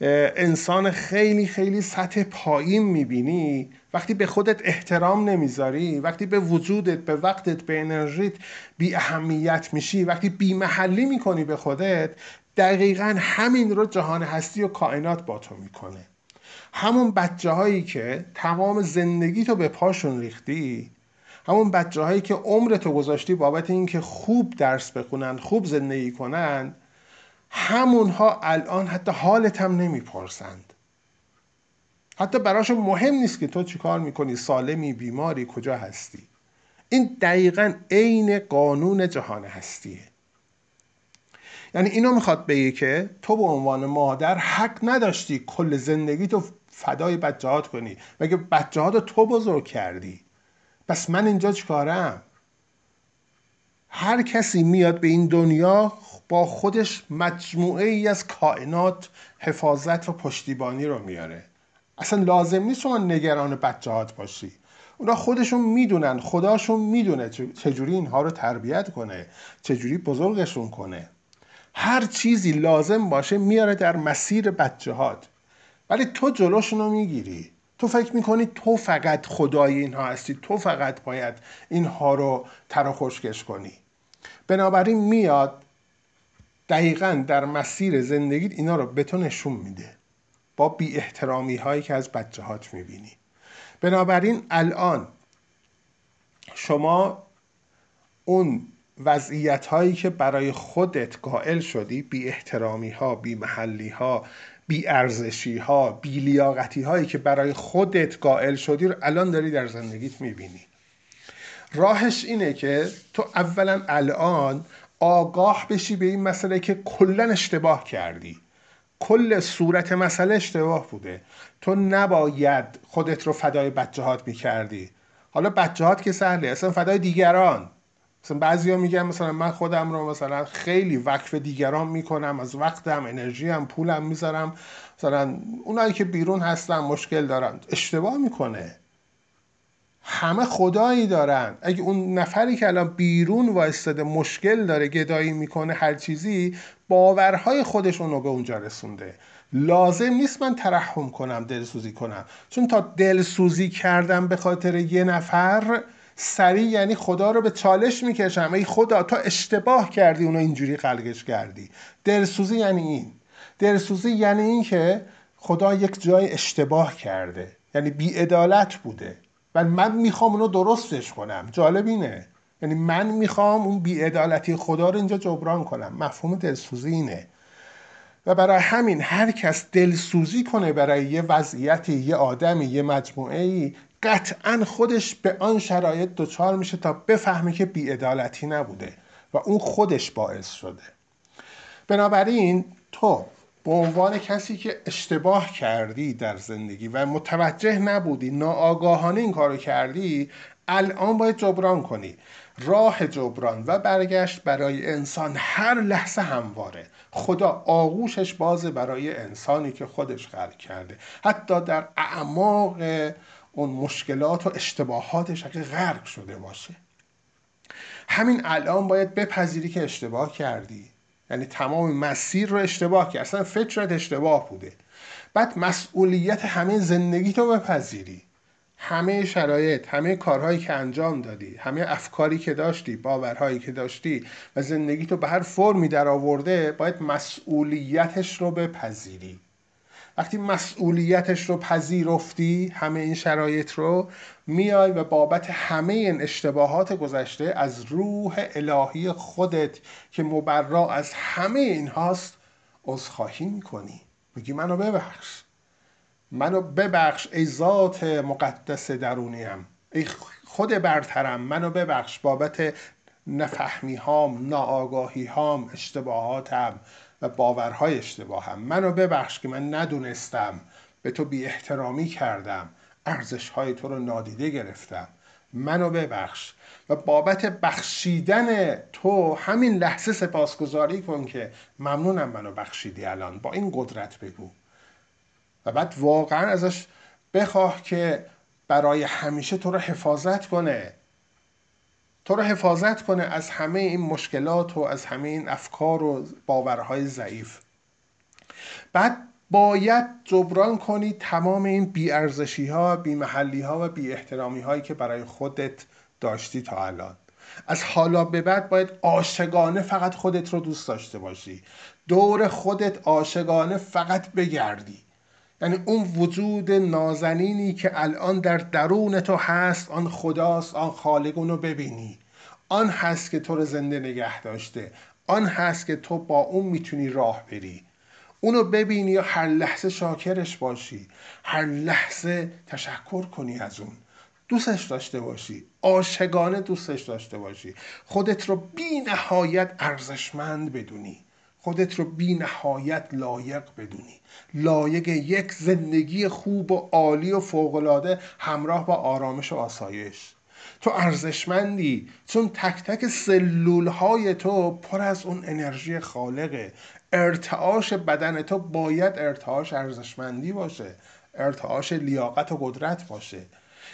انسان خیلی خیلی سطح پایین می‌بینی وقتی به خودت احترام نمی‌ذاری وقتی به وجودت به وقتت به انرژیت بی اهمیت میشی وقتی بی محلی می‌کنی به خودت دقیقا همین رو جهان هستی و کائنات با تو می‌کنه. همون بچه هایی که تمام زندگی تو به پاشون ریختی همون بچه هایی که عمر تو گذاشتی بابت اینکه خوب درس بخونن خوب زندگی کنن همونها الان حتی حالت هم نمی‌پرسند. حتی براشون مهم نیست که تو چیکار می‌کنی سالمی بیماری کجا هستی. این دقیقا عین قانون جهان هستیه. یعنی اینو می‌خواد بگه که تو به عنوان مادر حق نداشتی کل زندگی تو فدای بچهات کنی. مگه بچه رو تو بزرگ کردی؟ پس من اینجا چیکارم؟ هر کسی میاد به این دنیا با خودش مجموعه ای از کائنات حفاظت و پشتیبانی رو میاره. اصلا لازم نیست شما نگران بچهات باشی. اونا خودشون می‌دونن خداشون می‌دونه چجوری اینها رو تربیت کنه چجوری بزرگشون کنه. هر چیزی لازم باشه میاره در مسیر بچه هات ولی تو جلوشون رو می‌گیری. تو فکر می‌کنی تو فقط خدای اینها هستی. تو فقط باید اینها رو تر و خشکش کنی. بنابراین میاد دقیقا در مسیر زندگیت اینا رو به تو نشون میده. با بی احترامی هایی که از بچه هات می‌بینی. بنابراین الان شما اون وضعیت هایی که برای خودت قائل شدی بی احترامی ها بی محلی ها بی ارزشی ها بی لیاقتی هایی که برای خودت قائل شدی رو الان داری در زندگیت می‌بینی. راهش اینه که تو اولا الان آگاه بشی به این مسئله که کلا اشتباه کردی. کل صورت مسئله اشتباه بوده. تو نباید خودت رو فدای بچه هات می‌کردی. حالا بچه هات که سهله اصلا فدای دیگران. مثلا بعضیا میگن مثلا من خودم رو مثلا خیلی وقف دیگران می‌کنم از وقتم انرژیم پولم می‌ذارم. مثلا اونایی که بیرون هستن مشکل دارن. اشتباه می‌کنه. همه خدایی دارن. اگه اون نفری که الان بیرون وایستاده مشکل داره گدایی می‌کنه هر چیزی باورهای خودش رو به اونجا رسونده. لازم نیست من ترحم کنم دلسوزی کنم. چون تا دلسوزی کردم به خاطر یه نفر سریع یعنی خدا رو به چالش می‌کشم. ای خدا تو اشتباه کردی اونو اینجوری خلقش کردی. دلسوزی یعنی این. دلسوزی یعنی این که خدا یک جای اشتباه کرده. یعنی بیعدالت بوده. و من می‌خوام اونو درستش کنم. جالب اینه. یعنی من می‌خوام اون بیعدالتی خدا رو اینجا جبران کنم. مفهوم دلسوزی اینه. و برای همین هر کس دلسوزی کنه برای یه وضعیتی یه آدمی یه مجموعه ای قطعا خودش به آن شرایط دچار میشه تا بفهمه که بیعدالتی نبوده و اون خودش باعث شده. بنابراین تو به عنوان کسی که اشتباه کردی در زندگی و متوجه نبودی ناآگاهانه این کارو کردی الان باید جبران کنی. راه جبران و برگشت برای انسان هر لحظه همواره. خدا آغوشش بازه برای انسانی که خودش خلق کرده. حتی در اعماق اون مشکلات و اشتباهاتش اگه غرق شده باشه. همین الان باید بپذیری که اشتباه کردی. یعنی تمام مسیر رو اشتباه کردی. اصلا فکرت اشتباه بوده. بعد مسئولیت همه زندگی تو بپذیری. همه شرایط همه کارهایی که انجام دادی همه افکاری که داشتی باورهایی که داشتی و زندگی تو به هر فرمی در آورده باید مسئولیتش رو بپذیری. وقتی مسئولیتش رو پذیرفتی همه این شرایط رو میای و بابت همه این اشتباهات گذشته از روح الهی خودت که مبرا از همه این هاست عذرخواهی می‌کنی. میگی منو ببخش. منو ببخش ای ذات مقدس درونیم. ای خود برترم منو ببخش بابت نفهمی هام ناآگاهی هام اشتباهاتم. و باورهای اشتباهم. منو ببخش که من ندونستم. به تو بی احترامی کردم. ارزش های تو رو نادیده گرفتم. منو ببخش. و بابت بخشیدن تو همین لحظه سپاسگزاری کن که ممنونم منو بخشیدی الان. با این قدرت بگو. و بعد واقعا ازش بخواه که برای همیشه تو رو حفاظت کنه. تو رو حفاظت کنه از همه این مشکلات و از همه این افکار و باورهای ضعیف. بعد باید جبران کنی تمام این بیارزشی ها بی محلی ها و بی احترامی هایی که برای خودت داشتی تا الان. از حالا به بعد باید عاشقانه فقط خودت رو دوست داشته باشی. دور خودت عاشقانه فقط بگردی. یعنی اون وجود نازنینی که الان در درون تو هست آن خداست آن خالق اونو ببینی. آن هست که تو رو زنده نگه داشته. آن هست که تو با اون می‌تونی راه بری. اونو ببینی یا هر لحظه شاکرش باشی. هر لحظه تشکر کنی از اون. دوستش داشته باشی. عاشقانه دوستش داشته باشی. خودت رو بی نهایت ارزشمند بدونی. خودت رو بی نهایت لایق بدونی. لایق یک زندگی خوب و عالی و فوقالعاده همراه با آرامش و آسایش. تو ارزشمندی. چون تک تک سلول های تو پر از اون انرژی خالقه. ارتعاش بدن تو باید ارتعاش ارزشمندی باشه. ارتعاش لیاقت و قدرت باشه.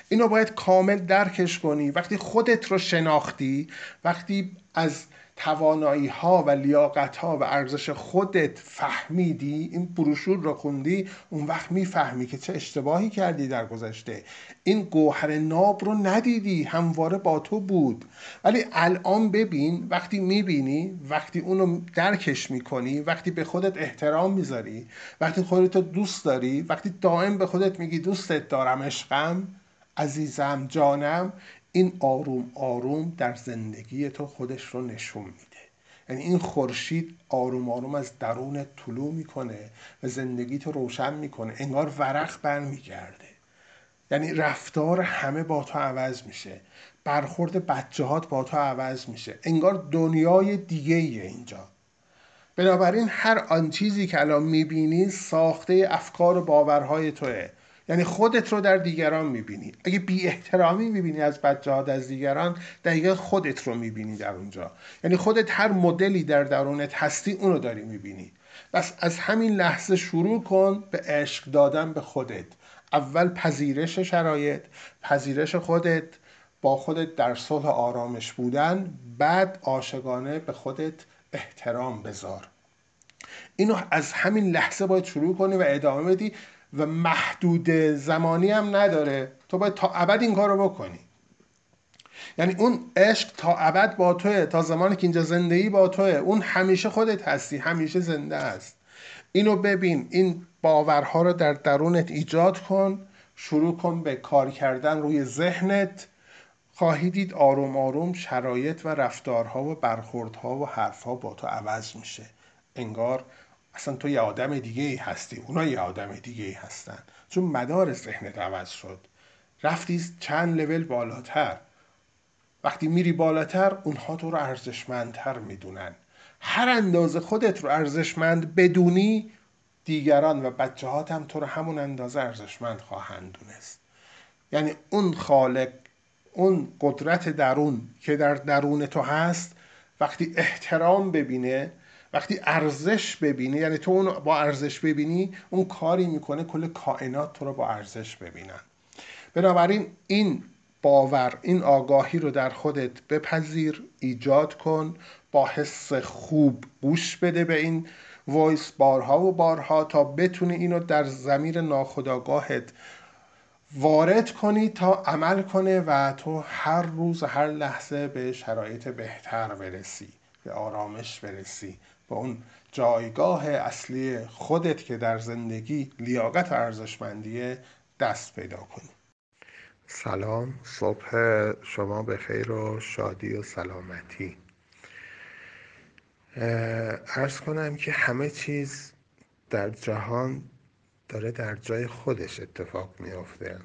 اینو باید کامل درکش کنی. وقتی خودت رو شناختی وقتی از توانایی ها و لیاقت ها و ارزش خودت فهمیدی این بروشور رو خوندی اون وقت می‌فهمی که چه اشتباهی کردی در گذشته. این گوهر ناب رو ندیدی همواره با تو بود. ولی الان ببین وقتی می‌بینی وقتی اونو درکش می‌کنی وقتی به خودت احترام می‌ذاری وقتی خودت دوست داری وقتی دائم به خودت میگی دوستت دارم عشقم عزیزم جانم این آروم آروم در زندگی تو خودش رو نشون میده. یعنی این خورشید آروم آروم از درون طلوع می‌کنه و زندگی تو روشن می‌کنه. انگار ورق برمیگرده. یعنی رفتار همه با تو عوض میشه. برخورد بچهات با تو عوض میشه. انگار دنیای دیگه ایه اینجا. بنابراین هر آن چیزی که الان می‌بینی ساخته افکار و باورهای توه. یعنی خودت رو در دیگران می‌بینی. اگه بی احترامی می‌بینی از بچه از دیگران دقیقا خودت رو می‌بینی در اونجا. یعنی خودت هر مدلی در درونت هستی اونو داری می‌بینی. بس از همین لحظه شروع کن به عشق دادن به خودت. اول پذیرش شرایط پذیرش خودت با خودت در صلح آرامش بودن بعد عاشقانه به خودت احترام بذار. اینو از همین لحظه باید شروع کنی و ادامه بدی. و محدود زمانی هم نداره. تو باید تا ابد این کار رو بکنی. یعنی اون عشق تا ابد با توه تا زمانی که اینجا زندگی با توه. اون همیشه خودت هستی همیشه زنده است اینو ببین این باورها رو در درونت ایجاد کن شروع کن به کار کردن روی ذهنت. خواهی دید آروم آروم شرایط و رفتارها و برخوردها و حرفها با تو عوض میشه. انگار اصلا تو یه آدم دیگه ای هستی. اونا یه آدم دیگه ای هستن. چون مدار ذهنت عوض شد. رفتی چند لول بالاتر. وقتی میری بالاتر اونها تو رو ارزشمندتر می‌دونن. هر اندازه خودت رو ارزشمند بدونی دیگران و بچه هم تو رو همون اندازه ارزشمند خواهند دونست. یعنی اون خالق اون قدرت درون که در درون تو هست وقتی احترام ببینه وقتی ارزش ببینی یعنی تو اون با ارزش ببینی اون کاری می‌کنه کل کائنات تو رو با ارزش ببینن. بنابراین این باور این آگاهی رو در خودت بپذیر ایجاد کن با حس خوب گوش بده به این وایس بارها و بارها تا بتونی اینو در زمیر ناخداگاهت وارد کنی تا عمل کنه و تو هر روز هر لحظه به شرایط بهتر برسی به آرامش برسی. با اون جایگاه اصلی خودت که در زندگی لیاقت ارزشمندیه دست پیدا کنی. سلام صبح شما به خیر و شادی و سلامتی. ارز کنم که همه چیز در جهان داره در جای خودش اتفاق میافته.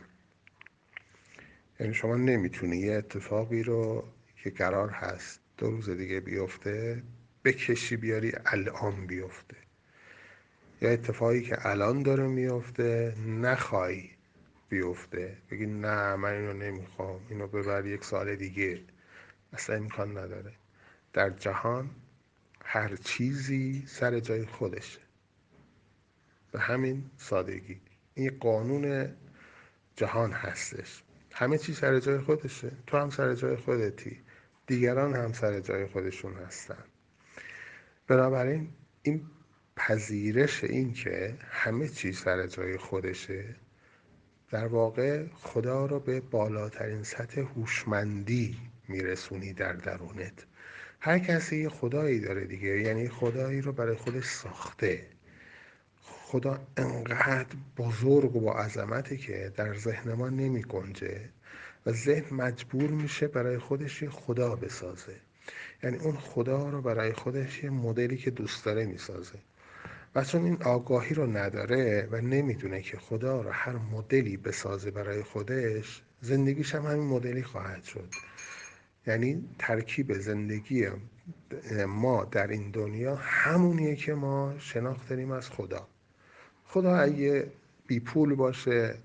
یعنی شما نمی‌تونی یه اتفاقی رو که قرار هست دو روز دیگه بیفته بکشی بیاری الان بیفته. یا اتفاقی که الان داره میفته نخوای بیفته. بگی نه من اینو نمی‌خوام. اینو ببر یک سال دیگه. اصلا امکان نداره. در جهان هر چیزی سر جای خودشه. به همین سادگی. این قانون جهان هستش. همه چیز سر جای خودشه. تو هم سر جای خودتی. دیگران هم سر جای خودشون هستن. بنابراین این پذیرش این که همه چیز سر جای خودشه در واقع خدا رو به بالاترین سطح هوشمندی میرسونی در درونت. هر کسی خدایی داره دیگه یعنی خدایی رو برای خودش ساخته. خدا انقدر بزرگ و با عظمتی که در ذهن ما نمی گنجه و ذهن مجبور میشه برای خودش یه خدا بسازه. یعنی اون خدا رو برای خودش یه مدلی که دوست داره می‌سازه. و چون این آگاهی رو نداره و نمی‌دونه که خدا رو هر مدلی بسازه برای خودش زندگیش هم همین مدلی خواهد شد. یعنی ترکیب زندگی ما در این دنیا همونیه که ما شناخت داریم از خدا. خدا اگه بی پول باشه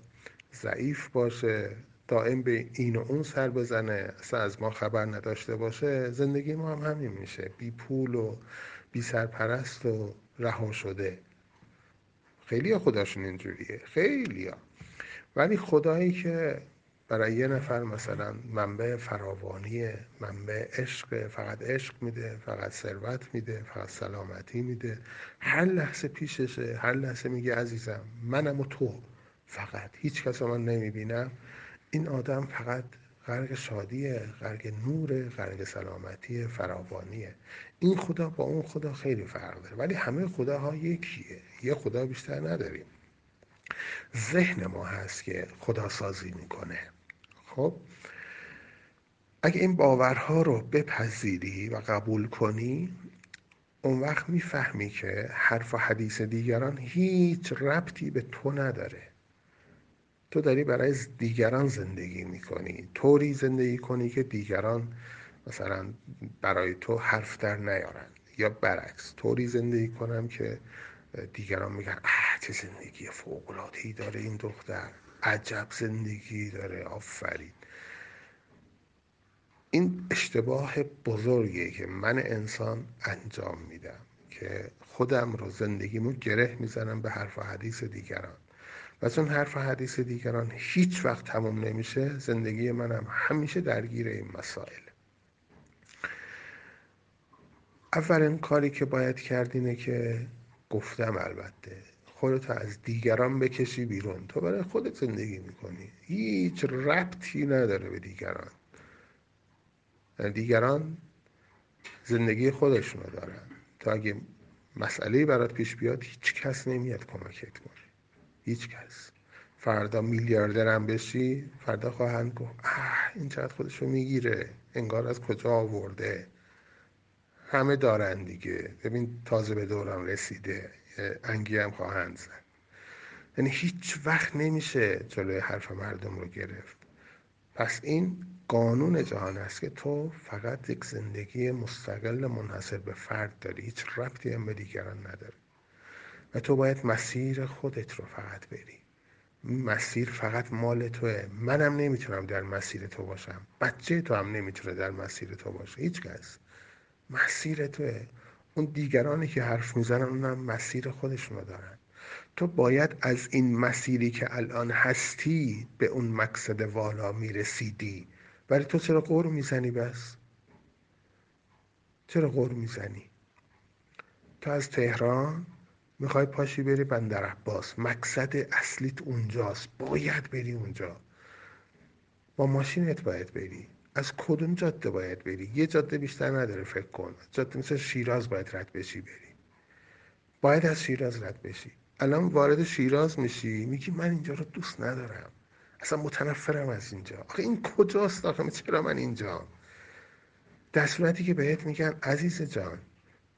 ضعیف باشه دائم به این و اون سر بزنه اصلا از ما خبر نداشته باشه زندگی ما هم همین میشه. بی پول و بی سرپرست و رها شده. خیلی خداشون اینجوریه. خیلی ها. ولی خدایی که برای یه نفر مثلا منبع فراوانی منبع عشق فقط عشق میده فقط ثروت میده فقط سلامتی میده هر لحظه پیششه هر لحظه میگه عزیزم منم و تو. فقط. هیچ کس من نمی‌بینم. این آدم فقط غرق شادیه غرق نور غرق سلامتی فراوانیه. این خدا با اون خدا خیلی فرق داره. ولی همه خداها یکیه. یه خدا بیشتر نداریم. ذهن ما هست که خدا سازی می‌کنه. خب؟ اگه این باورها رو بپذیری و قبول کنی اون وقت می‌فهمی که حرف و حدیث دیگران هیچ ربطی به تو نداره. تو داری برای دیگران زندگی می‌کنی. طوری زندگی کنی که دیگران مثلا برای تو حرف در نیارن یا برعکس طوری زندگی کنم که دیگران میگن اه چه زندگی فوقلادهی داره این دختر عجب زندگی داره آفرین. این اشتباه بزرگیه که من انسان انجام میدم که خودم رو زندگیمو گره می‌زنم به حرف و حدیث دیگران. و چون حرف و حدیث دیگران هیچ وقت تموم نمیشه زندگی منم همیشه درگیر این مسائل. اولین کاری که باید کرد اینه که گفتم البته خودتو از دیگران بکشی بیرون. تو برای خودت زندگی می‌کنی. هیچ ربطی نداره به دیگران. یعنی دیگران زندگی خودشونو دارن. تا اگه مسئله برات پیش بیاد هیچ کس نمیاد کمکت کنه. هیچ کس. فردا میلیاردرم بشی فردا خواهند گفت اه این چقدر خودشو می‌گیره انگار از کجا آورده؟ همه دارن دیگه. ببین تازه به دورم رسیده. انگی هم خواهند زد. یعنی هیچ وقت نمیشه جلوی حرف مردم رو گرفت. پس این قانون جهان است که تو فقط یک زندگی مستقل منحصر به فرد داری. هیچ ربطی هم به دیگران نداره. تو باید مسیر خودت رو فقط بری. مسیر فقط مال توه. منم نمی‌تونم در مسیر تو باشم. بچه تو هم نمی‌تونه در مسیر تو باشه. هیچ کس. مسیر توه. اون دیگرانی که حرف می‌زنن اونم مسیر خودشونو دارن. تو باید از این مسیری که الان هستی به اون مقصد والا می‌رسیدی. ولی تو چرا قور می‌زنی بس؟ چرا قور می‌زنی؟ تو از تهران می‌خوای پاشی بری بندر عباس. مقصد اصلیت اونجاست. باید بری اونجا. با ماشینت باید بری. از کدوم جاده باید بری؟ یه جاده بیشتر نداره فکر کن. جاده مثل شیراز باید رد بشی بری. باید از شیراز رد بشی. الان وارد شیراز میشی. میگی من اینجا رو دوست ندارم. اصلا متنفرم از اینجا. آخه این کجاست؟ آخه چرا من اینجا؟ در صورتی که بهت میگن عزیز جان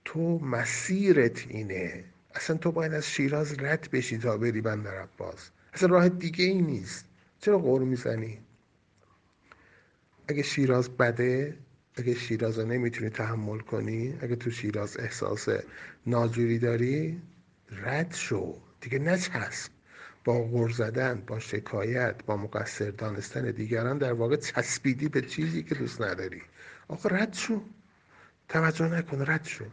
تو مسیرت اینه اصلا تو باید از شیراز رد بشی تا بری بندر عباس. اصلا راه دیگه ای نیست. چرا قور می‌زنی؟ اگه شیراز بده اگه شیراز رو نمی‌تونی تحمل کنی اگه تو شیراز احساس ناجوری داری رد شو. دیگه نچسب با غور زدن با شکایت با مقصر دانستن دیگران در واقع چسبیدی به چیزی که دوست نداری. آقا رد شو. توجه نکن رد شو.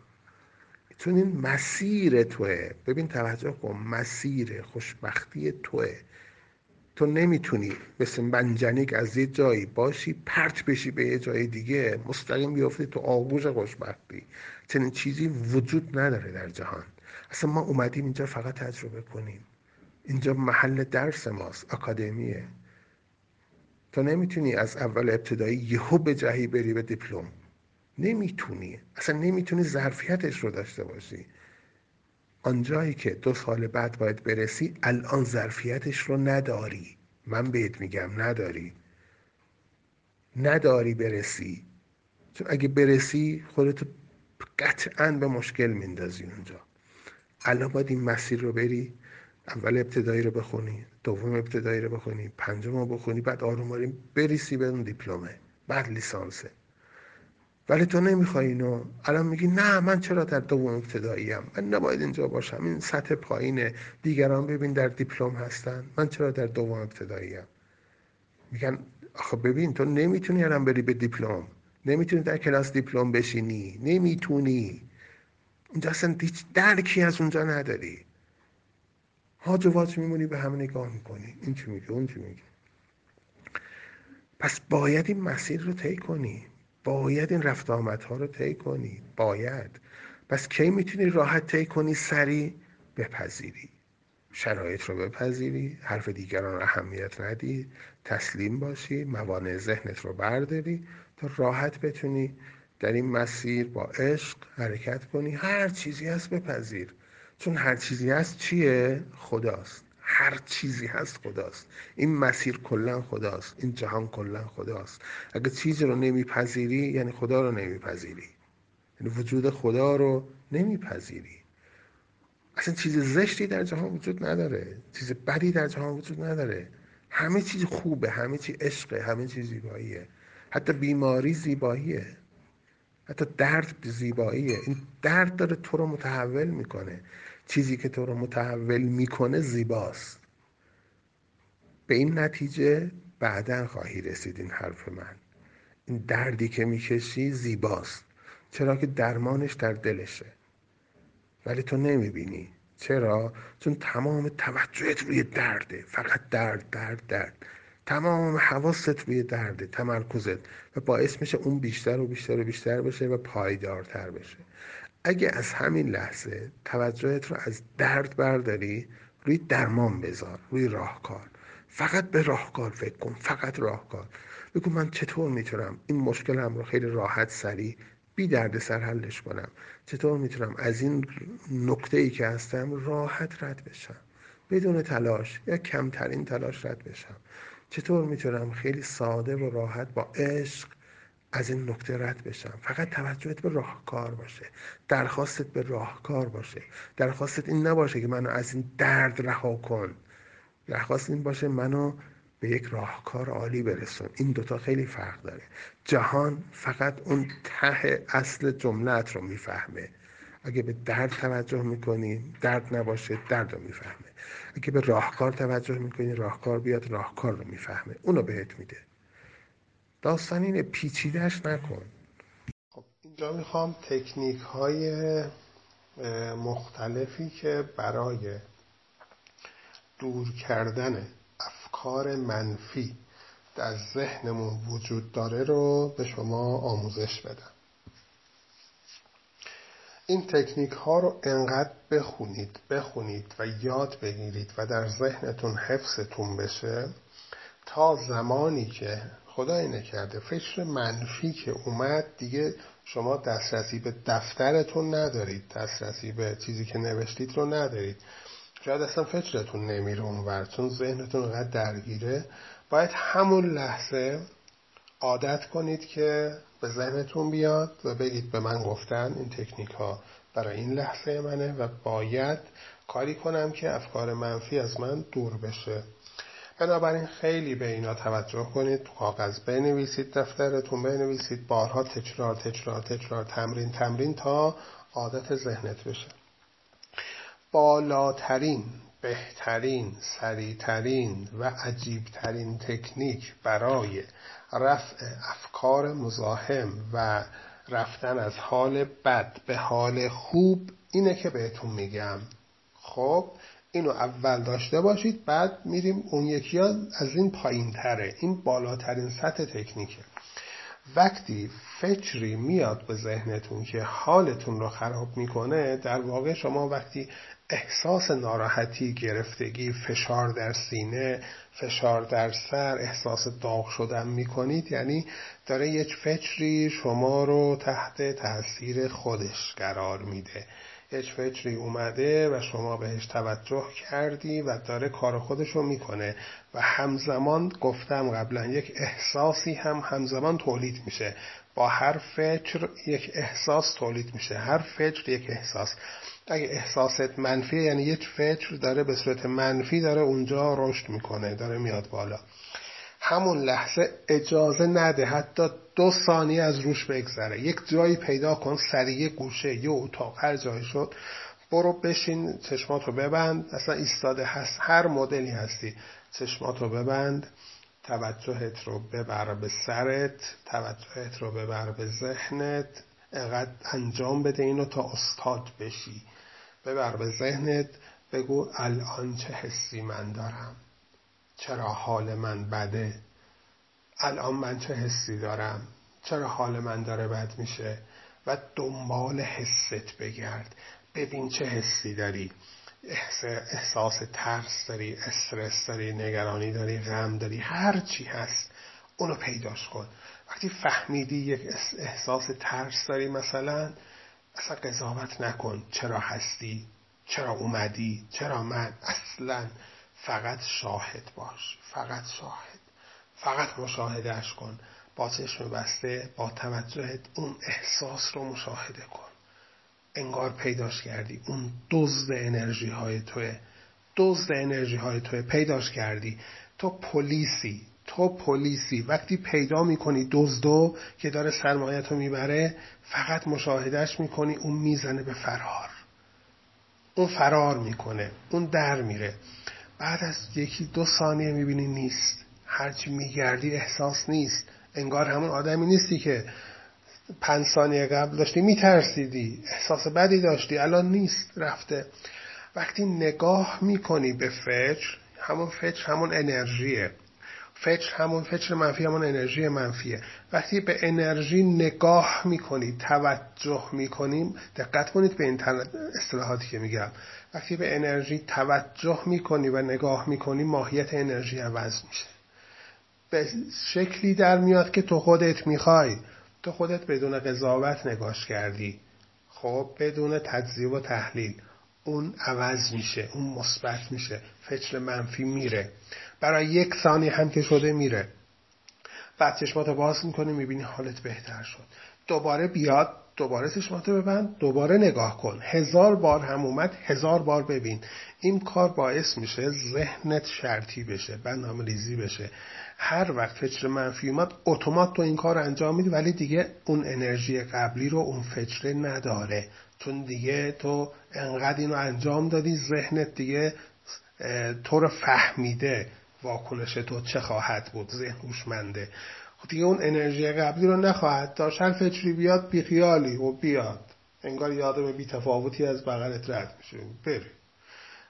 چون این مسیر توه. ببین توجه کن مسیر خوشبختی توه. تو نمی‌تونی مثل منجنیک از یه جایی باشی پرت بشی به یه جای دیگه. مستقیم بیافتی تو آغوش خوشبختی. چنین چیزی وجود نداره در جهان. اصلا ما اومدیم اینجا فقط تجربه کنیم. اینجا محل درس ماست اکادمیه. تو نمی‌تونی از اول ابتدایی یهو به جهی بری به دیپلم. نمی‌تونی. اصلا نمی‌تونی ظرفیتش رو داشته باشی. آنجایی که دو سال بعد باید برسی الان ظرفیتش رو نداری. من بهت میگم نداری. نداری برسی. چون اگه برسی خودتو قطعا به مشکل میندازی اونجا. الان باید این مسیر رو بری. اول ابتدایی رو بخونی دوم ابتدایی رو بخونی پنجم رو بخونی بعد آروم آروم بریسی به اون دیپلمه بعد لیسانسه ولی تو نمی‌خوای اینو. الان میگی نه من چرا در دوم ابتدایی ام من نباید اینجا باشم. این سطح پایینه. دیگران ببین در دیپلم هستن. من چرا در دوم ابتدایی ام میگن آخه ببین تو نمی‌تونی الان بری به دیپلم. نمی‌تونی در کلاس دیپلم بشینی. نمی‌تونی. اونجا اصلا هیچ درکی از اونجا نداری. هاج و واج میمونی به همه نگاه می‌کنی. این چی میگه اون چی میگه پس باید این مسیر رو طی کنی. باید این رفت آمدها رو طی کنی. باید. پس کی می‌تونی راحت طی کنی؟ سریع بپذیری. شرایط رو بپذیری. حرف دیگران اهمیت ندی. تسلیم باشی. موانع ذهنت رو برداری تا راحت بتونی در این مسیر با عشق حرکت کنی. هر چیزی هست بپذیر. چون هر چیزی هست چیه؟ خداست. هر چیزی هست خداست. این مسیر کلا خداست. این جهان کلا خداست. اگه چیزی رو نمیپذیری یعنی خدا رو نمیپذیری. یعنی وجود خدا رو نمیپذیری. اصلا چیز زشتی در جهان وجود نداره. چیز بدی در جهان وجود نداره. همه چیز خوبه همه چیز عشقه همه چیز زیباییه. حتی بیماری زیباییه. حتی درد زیباییه. این درد داره تو رو متحول می‌کنه. چیزی که تو رو متحول می‌کنه زیباست. به این نتیجه بعدا خواهی رسید این حرف من. این دردی که می‌کشی زیباست. چرا که درمانش در دلشه. ولی تو نمی‌بینی. چرا؟ چون تمام توجهت روی درده. فقط درد درد درد. تمام حواست روی درده تمرکزت. و باعث میشه اون بیشتر و بیشتر و بیشتر بشه و پایدارتر بشه. اگه از همین لحظه توجهت رو از درد برداری روی درمان بذار روی راهکار. فقط به راهکار فکر کن فقط راهکار. بگو من چطور می‌تونم این مشکلم رو خیلی راحت سریع بی درد سر حلش کنم؟ چطور می‌تونم از این نقطه ای که هستم راحت رد بشم؟ بدون تلاش یا کمترین تلاش رد بشم؟ چطور می‌تونم خیلی ساده و راحت با عشق از این نکته رد بشم. فقط توجهت به راهکار باشه. درخواستت به راهکار باشه. درخواستت این نباشه که منو از این درد رها کن. درخواست این باشه منو به یک راهکار عالی برسون. این دوتا خیلی فرق داره. جهان فقط اون ته اصل جملت رو می‌فهمه. اگه به درد توجه می‌کنی درد نباشه درد رو می‌فهمه. اگه به راهکار توجه می‌کنی راهکار بیاد راهکار رو می‌فهمه. اونو بهت میده. داستان اینه پیچیدش نکن. خب اینجا می‌خوام تکنیک های مختلفی که برای دور کردن افکار منفی در ذهنمون وجود داره رو به شما آموزش بدم. این تکنیک ها رو انقدر بخونید بخونید و یاد بگیرید و در ذهنتون حفظتون بشه تا زمانی که خدای نکرده فکر منفی که اومد دیگه شما دسترسی به دفترتون ندارید. دسترسی به چیزی که نوشتید رو ندارید. شاید اصلا فکرتون نمیره اونور. چون ذهنتون انقدر درگیره. باید همون لحظه عادت کنید که به ذهنتون بیاد و بگید به من گفتن این تکنیک ها برای این لحظه منه و باید کاری کنم که افکار منفی از من دور بشه. بنابراین خیلی به اینا توجه کنید تو کاغذ بنویسید دفترتون بنویسید بارها تکرار تکرار تکرار تمرین تمرین تا عادت ذهنت بشه. بالاترین بهترین سریعترین و عجیبترین تکنیک برای رفع افکار مزاحم و رفتن از حال بد به حال خوب اینه که بهتون میگم. خب اینو اول داشته باشید بعد میریم اون یکی ها از این پایین تره این بالاترین سطح تکنیکه. وقتی فکری میاد به ذهنتون که حالتون رو خراب می‌کنه در واقع شما وقتی احساس ناراحتی گرفتگی فشار در سینه فشار در سر احساس داغ شدن می‌کنید یعنی داره یک فکری شما رو تحت تاثیر خودش قرار میده. فکری اومده و شما بهش توجه کردی و داره کار خودش رو می‌کنه. و همزمان گفتم قبلا یک احساسی هم همزمان تولید میشه. با هر فکر یک احساس تولید میشه. هر فکر یک احساس. اگه احساست منفی یعنی یک فکر داره به صورت منفی داره اونجا رشد می‌کنه داره میاد بالا. همون لحظه اجازه نده حتی دو ثانیه از روش بگذره. یک جایی پیدا کن سریع گوشه یه اتاق هر جایی شد. برو بشین چشماتو ببند. اصلا ایستاده هست هر مدلی هستی. چشماتو ببند توجهت رو ببر به سرت توجهت رو ببر به ذهنت. انقدر انجام بده اینو تا استاد بشی. ببر به ذهنت بگو الان چه حسی من دارم. چرا حال من بده؟ الان من چه حسی دارم؟ چرا حال من داره بد میشه؟ و دنبال حست بگرد. ببین چه حسی داری. احساس ترس داری استرس داری نگرانی داری غم داری هر چی هست اونو پیداش کن. وقتی فهمیدی یک احساس ترس داری مثلا اصلا قضاوت نکن چرا هستی چرا اومدی چرا من اصلا فقط شاهد باش فقط شاهد. فقط مشاهدهش کن با چشم بسته با توجهت اون احساس رو مشاهده کن. انگار پیداش کردی اون دزد انرژی های توه دزد انرژی های توه پیداش کردی. تو پلیسی تو پلیسی. وقتی پیدا می‌کنی دزدو که داره سرمایت رو می‌بره فقط مشاهدهش می‌کنی اون می‌زنه به فرار. اون فرار می‌کنه اون در میره. بعد از یکی دو ثانیه می‌بینی نیست. هرچی میگردی احساس نیست. انگار همون آدمی نیستی که پنج ثانیه قبل داشتی میترسیدی. احساس بدی داشتی. الان نیست رفته. وقتی نگاه می‌کنی به فکر همون فکر همون انرژیه. فکر همون فکر منفی همون انرژی منفیه. وقتی به انرژی نگاه می‌کنی توجه می‌کنیم دقت کنید به این اصطلاحاتی که میگم. وقتی به انرژی توجه می‌کنی و نگاه می‌کنی ماهیت انرژی عوض میشه. به شکلی در میاد که تو خودت می‌خوای. تو خودت بدون قضاوت نگاش کردی. خب بدون تجزیه و تحلیل. اون عوض میشه اون مثبت میشه. فکر منفی میره. برای یک ثانیه هم که شده میره. بعد چشماتو باز می‌کنی می‌بینی حالت بهتر شد. دوباره بیاد دوباره چشماتو ببند دوباره نگاه کن. هزار بار هم اومد هزار بار ببین. این کار باعث میشه ذهنت شرطی بشه برنامه ریزی بشه. هر وقت فکر منفی اومد اتومات تو این کار انجام میدی ولی دیگه اون انرژی قبلی رو اون فکر نداره. چون دیگه تو انقدر اینو انجام دادی ذهنت دیگه تو رو فهمیده واکنش تو چه خواهد بود. ذهن هوشمنده. دیگه اون انرژی قبلی رو نخواهد داشت. هر فکری بیاد؟ بیخیالی و بیاد. انگار یه آدم بی تفاوتی از بغلت رد میشه. بری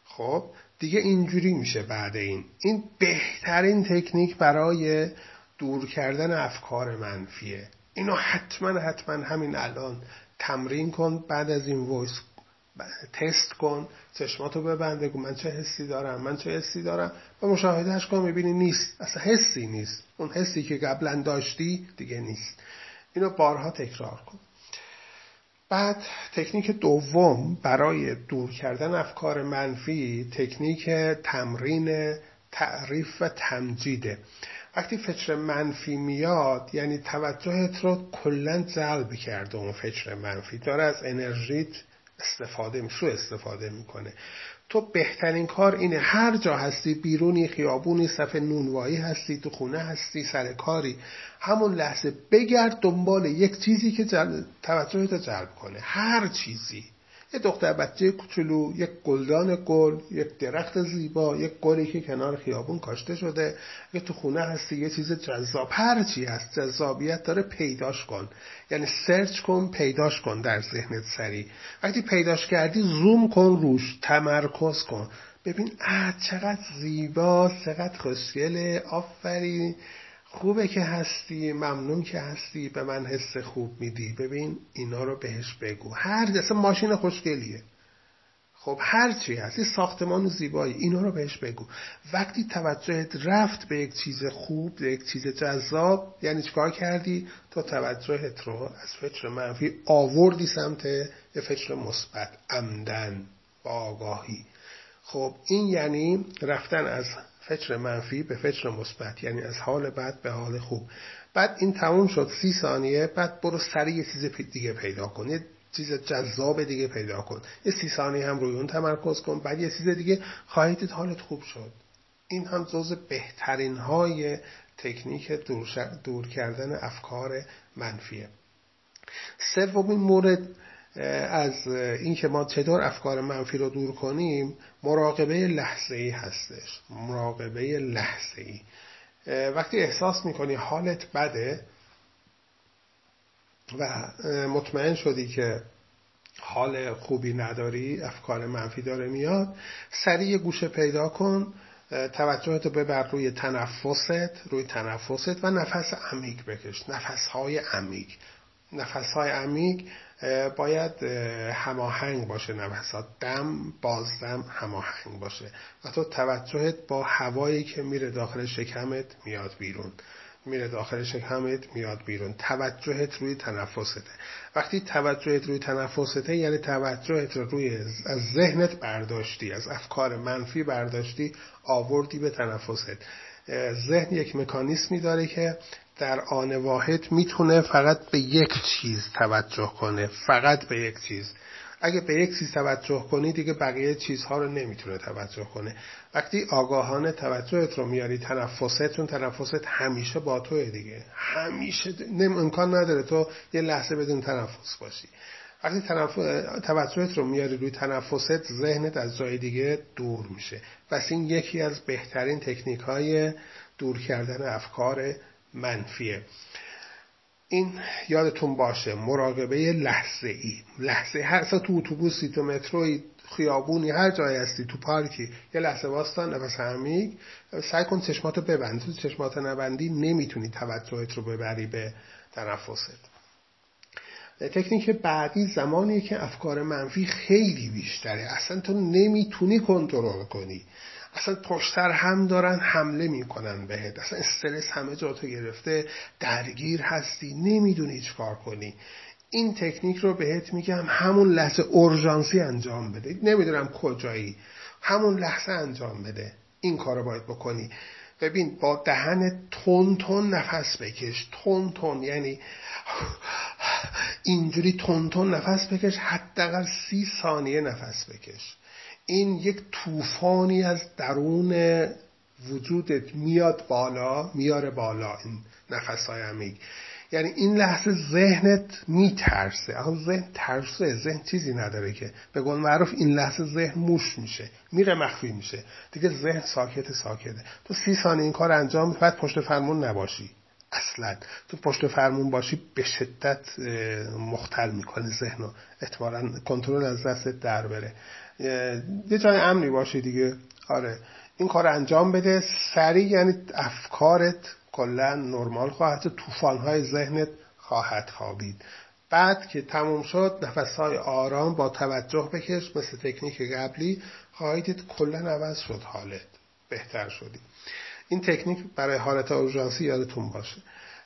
خب دیگه اینجوری میشه بعد این. این بهترین تکنیک برای دور کردن افکار منفیه. اینو حتما حتما همین الان تمرین کن. بعد از این voice تست کن چشماتو ببند بگو من چه حسی دارم من چه حسی دارم. و مشاهدهش کن می‌بینی نیست. اصلا حسی نیست. اون حسی که قبلا داشتی دیگه نیست. اینو بارها تکرار کن. بعد تکنیک دوم برای دور کردن افکار منفی تکنیک تمرین تعریف و تمجیده وقتی فکر منفی میاد یعنی توجهت رو کلا جلب کرده اون فکر منفی. داره از انرژیت استفاده سو استفاده می‌کنه. تو بهترین کار اینه هر جا هستی بیرونی خیابونی صف نونوایی هستی تو خونه هستی سر کاری همون لحظه بگرد دنبال یک چیزی که توجهت جلب کنه. هر چیزی. یه دختر بچه کوچولو یک گلدان گل یک درخت زیبا یک گلی که کنار خیابون کاشته شده یه تو خونه هستی یه چیز جذاب هر چی هست جذابیت داره پیداش کن. یعنی سرچ کن پیداش کن در ذهنت سری وقتی پیداش کردی زوم کن روش تمرکز کن. ببین اه چقدر زیبا چقدر خوشگله آفرین. خوبه که هستی ممنون که هستی. به من حس خوب میدی. ببین اینا رو بهش بگو. هر اصلا ماشین خوشگلیه. خب هر چی هست ساختمان زیبایی. اینا رو بهش بگو. وقتی توجهت رفت به یک چیز خوب به یک چیز جذاب یعنی چیکار کردی؟ تو توجهت رو از فکر منفی آوردی سمت یه فکر مثبت عمدن با آگاهی. خب این یعنی رفتن از فکر منفی به فکر مثبت یعنی از حال بد به حال خوب. بعد این تموم شد سی ثانیه بعد برو سریع یه چیز دیگه پیدا کن یه چیز جذاب دیگه پیدا کن. یه سی ثانیه هم روی اون تمرکز کن بعد یه چیز دیگه خواهید حالت خوب شد. این هم جز بهترین های تکنیک دور, دور کردن افکار منفیه. سومین مورد از اینکه ما چطور افکار منفی رو دور کنیم مراقبه لحظه ای هستش. مراقبه لحظه ای وقتی احساس می‌کنی حالت بده و مطمئن شدی که حال خوبی نداری افکار منفی داره میاد سریع گوشه پیدا کن توجهت رو ببر روی تنفست روی تنفست و نفس عمیق بکش. نفس های عمیق. نفس های عمیق باید هماهنگ باشه نفسات دم بازدم هماهنگ باشه. و تو توجهت با هوایی که میره داخل شکمت میاد بیرون. میره داخل شکمت میاد بیرون. توجهت روی تنفسته. وقتی توجهت روی تنفسته یعنی توجهت رو روی از ذهنت برداشتی از افکار منفی برداشتی آوردی به تنفست. ذهن یک مکانیسمی داره که در آن واحد می‌تونه فقط به یک چیز توجه کنه فقط به یک چیز. اگه به یک چیز توجه کنی دیگه بقیه چیزها رو نمی‌تونه توجه کنه. وقتی آگاهانه توجهت رو میاری تنفستون تنفست همیشه با توه دیگه. همیشه نم امکان نداره تو یه لحظه بدون تنفس باشی. وقتی توجهت رو میاری روی تنفست ذهنت از جای دیگه دور میشه. پس این یکی از بهترین تکنیک های دور کردن افکار منفیه. این یادتون باشه مراقبه لحظه ای لحظه هر تو اتوبوسی تو متروی خیابونی هر جایی هستی تو پارکی یه لحظه واسطا نفس عمیق سعی کن چشماتو ببند. تو چشمات نبندی نمی‌تونی توجهت رو ببری به تنفست. تکنیک بعدی زمانیه که افکار منفی خیلی بیشتره. اصلا تو نمی‌تونی کنترل کنی. اصلا پشتر هم دارن حمله می‌کنن بهت. اصلا استرس همه جا تو گرفته درگیر هستی نمی‌دونی کار کنی. این تکنیک رو بهت میگم همون لحظه اورژانسی انجام بده. نمی‌دونم کجایی. همون لحظه انجام بده. این کار رو باید بکنی. ببین با دهن تون تون نفس بکش. تون تون یعنی اینجوری تون تون نفس بکش حداقل سی ثانیه نفس بکش. این یک طوفانی از درون وجودت میاد بالا میاره بالا این نفس های عمیق. یعنی این لحظه ذهنت میترسه. اما ذهن ترسه ذهن چیزی نداره که. به قول معروف این لحظه ذهن موش میشه میره مخفی میشه. دیگه ذهن ساکت ساکته. تو سی ثانیه این کار انجام بعد پشت فرمون نباشی. اصلا. تو پشت فرمون باشی به شدت مختل می‌کنه ذهن و احتمالا کنترل از دستت در بره. یه جای امنی باشی دیگه. آره. این کار انجام بده. سریع یعنی افکارت کلا نرمال خواهد های ذهنت خواهد خوابید. بعد که تموم شد نفسهای آرام با توجه بکش مثل تکنیک قبلی. خواهید کلا عوض شد حالت. بهتر شدی. این تکنیک برای حالت اورژانسی یادتون باشه.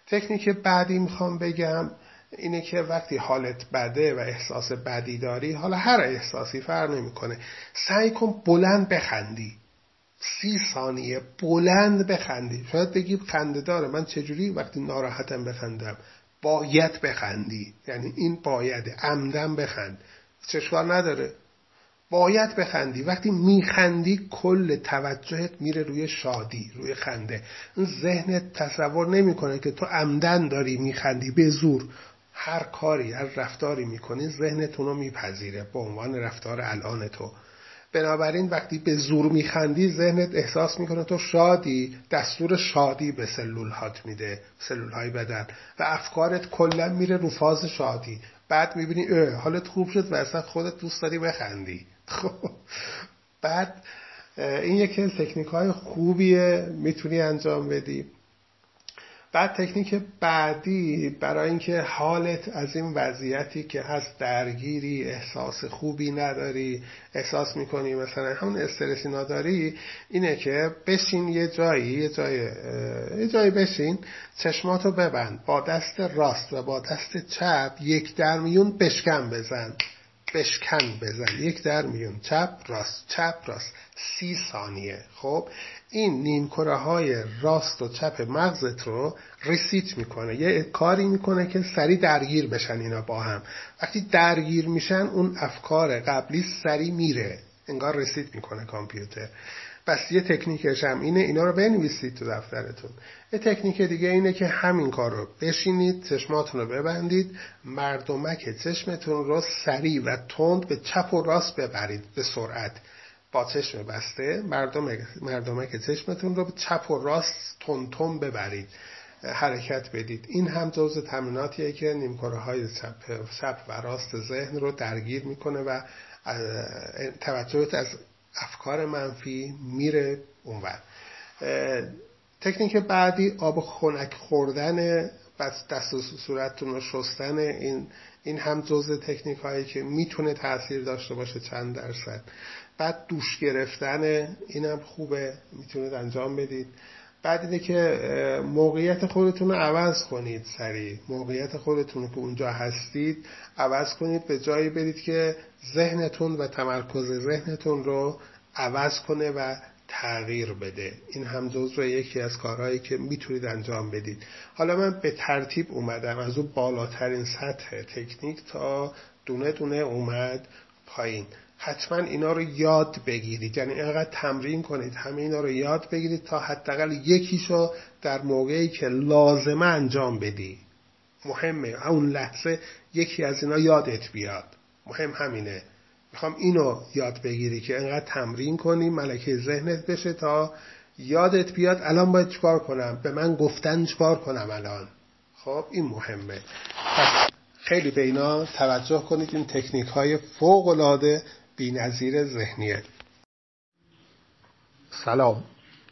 تکنیک بعدی می‌خوام بگم. اینه که وقتی حالت بده و احساس بدی داری حالا هر احساسی فرق نمی‌کنه. سعی کن بلند بخندی. سی ثانیه بلند بخندی. شاید بگی خنده داره. من چجوری وقتی ناراحتم بخندم؟ باید بخندی. یعنی این باید. عمدن بخند. چشوار نداره. باید بخندی. وقتی میخندی کل توجهت میره روی شادی روی خنده. ذهنت تصور نمی‌کنه که تو عمدن داری میخندی. به زور. هر کاری هر رفتاری می‌کنی ذهنتون رو میپذیره به عنوان رفتار الان تو. بنابراین وقتی به زور میخندی ذهنت احساس می‌کنه تو شادی دستور شادی به سلول هات میده سلول های بدن. و افکارت کلا میره رو فاز شادی. بعد می‌بینی اه حالت خوب شد و اصلا خودت دوست داری بخندی. خب [LAUGHS] بعد این یکی از تکنیک های خوبیه می‌تونی انجام بدی. بعد تکنیک بعدی برای اینکه حالت از این وضعیتی که هست درگیری احساس خوبی نداری احساس می‌کنی مثلا همون استرسی نداری اینه که بشین یه جایی یه جای یه جایی بشین چشماتو ببند با دست راست و با دست چپ یک درمیون بشکن بزن. بشکن بزن. یک در میون چپ راست چپ راست. سی ثانیه. خب؟ این نیمکره های راست و چپ مغزت رو ریسیت می‌کنه. یه کاری می‌کنه که سری درگیر بشن اینا با هم. وقتی درگیر میشن اون افکار قبلی سری میره. انگار رسید می‌کنه کامپیوتر. پس یه تکنیکش هم اینه اینا رو بنویسید تو دفترتون. یه تکنیک دیگه اینه که همین کار رو بشینید چشماتون رو ببندید مردمک چشمتون رو سریع و تند به چپ و راست ببرید به سرعت. با چشم بسته مردمک, مردمک چشمتون رو چپ و راست تون ببرید حرکت بدید. این هم جز تمریناتیه که نیمکره های چپ, چپ و راست ذهن رو درگیر می‌کنه و توجهت از افکار منفی میره اونور. تکنیک بعدی آب خنک خوردن بس دست و صورتتون رو شستن این این هم جزء تکنیک هایی که می‌تونه تاثیر داشته باشه چند درصد. بعد دوش گرفتن اینم خوبه می‌تونید انجام بدید. بعد اینه که موقعیت خودتون رو عوض کنید سریع. موقعیت خودتون که اونجا هستید عوض کنید به جایی برید که ذهنتون و تمرکز ذهنتون رو عوض کنه و تغییر بده. این هم جزو یکی از کارهایی که می‌تونید انجام بدید. حالا من به ترتیب اومدم. از اون بالاترین سطح تکنیک تا دونه دونه اومد پایین. حتما اینا رو یاد بگیرید. یعنی اینقدر تمرین کنید همه اینا رو یاد بگیرید تا حداقل یکیشو در موقعی که لازمه انجام بدی. مهمه. اون لحظه یکی از اینا یادت بیاد. مهم همینه. می‌خوام اینو یاد بگیری که انقدر تمرین کنی ملکه ذهنت بشه تا یادت بیاد الان باید چکار کنم؟ به من گفتن چکار کنم الان؟ خب این مهمه. پس خیلی به اینا توجه کنید. این تکنیک های فوق العاده بینظیر ذهنیه. سلام.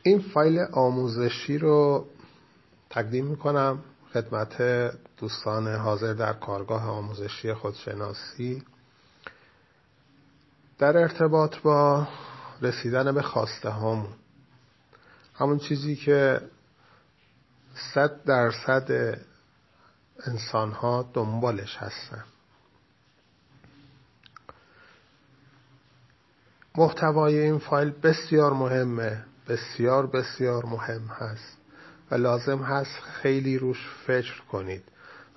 این فایل آموزشی رو تقدیم می‌کنم خدمت دوستان حاضر در کارگاه آموزشی خودشناسی. در ارتباط با رسیدن به خواسته هامون همون چیزی که صد درصد انسان ها دنبالش هستن. محتوای این فایل بسیار مهمه. بسیار بسیار مهم هست. و لازم هست خیلی روش فکر کنید.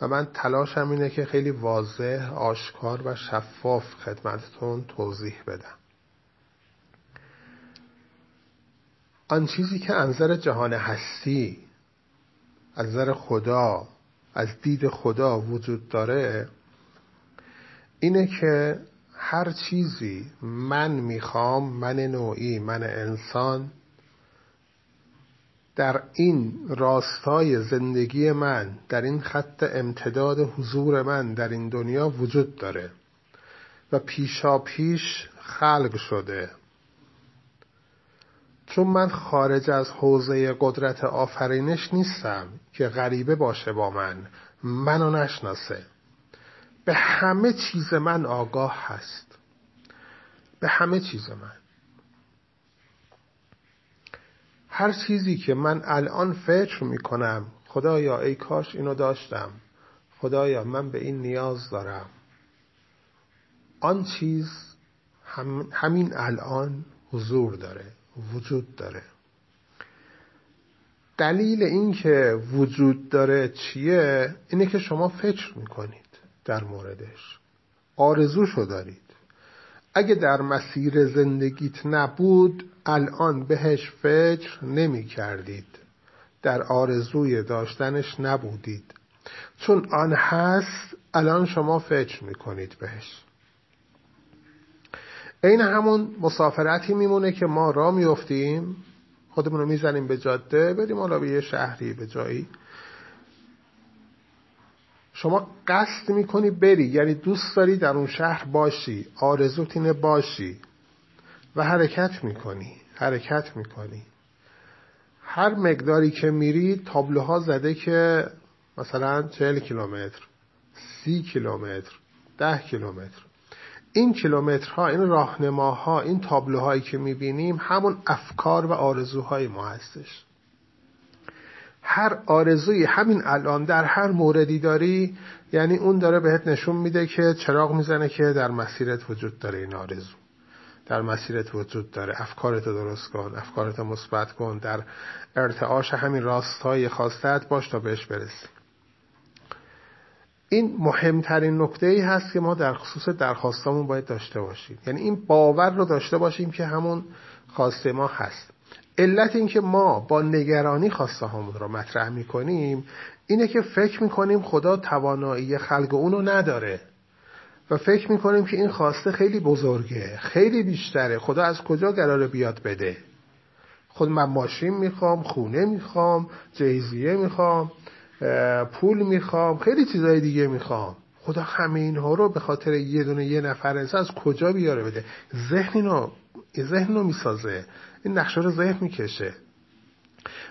و من تلاشم اینه که خیلی واضح آشکار و شفاف خدمتتون توضیح بدم. آن چیزی که انظر جهان هستی از نظر خدا از دید خدا وجود داره اینه که هر چیزی من می‌خوام من نوعی من انسان در این راستای زندگی من در این خط امتداد حضور من در این دنیا وجود داره و پیشا پیش خلق شده. چون من خارج از حوزه قدرت آفرینش نیستم که غریبه باشه با من منو نشناسه. به همه چیز من آگاه هست. به همه چیز من. هر چیزی که من الان فکر می‌کنم خدایا ای کاش اینو داشتم. خدایا من به این نیاز دارم. آن چیز همین الان حضور داره وجود داره. دلیل اینکه وجود داره چیه؟ اینه که شما فکر می‌کنید. در موردش. آرزوشو دارید. اگه در مسیر زندگیت نبود الان بهش فکر نمی کردید در آرزوی داشتنش نبودید. چون آن هست الان شما فکر می کنید بهش. این همون مسافرتی میمونه که ما را میفتیم خودمون رو می‌زنیم به جاده بریم حالا به یه شهری به جایی شما قصد می‌کنی بری یعنی دوست داری در اون شهر باشی آرزوت اینه باشی و حرکت می‌کنی حرکت می‌کنی. هر مقداری که میری تابلوها زده که مثلا چهل کیلومتر سی کیلومتر ده کیلومتر. این کیلومترها این راهنماها این تابلوهایی که می‌بینیم همون افکار و آرزوهای ما هستش. هر آرزوی همین الان در هر موردی داری یعنی اون داره بهت نشون میده که چراغ می‌زنه که در مسیرت وجود داره این آرزو. در مسیرت وجود داره. افکارت درست کن افکارت مثبت کن. در ارتعاش همین راستای خواستت باش تا بهش برسی. این مهمترین نکته ای هست که ما در خصوص درخواستامون باید داشته باشیم. یعنی این باور رو داشته باشیم که همون خواسته ما هست. علت اینکه ما با نگرانی خواسته هامون رو مطرح می‌کنیم اینه که فکر می‌کنیم خدا توانایی خلق اونو نداره. و فکر می‌کنیم که این خواسته خیلی بزرگه خیلی بیشتره. خدا از کجا قراره بیاد بده؟ خود من ماشین می‌خوام خونه می‌خوام جهیزیه می‌خوام پول می‌خوام خیلی چیزای دیگه می‌خوام. خدا همه اینها رو به خاطر یه دونه یه نفر از کجا بیاره بده؟ ذهن ذهن رو می‌سازه. این نقشه رو ذهن می‌کشه.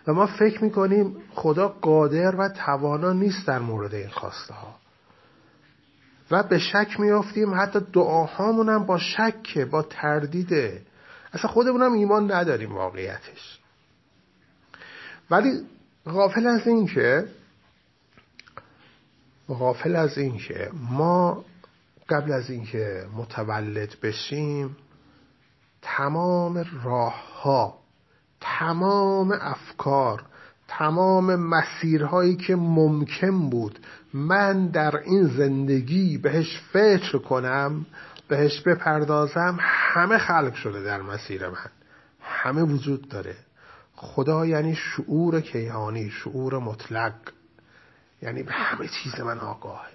و ما فکر می‌کنیم خدا قادر و توانا نیست در مورد این خواسته ها و به شک میافتیم حتی دعاهامون هم با شکه با تردیده اصلا خودمون هم ایمان نداریم واقعیتش. ولی غافل از این که غافل از این که ما قبل از اینکه متولد بشیم تمام راه ها تمام افکار تمام مسیرهایی که ممکن بود من در این زندگی بهش فکر کنم بهش بپردازم همه خلق شده در مسیر من. همه وجود داره. خدا یعنی شعور کیهانی شعور مطلق. یعنی به همه چیز من آگاهه.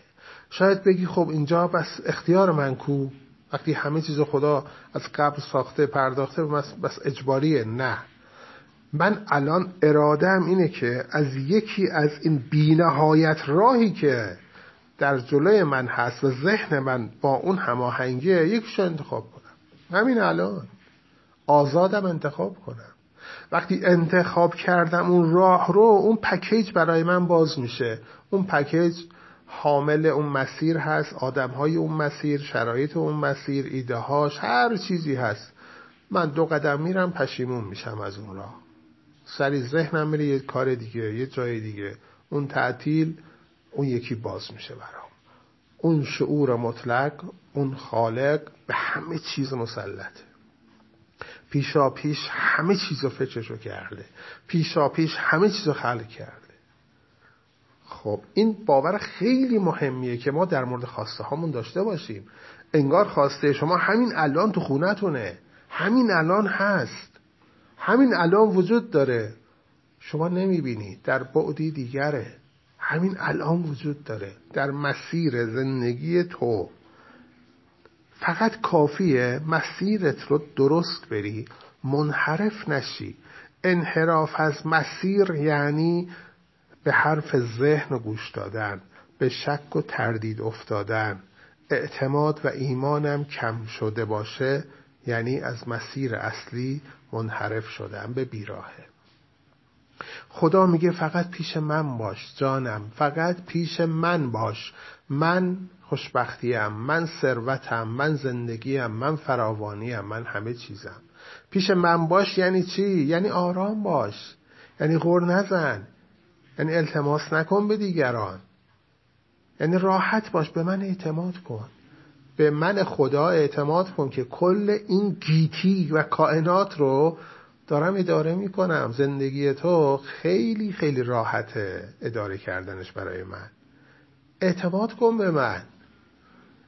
شاید بگی خب اینجا بس اختیار من کو؟ وقتی همه چیز خدا از قبل ساخته پرداخته بس, اجباریه. نه. من الان ارادم اینه که از یکی از این بینهایت راهی که در جلوی من هست و ذهن من با اون هماهنگیه یکیشو انتخاب کنم. همین الان. آزادم انتخاب کنم. وقتی انتخاب کردم اون راه رو اون پکیج برای من باز میشه. اون پکیج حامل اون مسیر هست آدم های اون مسیر شرایط اون مسیر ایده هاش هر چیزی هست. من دو قدم میرم پشیمون میشم از اون راه. سری ذهنم میره یه کار دیگه یه جای دیگه. اون تعطیل اون یکی باز میشه برام. اون شعور مطلق اون خالق به همه چیز مسلطه. پیشا پیش همه چیز رو فکرشو کرده. پیشا پیش همه چیز رو خلق کرده. خب این باور خیلی مهمیه که ما در مورد خواسته هامون داشته باشیم. انگار خواسته شما همین الان تو خونتونه. همین الان هست. همین الان وجود داره. شما نمی‌بینی در بعدی دیگره. همین الان وجود داره. در مسیر زندگی تو. فقط کافیه مسیرت رو درست بری. منحرف نشی. انحراف از مسیر یعنی به حرف ذهن گوش دادن به شک و تردید افتادن. اعتماد و ایمانم کم شده باشه یعنی از مسیر اصلی منحرف شدم به بیراهه. خدا میگه فقط پیش من باش جانم فقط پیش من باش. من خوشبختیم من ثروتم من زندگیم من فراوانیم من همه چیزم. پیش من باش یعنی چی؟ یعنی آرام باش. یعنی غور نزن. یعنی التماس نکن به دیگران. یعنی راحت باش به من اعتماد کن. به من خدا اعتماد کن که کل این گیتی و کائنات رو دارم اداره می‌کنم. زندگی تو خیلی خیلی راحته اداره کردنش برای من. اعتماد کن به من.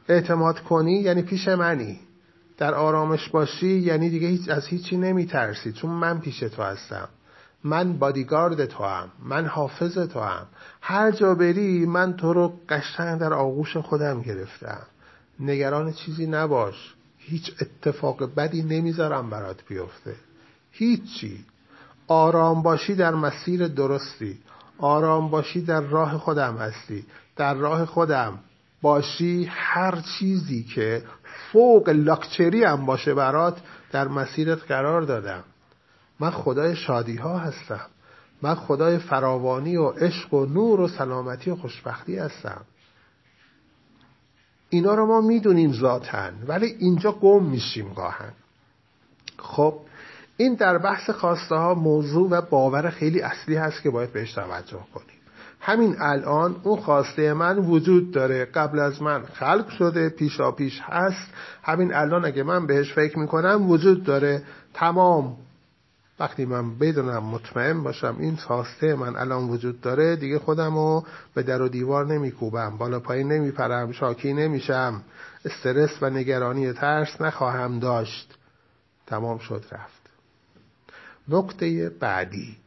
اعتماد کنی یعنی پیش منی. در آرامش باشی یعنی دیگه هیچ از هیچی نمیترسی. چون من پیش تو هستم. من بادیگارد تو هم من حافظ تو هم هر جا بری من تو رو قشنگ در آغوش خودم گرفتم. نگران چیزی نباش. هیچ اتفاق بدی نمی‌ذارم برات بیفته. هیچی. آرام باشی در مسیر درستی. آرام باشی در راه خودم هستی. در راه خودم باشی هر چیزی که فوق لاکچری هم باشه برات در مسیرت قرار دادم. من خدای شادی ها هستم. من خدای فراوانی و عشق و نور و سلامتی و خوشبختی هستم. اینا رو ما می‌دونیم ذاتن ولی اینجا گم میشیم گاهن. خب این در بحث خواسته ها موضوع و باور خیلی اصلی هست که باید بهش توجه کنیم. همین الان اون خواسته من وجود داره. قبل از من خلق شده پیشا پیش هست. همین الان اگه من بهش فکر می‌کنم وجود داره. تمام. وقتی من بدونم مطمئن باشم این خواسته من الان وجود داره دیگه خودم رو به در و دیوار نمیکوبم بالا پایین نمیپرم شاکی نمیشم استرس و نگرانی ترس نخواهم داشت. تمام شد رفت. نکته بعدی.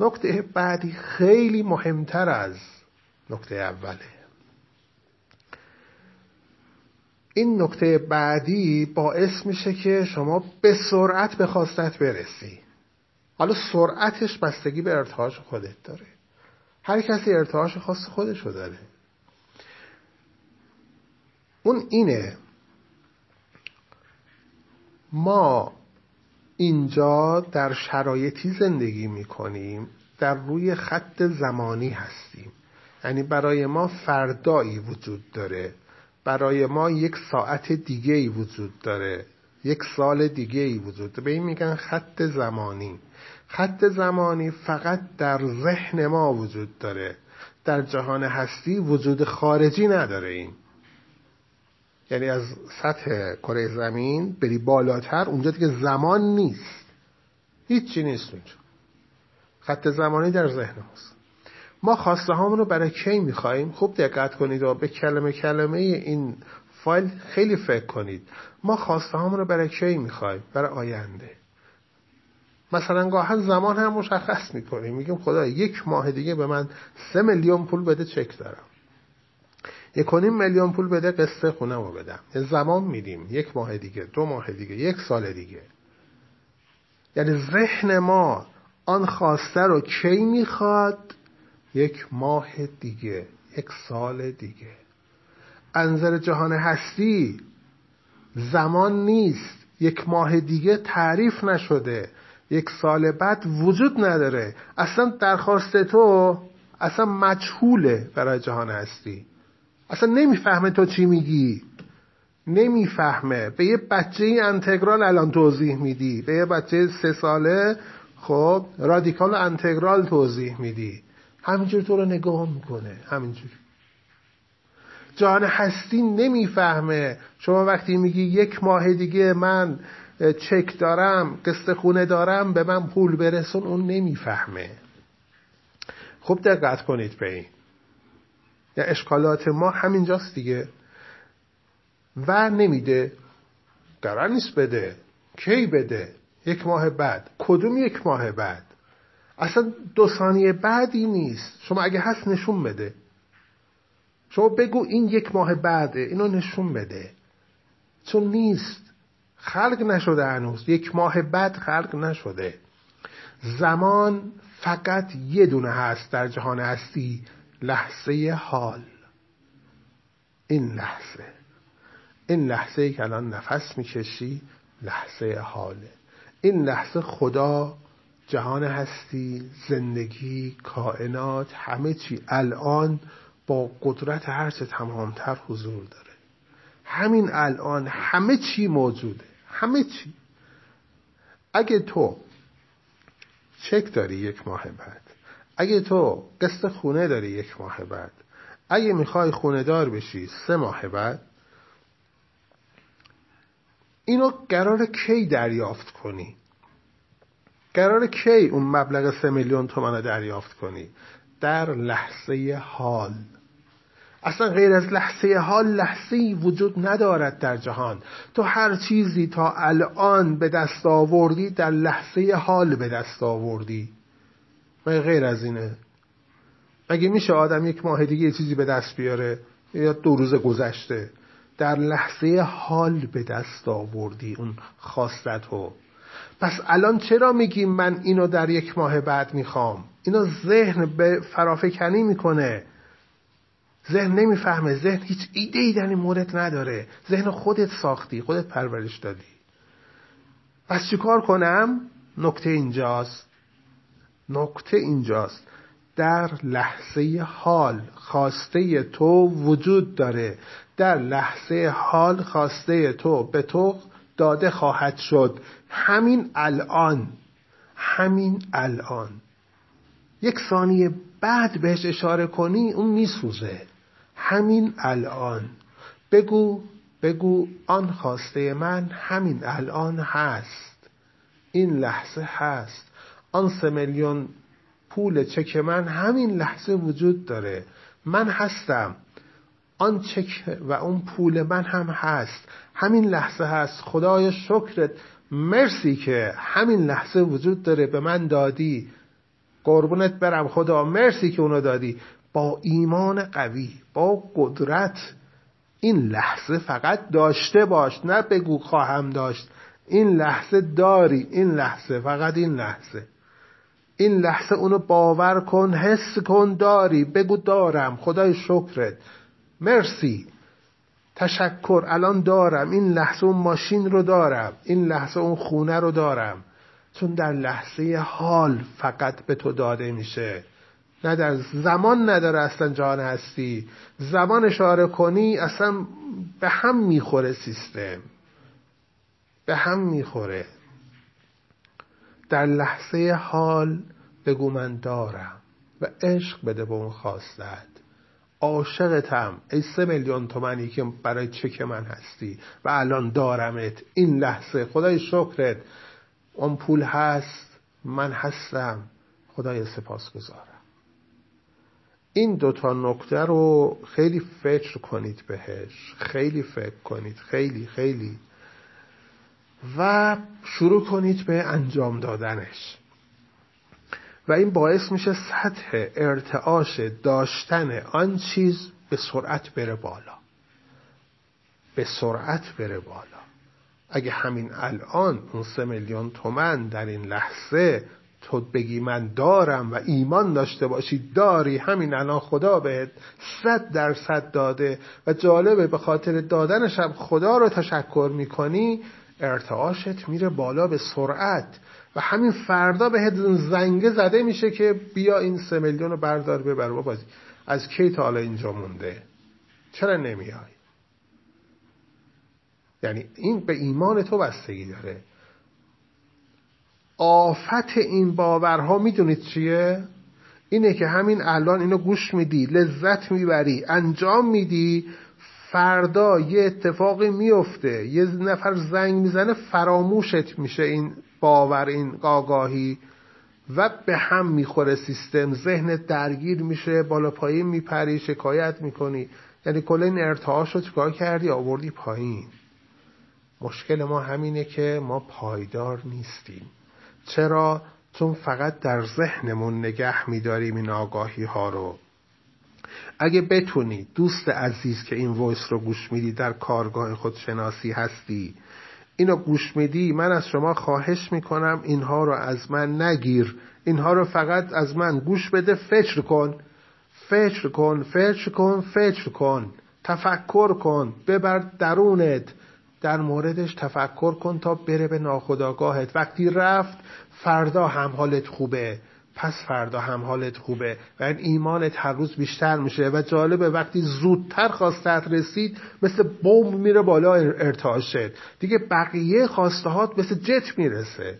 نکته بعدی خیلی مهمتر از نکته اوله. این نکته بعدی باعث میشه که شما به سرعت به خواستت برسی. حالا سرعتش بستگی به ارتعاش خودت داره. هر کسی ارتعاش خاص خودشو داره. اون اینه. ما اینجا در شرایطی زندگی می‌کنیم در روی خط زمانی هستیم. یعنی برای ما فردایی وجود داره. برای ما یک ساعت دیگه ای وجود داره. یک سال دیگه ای وجود داره. به این میگن خط زمانی. خط زمانی فقط در ذهن ما وجود داره. در جهان هستی وجود خارجی نداره این. یعنی از سطح کره زمین بری بالاتر اونجا دیگه زمان نیست. هیچی نیست اونجا. خط زمانی در ذهن ماست. ما خواسته هامون رو برای کی میخواییم خوب دقت کنید و به کلمه کلمه این فایل خیلی فکر کنید. ما خواسته هامون رو برای کی می‌خوایم برای آینده. مثلا گاهن زمان هم مشخص می‌کنیم میگیم خدا یک ماه دیگه به من سه میلیون پول بده چک دارم. یک میلیون پول بده قسط خونه رو بدم. زمان میدیم. یک ماه دیگه دو ماه دیگه یک سال دیگه. یعنی ذهن ما آن خواسته رو کی می‌خواد؟ یک ماه دیگه یک سال دیگه. انظر جهان هستی زمان نیست. یک ماه دیگه تعریف نشده. یک سال بعد وجود نداره. اصلا درخواست تو اصلا مجهوله برای جهان هستی. اصلا نمی‌فهمه تو چی میگی. نمی‌فهمه. به یه بچه انتگرال الان توضیح میدی. به یه بچه سه ساله خب رادیکال انتگرال توضیح میدی. همینجور تو رو نگاه می‌کنه. همینجور. جهان هستی نمی‌فهمه. شما وقتی میگی یک ماه دیگه من چک دارم قسط خونه دارم به من پول برسون اون نمی‌فهمه. خوب دقت کنید به این. یا اشکالات ما همینجاست دیگه. و نمیده. قرار نیست بده. کی بده؟ یک ماه بعد. کدوم یک ماه بعد؟ اصلا دو ثانیه بعدی نیست. شما اگه هست نشون بده. شما بگو این یک ماه بعده اینو نشون بده. چون نیست. خلق نشده هنوز. یک ماه بعد خلق نشده. زمان فقط یه دونه هست در جهان هستی. لحظه حال. این لحظه. این لحظه ای که الان نفس می‌کشی لحظه حاله. این لحظه خدا جهان هستی زندگی کائنات همه چی الان با قدرت هرچه تمامتر حضور داره. همین الان همه چی موجوده. همه چی. اگه تو چک داری یک ماه بعد اگه تو قسط خونه داری یک ماه بعد اگه می‌خوای خونه دار بشی سه ماه بعد اینو قرار کی دریافت کنی؟ قرار کی اون مبلغ سه میلیون تومن رو دریافت کنی؟ در لحظه حال. اصلا غیر از لحظه حال لحظه وجود ندارد در جهان. تو هر چیزی تا الان به دست آوردی در لحظه حال به دست آوردی. مگه غیر از اینه؟ مگه میشه آدم یک ماه دیگه چیزی به دست بیاره؟ یا دو روز گذشته؟ در لحظه حال به دست آوردی اون خواستتو پس الان چرا میگیم من اینو در یک ماه بعد می‌خوام؟ اینو ذهن به فرافکنی می‌کنه. ذهن نمی‌فهمه. ذهن هیچ ایده ای در این مورد نداره. ذهن خودت ساختی خودت پرورش دادی. پس چیکار کنم؟ نکته اینجاست. نکته اینجاست. در لحظه حال خواسته تو وجود داره. در لحظه حال خواسته تو به تو داده خواهد شد. همین الان. همین الان. یک ثانیه بعد بهش اشاره کنی اون میسوزه. همین الان. بگو بگو آن خواسته من همین الان هست. این لحظه هست. آن سه میلیون پول چک من همین لحظه وجود داره. من هستم. آن چک و اون پول من هم هست. همین لحظه هست. خدای شکرت. مرسی که همین لحظه وجود داره. به من دادی. قربونت برم خدا. مرسی که اونو دادی. با ایمان قوی با قدرت این لحظه فقط داشته باش نه بگو خواهم داشت. این لحظه داری این لحظه فقط این لحظه. این لحظه اونو باور کن حس کن داری بگو دارم خدای شکرت. مرسی. تشکر الان دارم. این لحظه اون ماشین رو دارم. این لحظه اون خونه رو دارم. چون در لحظه حال فقط به تو داده میشه. نه در زمان نداره اصلا جان هستی. زمان اشاره کنی اصلا به هم می‌خوره سیستم. به هم می‌خوره. در لحظه حال بگو من دارم و عشق بده به اون خواستت. عاشقتم. ای سه میلیون تومنی که برای چک من هستی و الان دارمت. این لحظه. خدای شکرت. اون پول هست. من هستم. خدای سپاس گذارم این دوتا نکته رو خیلی فکر کنید بهش. خیلی فکر کنید. خیلی خیلی. و شروع کنید به انجام دادنش. و این باعث میشه سطح ارتعاش داشتن آن چیز به سرعت بره بالا. به سرعت بره بالا. اگه همین الان اون سه میلیون تومن در این لحظه تو بگی من دارم و ایمان داشته باشی داری همین الان خدا بهت صد درصد داده و جالبه به خاطر دادنش هم خدا رو تشکر می‌کنی ارتعاشت میره بالا به سرعت و همین فردا بهت زنگه زده میشه که بیا این سه میلیون رو بردار ببر. بازی از کی تا حالا اینجا مونده؟ چرا نمیای؟ یعنی این به ایمان تو بستگی داره. آفت این باورها می‌دونید چیه؟ اینه که همین الان اینو گوش میدی لذت می‌بری انجام میدی فردا یه اتفاقی میفته یه نفر زنگ می‌زنه فراموشت میشه این باور این آگاهی و به هم می‌خوره سیستم ذهن درگیر میشه بالا پایین میپری شکایت می‌کنی. یعنی کل این ارتعاش رو چکار کردی؟ آوردی پایین. مشکل ما همینه که ما پایدار نیستیم. چرا؟ چون فقط در ذهنمون نگه میداریم این آگاهی ها رو. اگه بتونی دوست عزیز که این وایس رو گوش میدی در کارگاه خودشناسی هستی اینو گوش میدی من از شما خواهش می‌کنم اینها رو از من نگیر. اینها رو فقط از من گوش بده فکر کن. فکر کن فکر کن فکر کن. تفکر کن. ببر درونت. در موردش تفکر کن تا بره به ناخداگاهت وقتی رفت فردا هم حالت خوبه. پس فردا هم حالت خوبه. و این ایمانت هر روز بیشتر میشه. و جالبه وقتی زودتر خواستت رسید مثل بوم میره بالا ارتعاشت. دیگه بقیه خواستهات مثل جت می‌رسه.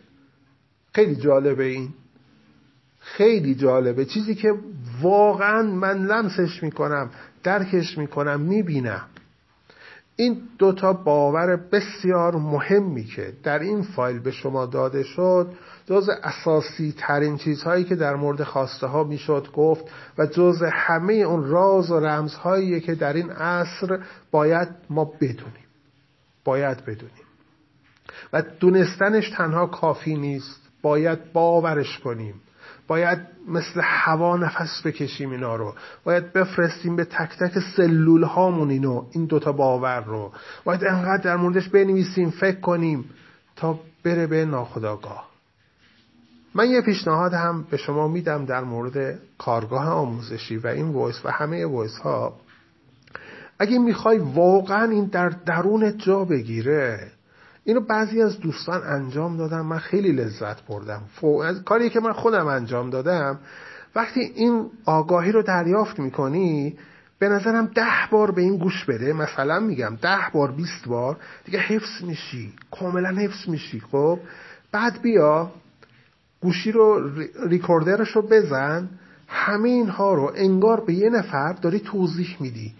خیلی جالبه این. خیلی جالبه. چیزی که واقعا من لمسش می‌کنم درکش می‌کنم می‌بینم. این دوتا باور بسیار مهمی که در این فایل به شما داده شد جز اساسی ترین چیزهایی که در مورد خواسته ها می‌شد گفت و جز همه اون راز و رمزهایی که در این عصر باید ما بدونیم. باید بدونیم. و دونستنش تنها کافی نیست. باید باورش کنیم. باید مثل هوا نفس بکشیم اینا رو. باید بفرستیم به تک تک سلول هامون اینو این دوتا باور رو. باید انقدر در موردش بنویسیم فکر کنیم تا بره به ناخودآگاه من یه پیشنهاد هم به شما میدم در مورد کارگاه آموزشی و این وایس و همه وایس ها اگه می‌خوای واقعا این در درون جا بگیره اینو بعضی از دوستان انجام دادم من خیلی لذت بردم. کاری که من خودم انجام دادم. وقتی این آگاهی رو دریافت می‌کنی به نظرم ده بار به این گوش بده. مثلا میگم ده بار بیست بار. دیگه حفظ میشی. کاملا حفظ میشی. خب؟ بعد بیا گوشی رو ریکوردرش رو بزن. همه اینها رو انگار به یه نفر داری توضیح میدی.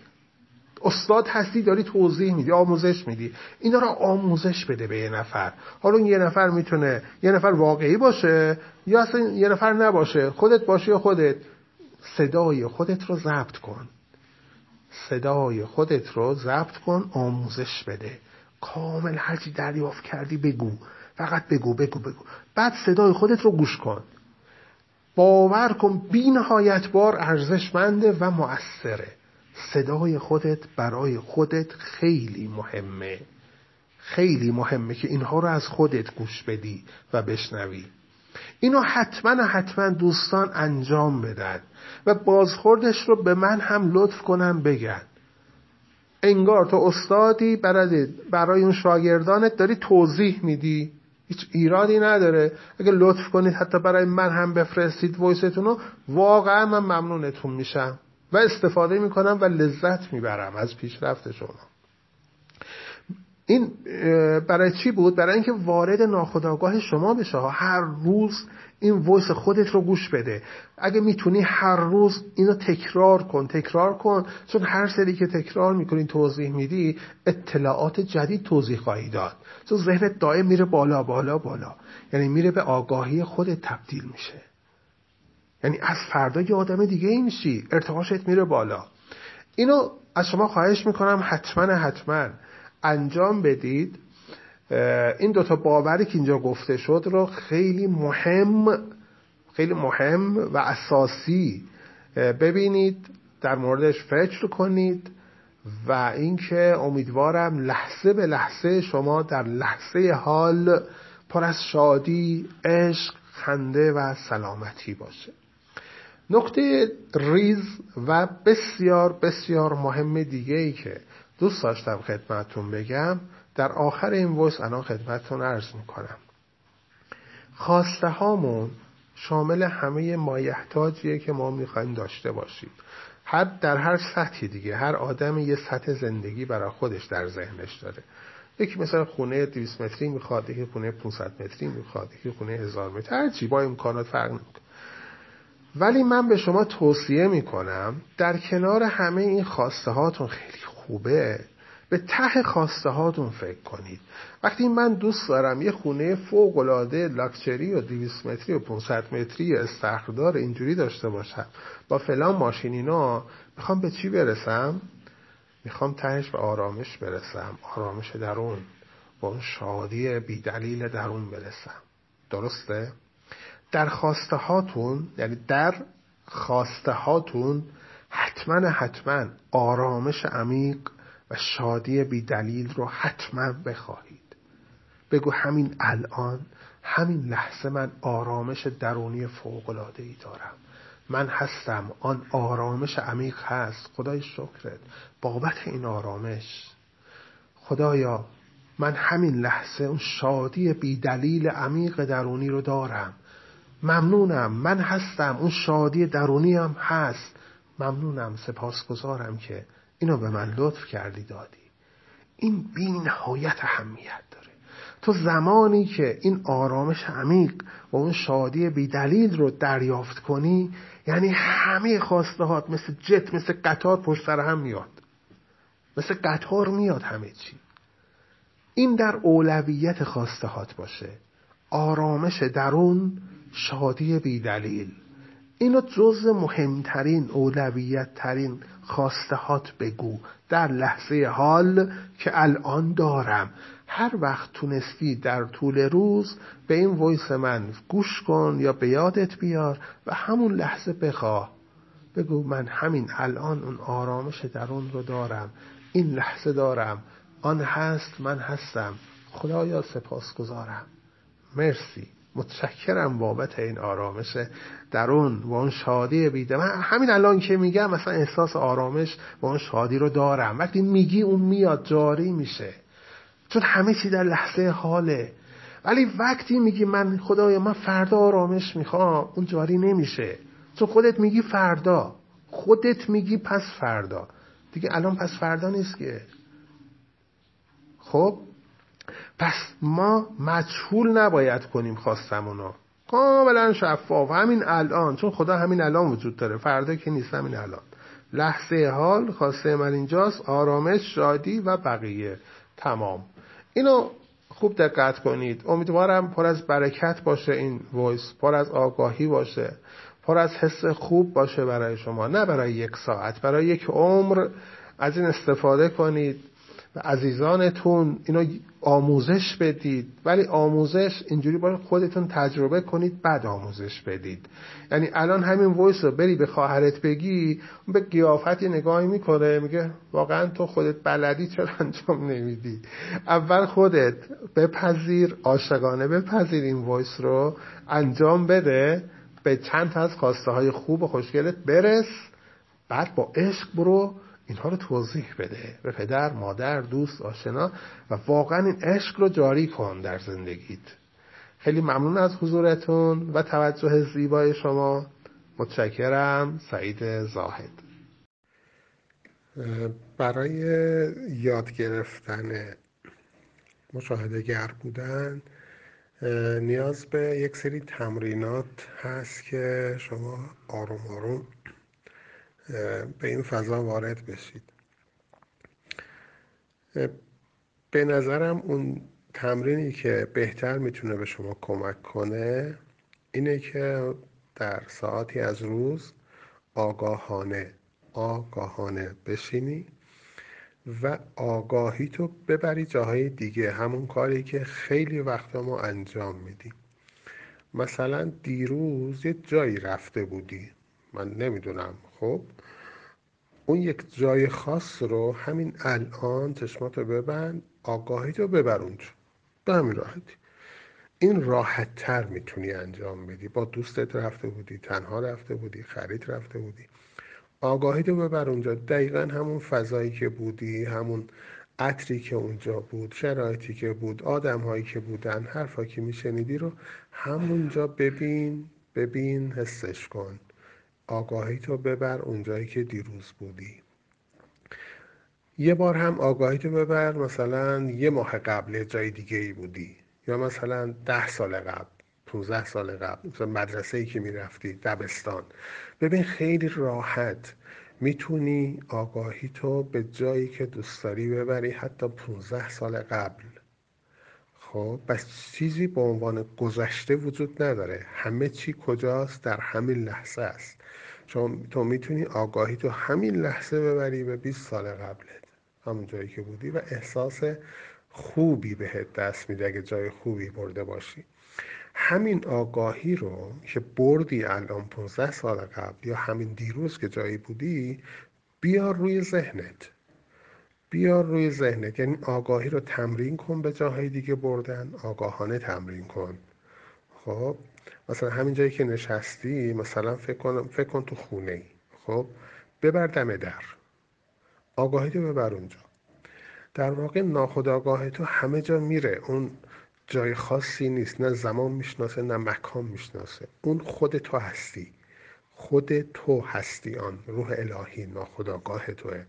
استاد هستی داری توضیح میدی آموزش میدی. اینا رو آموزش بده به یه نفر. حالا یه نفر می‌تونه یه نفر واقعی باشه یا اصلا یه نفر نباشه. خودت باشی یا خودت. صدای خودت رو ضبط کن. صدای خودت رو ضبط کن آموزش بده. کامل هرچی دریافت کردی بگو. فقط بگو بگو بگو. بعد صدای خودت رو گوش کن. باور کن بی نهایت بار ارزشمنده و مؤثره. صدای خودت برای خودت خیلی مهمه. خیلی مهمه که اینها رو از خودت گوش بدی و بشنوی. اینو حتما حتما دوستان انجام بدن و بازخوردش رو به من هم لطف کنم بگن. انگار تو استادی برای, برای اون شاگردانت داری توضیح میدی. هیچ ایرادی نداره. اگه لطف کنید حتی برای من هم بفرستید voice تون رو واقعا من ممنونتون میشم. و استفاده می‌کنم و لذت می‌برم از پیشرفت شما. این برای چی بود؟ برای اینکه وارد ناخودآگاه شما بشه. هر روز این voice خودت رو گوش بده. اگه می‌تونی هر روز اینو تکرار کن تکرار کن. چون هر سری که تکرار می‌کنی توضیح میدی اطلاعات جدید توضیح خواهی داد. چون ذهنت دائم میره بالا بالا بالا. یعنی میره به آگاهی خودت تبدیل میشه. یعنی از فردا یه آدم دیگه ای میشی. ارتعاشت میره بالا. اینو از شما خواهش می‌کنم حتما حتما انجام بدید. این دوتا باوری که اینجا گفته شد رو خیلی مهم خیلی مهم و اساسی ببینید در موردش فکر کنید و اینکه امیدوارم لحظه به لحظه شما در لحظه حال پر از شادی عشق خنده و سلامتی باشه. نکته ریز و بسیار بسیار مهم دیگه ای که دوست داشتم خدمتون بگم در آخر این ویس الان خدمتون عرض می‌کنم. خواسته هامون شامل همه مایحتاجیه که ما می‌خوایم داشته باشیم. هر در هر سطحی دیگه هر آدم یه سطح زندگی برای خودش در ذهنش داره. یکی مثلا خونه 200 متری می‌خواد یکی خونه 500 متری می‌خواد یکی خونه 1000 متری هر چی با امکانات فرق نمی‌کنه. ولی من به شما توصیه می‌کنم در کنار همه این خواسته هاتون خیلی خوبه به ته خواسته هاتون فکر کنید. وقتی من دوست دارم یه خونه فوق العاده لاکچری و 200 متری و 500 متری استخردار اینجوری داشته باشم با فلان ماشین اینا می‌خوام به چی برسم؟ می‌خوام تهش به آرامش برسم آرامش درون با اون شادی بیدلیل درون برسم. درسته؟ در خواسته هاتون یعنی در خواسته هاتون حتما حتما آرامش عمیق و شادی بیدلیل رو حتما بخواهید. بگو همین الان همین لحظه من آرامش درونی فوقلاده ای دارم. من هستم آن آرامش عمیق هست. خدای شکرت. بابت این آرامش. خدایا من همین لحظه اون شادی بیدلیل عمیق درونی رو دارم. ممنونم. من هستم. اون شادی درونی هم هست. ممنونم. سپاسگزارم که اینو به من لطف کردی دادی. این بی نهایت اهمیت داره. تو زمانی که این آرامش عمیق و اون شادی بیدلیل رو دریافت کنی یعنی همه خواستهات مثل جت مثل قطار پشت سر هم میاد. مثل قطار میاد همه چی. این در اولویت خواستهات باشه. آرامش درون شادی بیدلیل. اینو جز مهمترین اولویت ترین خواستهات بگو. در لحظه حال که الان دارم. هر وقت تونستی در طول روز به این ویس من گوش کن یا به یادت بیار و همون لحظه بخواه. بگو من همین الان اون آرامش درون رو دارم. این لحظه دارم. آن هست من هستم. خدایا سپاس گذارم مرسی. متشکرم بابت این آرامش درون و اون شادی بیده من همین الان که میگم مثلا احساس آرامش و اون شادی رو دارم. وقتی میگی اون میاد جاری میشه. چون همه چی در لحظه حاله. ولی وقتی میگی من خدایا من فردا آرامش می‌خوام اون جاری نمیشه. چون خودت میگی فردا. خودت میگی پس فردا. دیگه الان پس فردا نیست که. خب؟ پس ما مجهول نباید کنیم خواستمونو. کاملا شفاف. همین الان چون خدا همین الان وجود داره. فردا که نیست همین الان. لحظه حال خواسته من اینجاست. آرامش شادی و بقیه. تمام. اینو خوب دقت کنید. امیدوارم پر از برکت باشه این voice. پر از آگاهی باشه. پر از حس خوب باشه برای شما. نه برای یک ساعت برای یک عمر. از این استفاده کنید. و عزیزانتون اینو آموزش بدید. ولی آموزش اینجوری باید خودتون تجربه کنید بعد آموزش بدید. یعنی الان همین voice رو بری به خواهرت بگی به قیافت یه نگاهی می‌کنه میگه واقعا تو خودت بلدی چرا انجام نمیدی؟ اول خودت بپذیر عاشقانه بپذیر این voice رو انجام بده به چند از خواسته های خوب و خوشگلت برس بعد با عشق برو اینها رو توضیح بده به پدر مادر دوست آشنا و واقعا این عشق رو جاری کن در زندگیت. خیلی ممنون از حضورتون و توجه زیبای شما. متشکرم سعید زاهد. برای یاد گرفتن مشاهده گر بودن نیاز به یک سری تمرینات هست که شما آروم آروم به این فضا وارد بشید. به نظرم اون تمرینی که بهتر می‌تونه به شما کمک کنه اینه که در ساعتی از روز آگاهانه آگاهانه بشینی و آگاهی تو ببری جاهای دیگه. همون کاری که خیلی وقتا ما انجام میدیم. مثلا دیروز یه جایی رفته بودی. من نمی‌دونم. خب اون یک جای خاص رو همین الان چشماتو ببند آگاهی تو ببر اونجا. به همین راحتی. این راحت تر می‌تونی انجام بدی. با دوستت رفته بودی تنها رفته بودی خرید رفته بودی. آگاهی تو ببر اونجا. دقیقا همون فضایی که بودی همون عطری که اونجا بود شرایطی که بود آدم هایی که بودن حرفا که میشنیدی رو همونجا ببین ببین حسش کن. آگاهی تو ببر اونجایی که دیروز بودی. یه بار هم آگاهی تو ببر مثلا یه ماه قبل جای دیگه ای بودی. یا مثلا ده سال قبل 15 سال قبل مثلا مدرسه ای که می‌رفتی دبستان. ببین خیلی راحت می‌تونی آگاهی تو به جایی که دوست داری ببری حتی 15 سال قبل. خب بس چیزی به عنوان گذشته وجود نداره. همه چی کجاست؟ در همین لحظه است. چون تو می‌تونی آگاهی تو همین لحظه ببری به 20 سال قبلت همون جایی که بودی و احساس خوبی بهت دست میده اگه جای خوبی برده باشی. همین آگاهی رو که بردی الان 15 سال قبل یا همین دیروز که جایی بودی بیار روی ذهنت. بیار روی ذهنت. یعنی آگاهی رو تمرین کن به جاهای دیگه بردن. آگاهانه تمرین کن. خب؟ مثلا همین جایی که نشستی مثلا فکر کن, فکر کن تو خونه ای خب؟ ببر دم در. آگاهی رو ببر اونجا. در واقع ناخودآگاه تو همه جا میره. اون جای خاصی نیست. نه زمان می‌شناسه نه مکان می‌شناسه. اون خود تو هستی. خود تو هستی آن. روح الهی ناخودآگاه توه.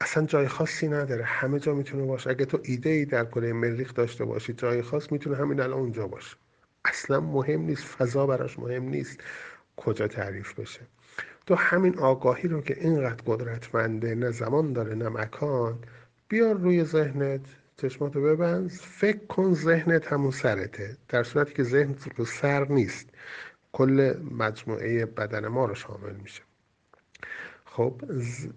اصلا جای خاصی نداره. همه جا می‌تونه باشه. اگه تو ایده ای در کره مریخ داشته باشی جای خاص می‌تونه همین الان اونجا باشه. اصلا مهم نیست فضا براش مهم نیست کجا تعریف بشه. تو همین آگاهی رو که اینقدر قدرتمنده نه زمان داره نه مکان بیار روی ذهنت چشماتو ببند فکر کن ذهنت همون سرته در صورتی که ذهن رو سر نیست. کل مجموعه بدن ما رو شامل میشه. خب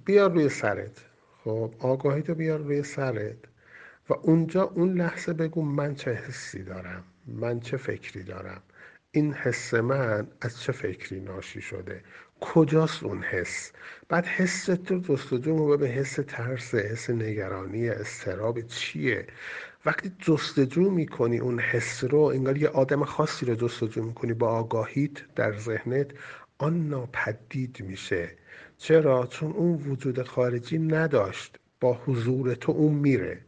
بیار روی سرت. خب آگاهی تو بیار روی سرت و اونجا اون لحظه بگو من چه حسی دارم. من چه فکری دارم؟ این حس من از چه فکری ناشی شده؟ کجاست اون حس؟ بعد حس تو جستجو به حس ترس حس نگرانی استراب چیه؟ وقتی جستجو می‌کنی اون حس رو انگار یه آدم خاصی رو جستجو می‌کنی با آگاهیت در ذهنت آن ناپدید میشه. چرا؟ چون اون وجود خارجی نداشت. با حضور تو اون میره.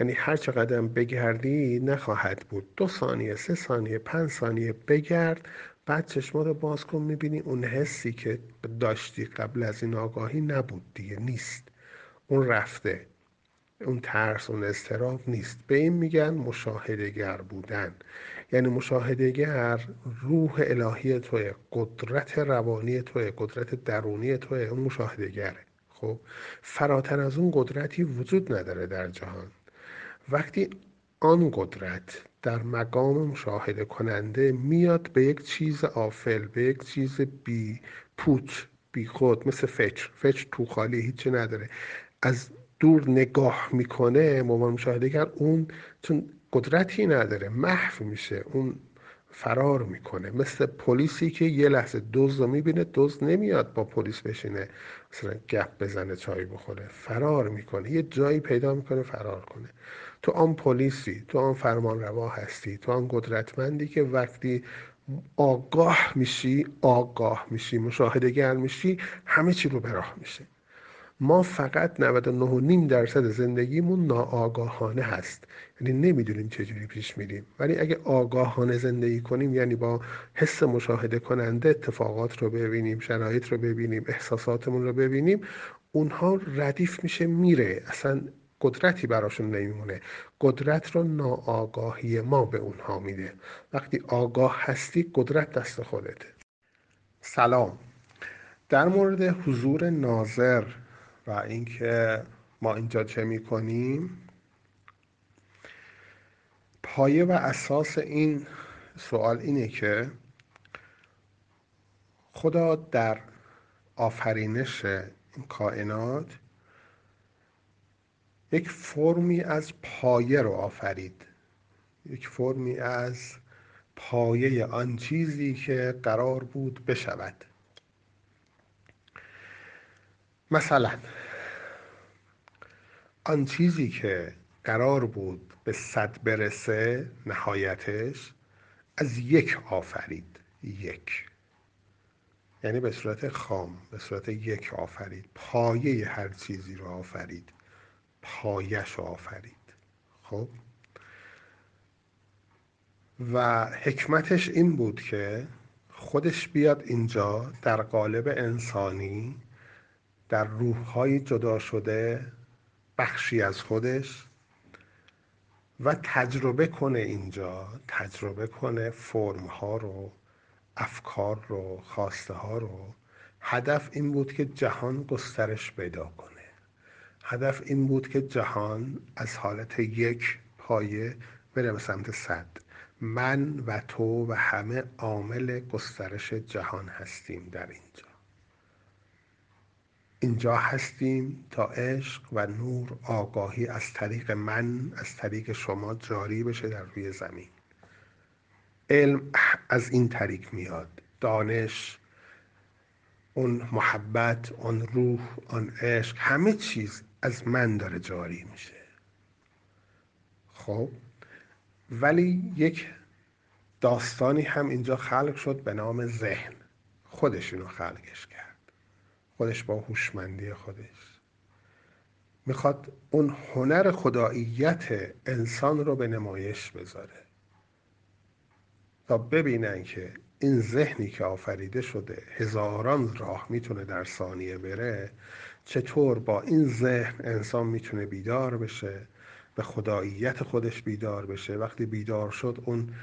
یعنی هر چقدر بگردی نخواهد بود. دو ثانیه سه ثانیه پنج ثانیه بگرد بعد چشما رو باز کن می‌بینی اون حسی که داشتی قبل از این آگاهی نبود دیگه نیست. اون رفته. اون ترس اون استراب نیست. به این میگن مشاهدگر بودن. یعنی مشاهدگر روح الهی توه قدرت روانی توه قدرت درونی توه اون مشاهدگره خب فراتر از اون قدرتی وجود نداره در جهان. وقتی آن قدرت در مقام مشاهده کننده میاد به یک چیز آفل به یک چیز بی پوچ بی خود مثل فچر فچر تو خالی هیچی نداره. از دور نگاه می‌کنه مشاهده مشاهدهگر اون چون قدرتی نداره محو میشه اون فرار می‌کنه. مثل پلیسی که یه لحظه دوز رو می‌بینه دوز نمیاد با پلیس بشینه مثلا گپ بزنه چای بخوره. فرار می‌کنه. یه جایی پیدا می‌کنه فرار کنه. تو آن پلیسی تو آن فرمان روا هستی تو آن قدرتمندی که وقتی آگاه میشی آگاه میشی مشاهدگر میشی همه چی رو به راه میشه. ما فقط 99.5 درصد زندگیمون ناآگاهانه هست. یعنی نمی‌دونیم چجوری پیش میریم. ولی اگه آگاهانه زندگی کنیم یعنی با حس مشاهده کننده اتفاقات رو ببینیم شرایط رو ببینیم احساساتمون رو ببینیم اونها ردیف میشه میره. اصلا قدرتی براشون نمیمونه. قدرت رو ناآگاهی ما به اونها میده. وقتی آگاه هستی قدرت دست خودته. سلام. در مورد حضور ناظر و اینکه ما اینجا چه می‌کنیم پایه و اساس این سوال اینه که خدا در آفرینش این کائنات یک فرمی از پایه رو آفرید. یک فرمی از پایه آن چیزی که قرار بود بشود. مثلا آن چیزی که قرار بود به صد برسه نهایتش از یک آفرید. یک. یعنی به صورت خام به صورت یک آفرید. پایه هر چیزی رو آفرید. پایش آفرید. خب؟ و حکمتش این بود که خودش بیاد اینجا در قالب انسانی در روحهای جدا شده بخشی از خودش و تجربه کنه اینجا تجربه کنه فرم ها رو افکار رو خواسته ها رو. هدف این بود که جهان گسترش پیدا کنه. هدف این بود که جهان از حالت یک پایه بره به سمت صد. من و تو و همه عامل گسترش جهان هستیم در اینجا. اینجا هستیم تا عشق و نور آگاهی از طریق من از طریق شما جاری بشه در روی زمین. علم از این طریق میاد. دانش اون محبت اون روح اون عشق همه چیز از من داره جاری میشه. خب ولی یک داستانی هم اینجا خلق شد به نام ذهن. خودش اینو خلقش کرد. خودش با هوشمندی خودش. می‌خواد اون هنر خداییت انسان رو به نمایش بذاره. تا ببینن که این ذهنی که آفریده شده هزاران راه می‌تونه در ثانیه بره چطور با این ذهن انسان می‌تونه بیدار بشه به خداییت خودش بیدار بشه. وقتی بیدار شد اون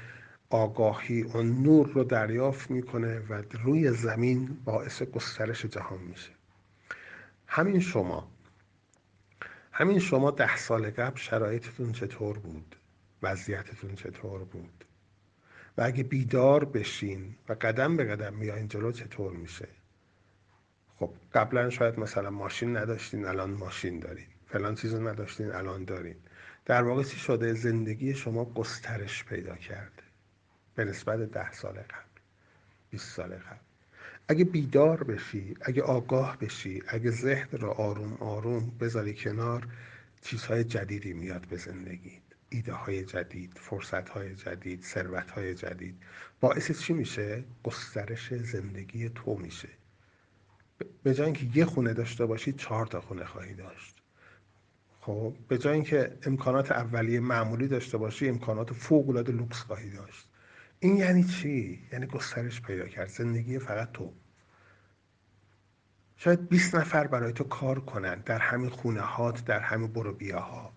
آگاهی اون نور رو دریافت می‌کنه و روی زمین باعث گسترش جهان میشه. همین شما همین شما ده سال قبل شرایطتون چطور بود؟ وضعیتتون چطور بود؟ و اگه بیدار بشین و قدم به قدم میایین جلو چطور میشه؟ خب قبلا شاید مثلا ماشین نداشتین الان ماشین دارین. فلان چیز نداشتین الان دارین. در واقع چی شده؟ زندگی شما گسترش پیدا کرده. به نسبت ده سال قبل 20 سال قبل. اگه بیدار بشی اگه آگاه بشی اگه ذهن رو آروم آروم بذاری کنار چیزهای جدیدی میاد به زندگی ایده های جدید فرصت های جدید ثروت های جدید. باعث چی میشه؟ گسترش زندگی تو میشه. به جای اینکه یه خونه داشته باشی چهار تا خونه خواهی داشت. خب به جای اینکه امکانات اولیه معمولی داشته باشی امکانات فوق العاده لوکس خواهی داشت. این یعنی چی؟ یعنی گسترش پیدا کرد. زندگی فقط تو. شاید 20 نفر برای تو کار کنن در همین خونه هات در همین برو بیاها.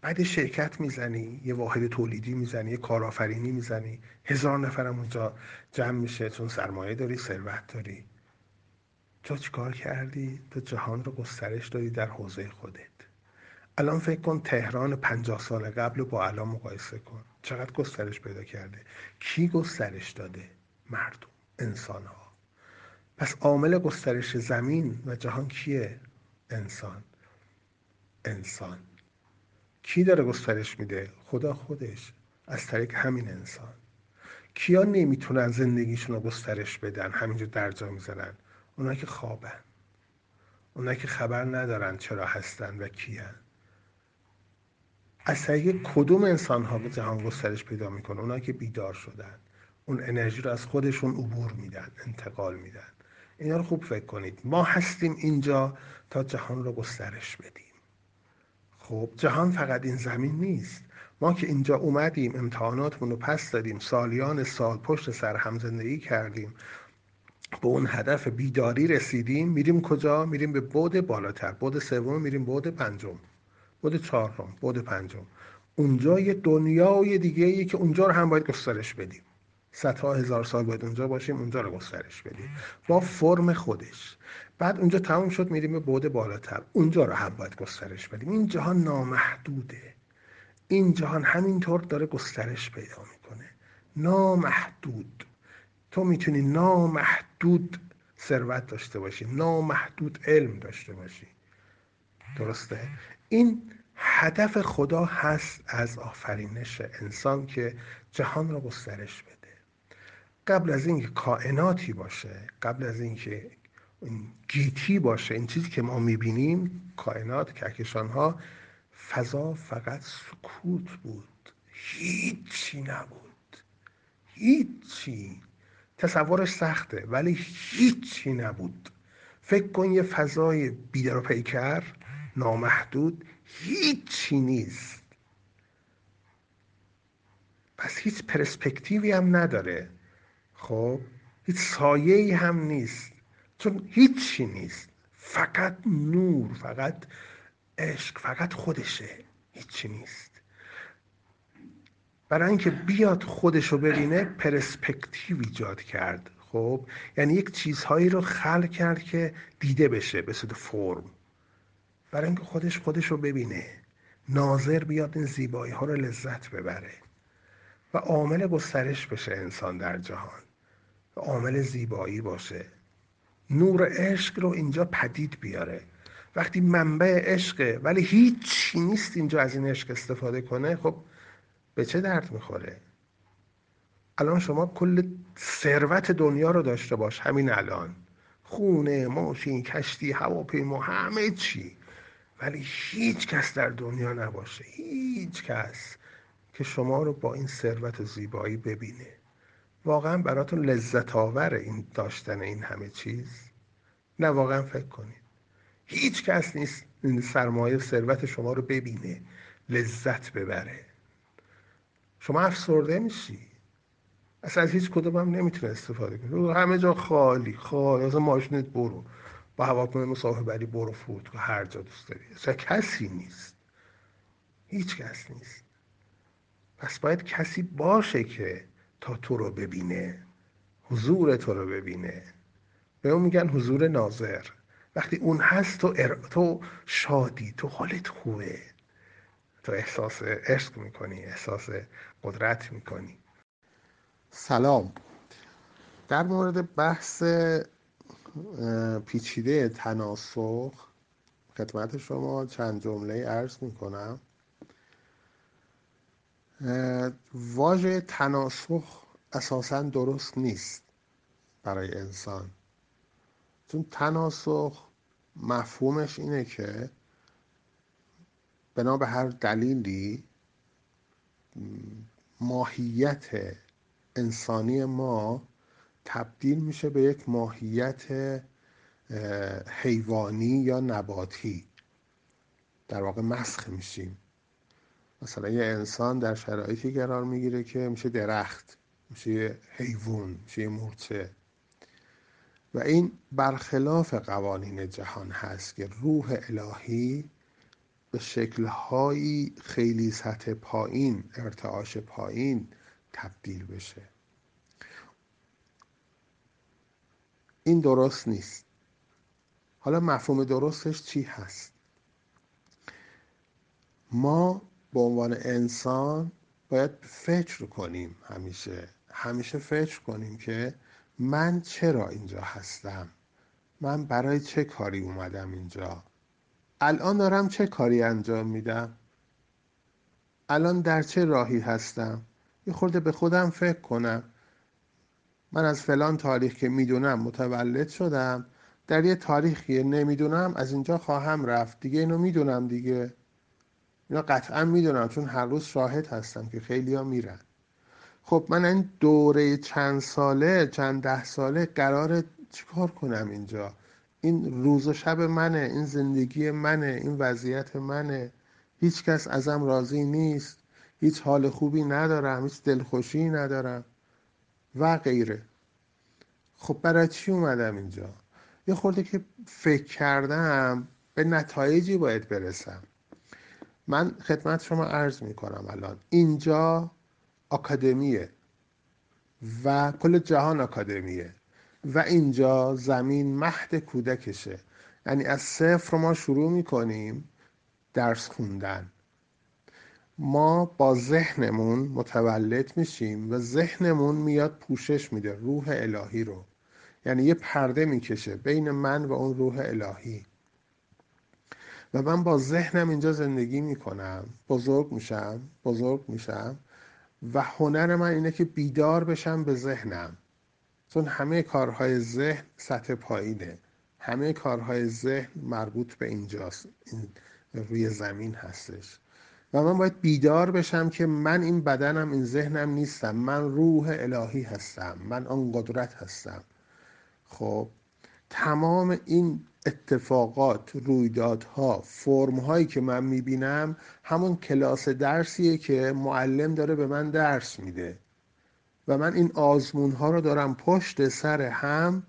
بعد شرکت می‌زنی یه واحد تولیدی می‌زنی یه کارآفرینی می‌زنی. هزار نفرم اونجا جمع میشه چون سرمایه داری ثروت داری. تو چیکار کردی؟ تو جهان رو گسترش دادی در حوزه خودت. الان فکر کن تهران پنجاه سال قبل رو با الان مقایسه کن. چقدر گسترش پیدا کرده؟ کی گسترش داده؟ مردم انسان ها پس عامل گسترش زمین و جهان کیه؟ انسان. انسان. کی داره گسترش میده؟ خدا خودش. از طریق همین انسان. کیا نمی‌تونن زندگیشون رو گسترش بدن؟ همینجور درجا می‌زنن اونا که خوابن. اونا که خبر ندارن چرا هستن و کیان. از طریق کدوم انسان ها به جهان گسترش پیدا می‌کنه؟ اونا که بیدار شدن. اون انرژی رو از خودشون عبور میدن انتقال میدن. اینا رو خوب فکر کنید. ما هستیم اینجا تا جهان رو گسترش بدیم. خب جهان فقط این زمین نیست. ما که اینجا اومدیم امتحاناتمون رو پس دادیم سالیان سال پشت سر هم زندگی کردیم. به اون هدف بیداری رسیدیم میریم کجا؟ میریم به بود بالاتر بود سوم میریم بود پنجم بود چهارم بود پنجم. اونجا یه دنیای دیگه ای که اونجا رو هم باید گسترش بدیم. صدها هزار سال باید اونجا باشیم اونجا رو گسترش بدیم. با فرم خودش. بعد اونجا تموم شد میریم به بعد بالاتر. اونجا رو هم باید گسترش بدیم. این جهان نامحدوده. این جهان همینطور داره گسترش پیدا می‌کنه. نامحدود. تو می‌تونی نامحدود ثروت داشته باشی نامحدود علم داشته باشی. درسته؟ این هدف خدا هست از آفرینش انسان که جهان را گسترش بده. قبل از اینکه کائناتی باشه قبل از اینکه این گیتی باشه این چیزی که ما می‌بینیم کائنات کهکشان ها فضا فقط سکوت بود. هیچی نبود. هیچی. تصورش سخته ولی هیچی نبود. فکر کن یه فضای بیدر و پیکر نامحدود هیچی نیست. پس هیچ پرسپکتیوی هم نداره. خب هیچ سایه هم نیست. چون هیچی نیست. فقط نور فقط عشق فقط خودشه. هیچی نیست. برای اینکه بیاد خودش رو ببینه پرسپکتیو ایجاد کرد. خب یعنی یک چیزهایی رو خلق کرد که دیده بشه به صورت فرم. برای اینکه خودش خودش رو ببینه. ناظر بیاد این زیبایی ها رو لذت ببره. و عامل گسترش بشه انسان در جهان. و عامل زیبایی باشه. نور عشق رو اینجا پدید بیاره. وقتی منبع عشقه ولی هیچی نیست اینجا از این عشق استفاده کنه خب به چه درد می‌خوره؟ الان شما کل ثروت دنیا رو داشته باش همین الان. خونه ماشین کشتی هواپیما همه چی. ولی هیچ کس در دنیا نباشه. هیچ کس که شما رو با این ثروت زیبایی ببینه. واقعا براتون لذت آور این داشتن این همه چیز. نه واقعا فکر کنید. هیچ کس نیست این سرمایه ثروت شما رو ببینه لذت ببره. شما افسرده میشی. اصلا از هیچ کدوم هم نمی‌تونه استفاده کنی. همه جا خالی خالی. اصلا ماشینت برو. با هواپیما مسافر بری برو فرودگاه هر جا دوست داری. اصلا کسی نیست. هیچ کس نیست. پس باید کسی باشه که تا تو رو ببینه. حضور تو رو ببینه. به اون میگن حضور ناظر. وقتی اون هست تو, تو شادی تو حالت خوبه. تو احساس عشق می‌کنی احساس قدرت می‌کنی. سلام. در مورد بحث پیچیده تناسخ خدمت شما چند جمله عرض می‌کنم. واژه تناسخ اساسا درست نیست برای انسان. چون تناسخ مفهومش اینه که بنا به هر دلیلی ماهیت انسانی ما تبدیل میشه به یک ماهیت حیوانی یا نباتی. در واقع مسخ میشیم. مثلا یه انسان در شرایطی قرار می‌گیره که میشه درخت میشه حیوان میشه مورچه. و این برخلاف قوانین جهان هست که روح الهی به شکلهایی خیلی سطح پایین ارتعاش پایین تبدیل بشه. این درست نیست. حالا مفهوم درستش چی هست؟ ما به عنوان انسان باید فکر کنیم همیشه. همیشه فکر کنیم که من چرا اینجا هستم؟ من برای چه کاری اومدم اینجا؟ الان دارم چه کاری انجام میدم؟ الان در چه راهی هستم؟ یه خورده به خودم فکر کنم. من از فلان تاریخ که می‌دونم متولد شدم. در یه تاریخی نمی‌دونم از اینجا خواهم رفت. دیگه اینو می‌دونم دیگه. اینا قطعا می‌دونم چون هر روز شاهد هستم که خیلی ها میرن. خب من این دوره چند ساله چند ده ساله قرار چیکار کنم اینجا؟ این روز و شب منه این زندگی منه این وضعیت منه. هیچ کس ازم راضی نیست هیچ حال خوبی ندارم هیچ دلخوشی ندارم و غیره. خب برای چی اومدم اینجا؟ یه خورده که فکر کردم به نتایجی باید برسم. من خدمت شما عرض می کنم الان. اینجا آکادمیه و کل جهان آکادمیه. و اینجا زمین مهد کودکشه. یعنی از صفر ما شروع می کنیم درس خوندن. ما با ذهنمون متولد میشیم و ذهنمون میاد پوشش میده روح الهی رو. یعنی یه پرده می‌کشه بین من و اون روح الهی. و من با ذهنم اینجا زندگی می‌کنم. بزرگ میشم بزرگ میشم و هنر من اینه که بیدار بشم به ذهنم. چون همه کارهای ذهن سطح پایینه. همه کارهای ذهن مربوط به اینجاست. این روی زمین هستش. و من باید بیدار بشم که من این بدنم این ذهنم نیستم. من روح الهی هستم. من آن قدرت هستم. خب تمام این اتفاقات رویدادها فرم هایی که من می‌بینم همون کلاس درسیه که معلم داره به من درس میده. و من این آزمون ها رو دارم پشت سر هم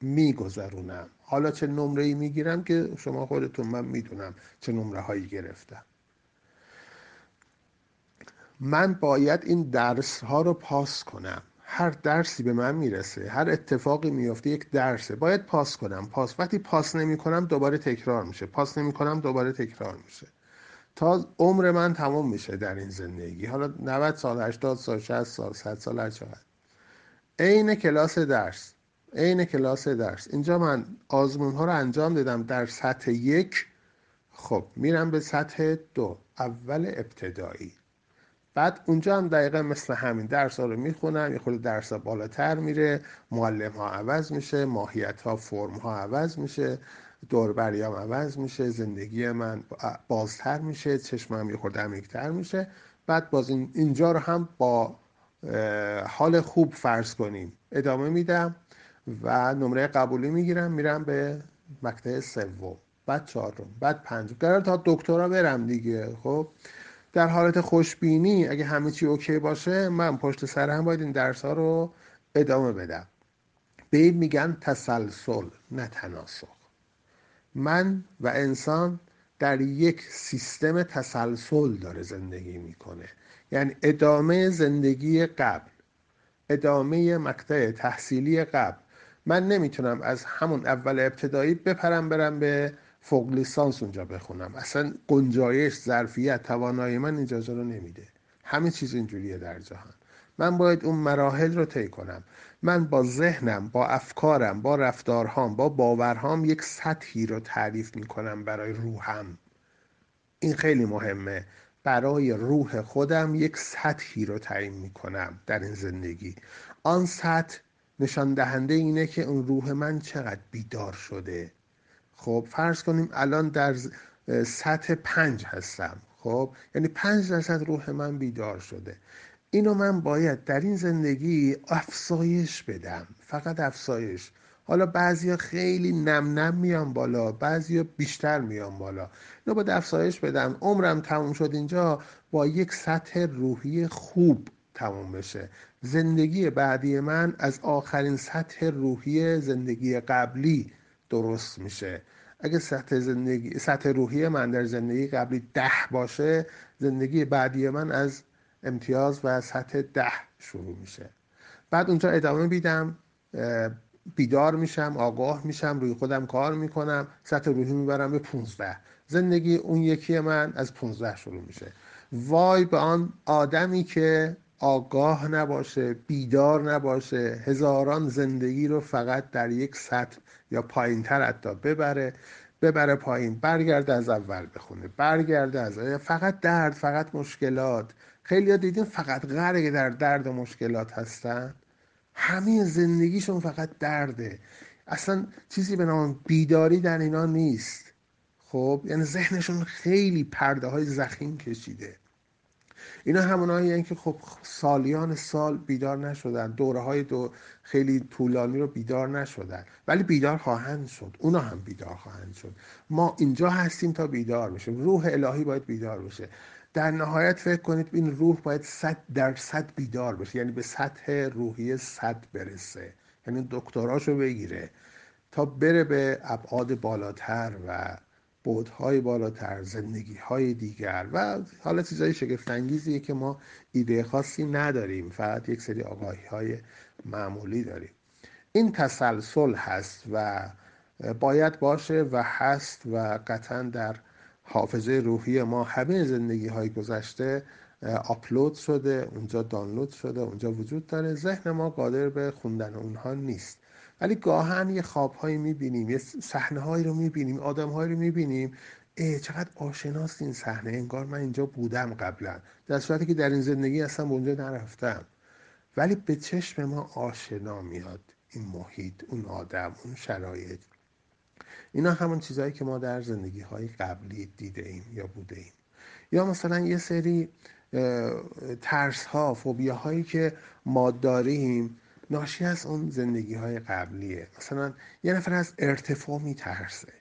میگذرونم. حالا چه نمره ای می‌گیرم که شما خودتون من می‌دونم چه نمره هایی گرفتم. من باید این درس ها رو پاس کنم. هر درسی به من می‌رسه هر اتفاقی میفته یک درسه. باید پاس کنم. پاس. وقتی پاس نمی کنم دوباره تکرار میشه. پاس نمی کنم دوباره تکرار میشه. تا عمر من تمام میشه در این زندگی. حالا 90 سال 80 سال 60 سال 100 سال هر چقدر. عین کلاس درس عین کلاس درس. اینجا من آزمون ها رو انجام دادم در سطح یک. خب میرم به سطح دو اول ابتدایی. بعد اونجا هم دقیقا مثل همین درس ها رو می‌خونم یه خود درس بالاتر میره معلم ها عوض میشه ماهیت ها فرم ها عوض میشه. دوربریام عوض میشه زندگی من بازتر میشه چشمم یه خورده عمیقتر میشه. بعد باز اینجا رو هم با حال خوب فرض کنیم. ادامه میدم و نمره قبولی می‌گیرم میرم به مقطع سوم. بعد چهارم بعد پنجم. قرار تا دکترا برم دیگه. خب در حالت خوشبینی اگه همه چی اوکی باشه من پشت سر هم باید این درس ها رو ادامه بدم. به این میگن تسلسل نه تناسخ. من و انسان در یک سیستم تسلسل داره زندگی می‌کنه. یعنی ادامه زندگی قبل ادامه مقطع تحصیلی قبل. من نمی‌تونم از همون اول ابتدایی بپرم برم به فوق لیسانس اونجا بخونم. اصلا گنجایش ظرفیت توانایی من اجازه رو نمیده. همه چیز اینجوریه در جهان. من باید اون مراحل رو طی کنم. من با ذهنم با افکارم با رفتارهام با باورهام یک سطحی رو تعریف می‌کنم برای روحم. این خیلی مهمه. برای روح خودم یک سطحی رو تعیین می‌کنم در این زندگی. آن سطح نشان دهنده اینه که اون روح من چقدر بیدار شده. خب فرض کنیم الان در سطح پنج هستم. خب یعنی پنج درصد روح من بیدار شده. اینو من باید در این زندگی افزایش بدم فقط افزایش. حالا بعضیا خیلی نم نم میان بالا بعضیا بیشتر میان بالا. اینو باید افزایش بدم. عمرم تموم شد اینجا با یک سطح روحی خوب تموم بشه. زندگی بعدی من از آخرین سطح روحی زندگی قبلی درست میشه. اگه سطح زندگی سطح روحی من در زندگی قبلی ده باشه زندگی بعدی من از امتیاز و سطح ده شروع میشه. بعد اونجا ادامه بیدم بیدار میشم آگاه میشم روی خودم کار می‌کنم سطح روحی می‌برم به 15 زندگی اون یکی من از 15 شروع میشه. وای به آن آدمی که آگاه نباشه بیدار نباشه هزاران زندگی رو فقط در یک سطح یا پایین تر حتی ببره ببره پایین برگرده از اول بخونه برگرده از فقط درد فقط مشکلات. خیلی ها دیدین فقط غرق در درد و مشکلات هستن؟ همه زندگیشون فقط درده. اصلا چیزی به نام بیداری در اینا نیست. خب یعنی ذهنشون خیلی پرده های زخیم کشیده. اینا همونایی که خب سالیان سال بیدار نشدن. دوره های دو خیلی طولانی رو بیدار نشدن. ولی بیدار خواهند شد. اونا هم بیدار خواهند شد. ما اینجا هستیم تا بیدار بشیم. روح الهی باید بیدار بشه. در نهایت فکر کنید این روح باید صد درصد بیدار بشه یعنی به سطح روحی صد برسه. یعنی دکتراشو بگیره تا بره به ابعاد بالاتر و بودهای بالاتر زندگی های دیگر و حالا چیزای شگفتانگیزیه که ما ایده خاصی نداریم فقط یک سری آگاهی های معمولی داریم. این تسلسل هست و باید باشه و هست و قطعا در حافظه روحی ما همه زندگی های گذشته آپلود شده اونجا دانلود شده اونجا وجود داره. ذهن ما قادر به خوندن اونها نیست. ولی گاهن یه خوابهایی می‌بینیم یه صحنه هایی رو می‌بینیم آدم هایی رو می‌بینیم. ای چقدر آشناست این صحنه. انگار من اینجا بودم قبلا. در صورتی که در این زندگی اصلا اونجا نرفتم. ولی به چشم ما آشنا میاد این محیط اون آدم اون شرایط. اینا همون چیزهایی که ما در زندگی های قبلی دیده ایم یا بوده ایم. یا مثلا یه سری ترس ها فوبیا هایی که ما داریم ناشی از اون زندگی های قبلیه. مثلا یه نفر از ارتفاع میترسه.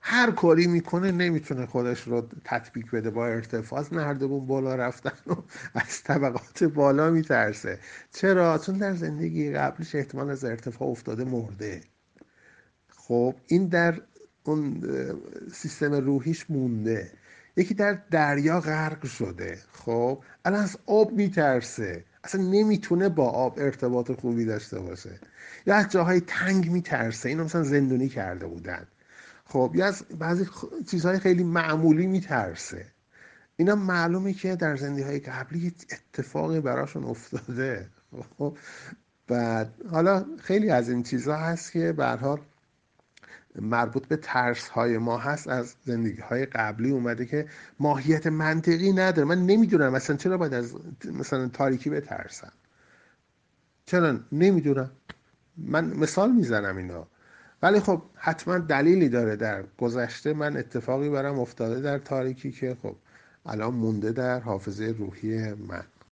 هر کاری می‌کنه نمی‌تونه خودش رو تطبیق بده با ارتفاع. از نردبون بالا رفتن و از طبقات بالا میترسه. چرا؟ چون در زندگی قبلش احتمال از ارتفاع افتاده مرده. خب این در اون سیستم روحیش مونده. یکی در دریا غرق شده. خب الان از آب میترسه. اصلا نمی‌تونه با آب ارتباط خوبی داشته باشه. یا از جاهای تنگ میترسه. اینو مثلا زندونی کرده بودن. خب یا از بعضی چیزهای خیلی معمولی میترسه. اینا معلومه که در زندگی های قبلی اتفاقی براشون افتاده. خب بعد حالا خیلی از این چیزها هست که به حال مربوط به ترس های ما هست از زندگی های قبلی اومده که ماهیت منطقی نداره. من نمی‌دونم مثلا چرا باید از مثلا تاریکی بترسم. چرا نمی‌دونم. من مثال می‌زنم اینا ولی خب حتما دلیلی داره در گذشته. من اتفاقی برام افتاده در تاریکی که خب الان مونده در حافظه روحی من.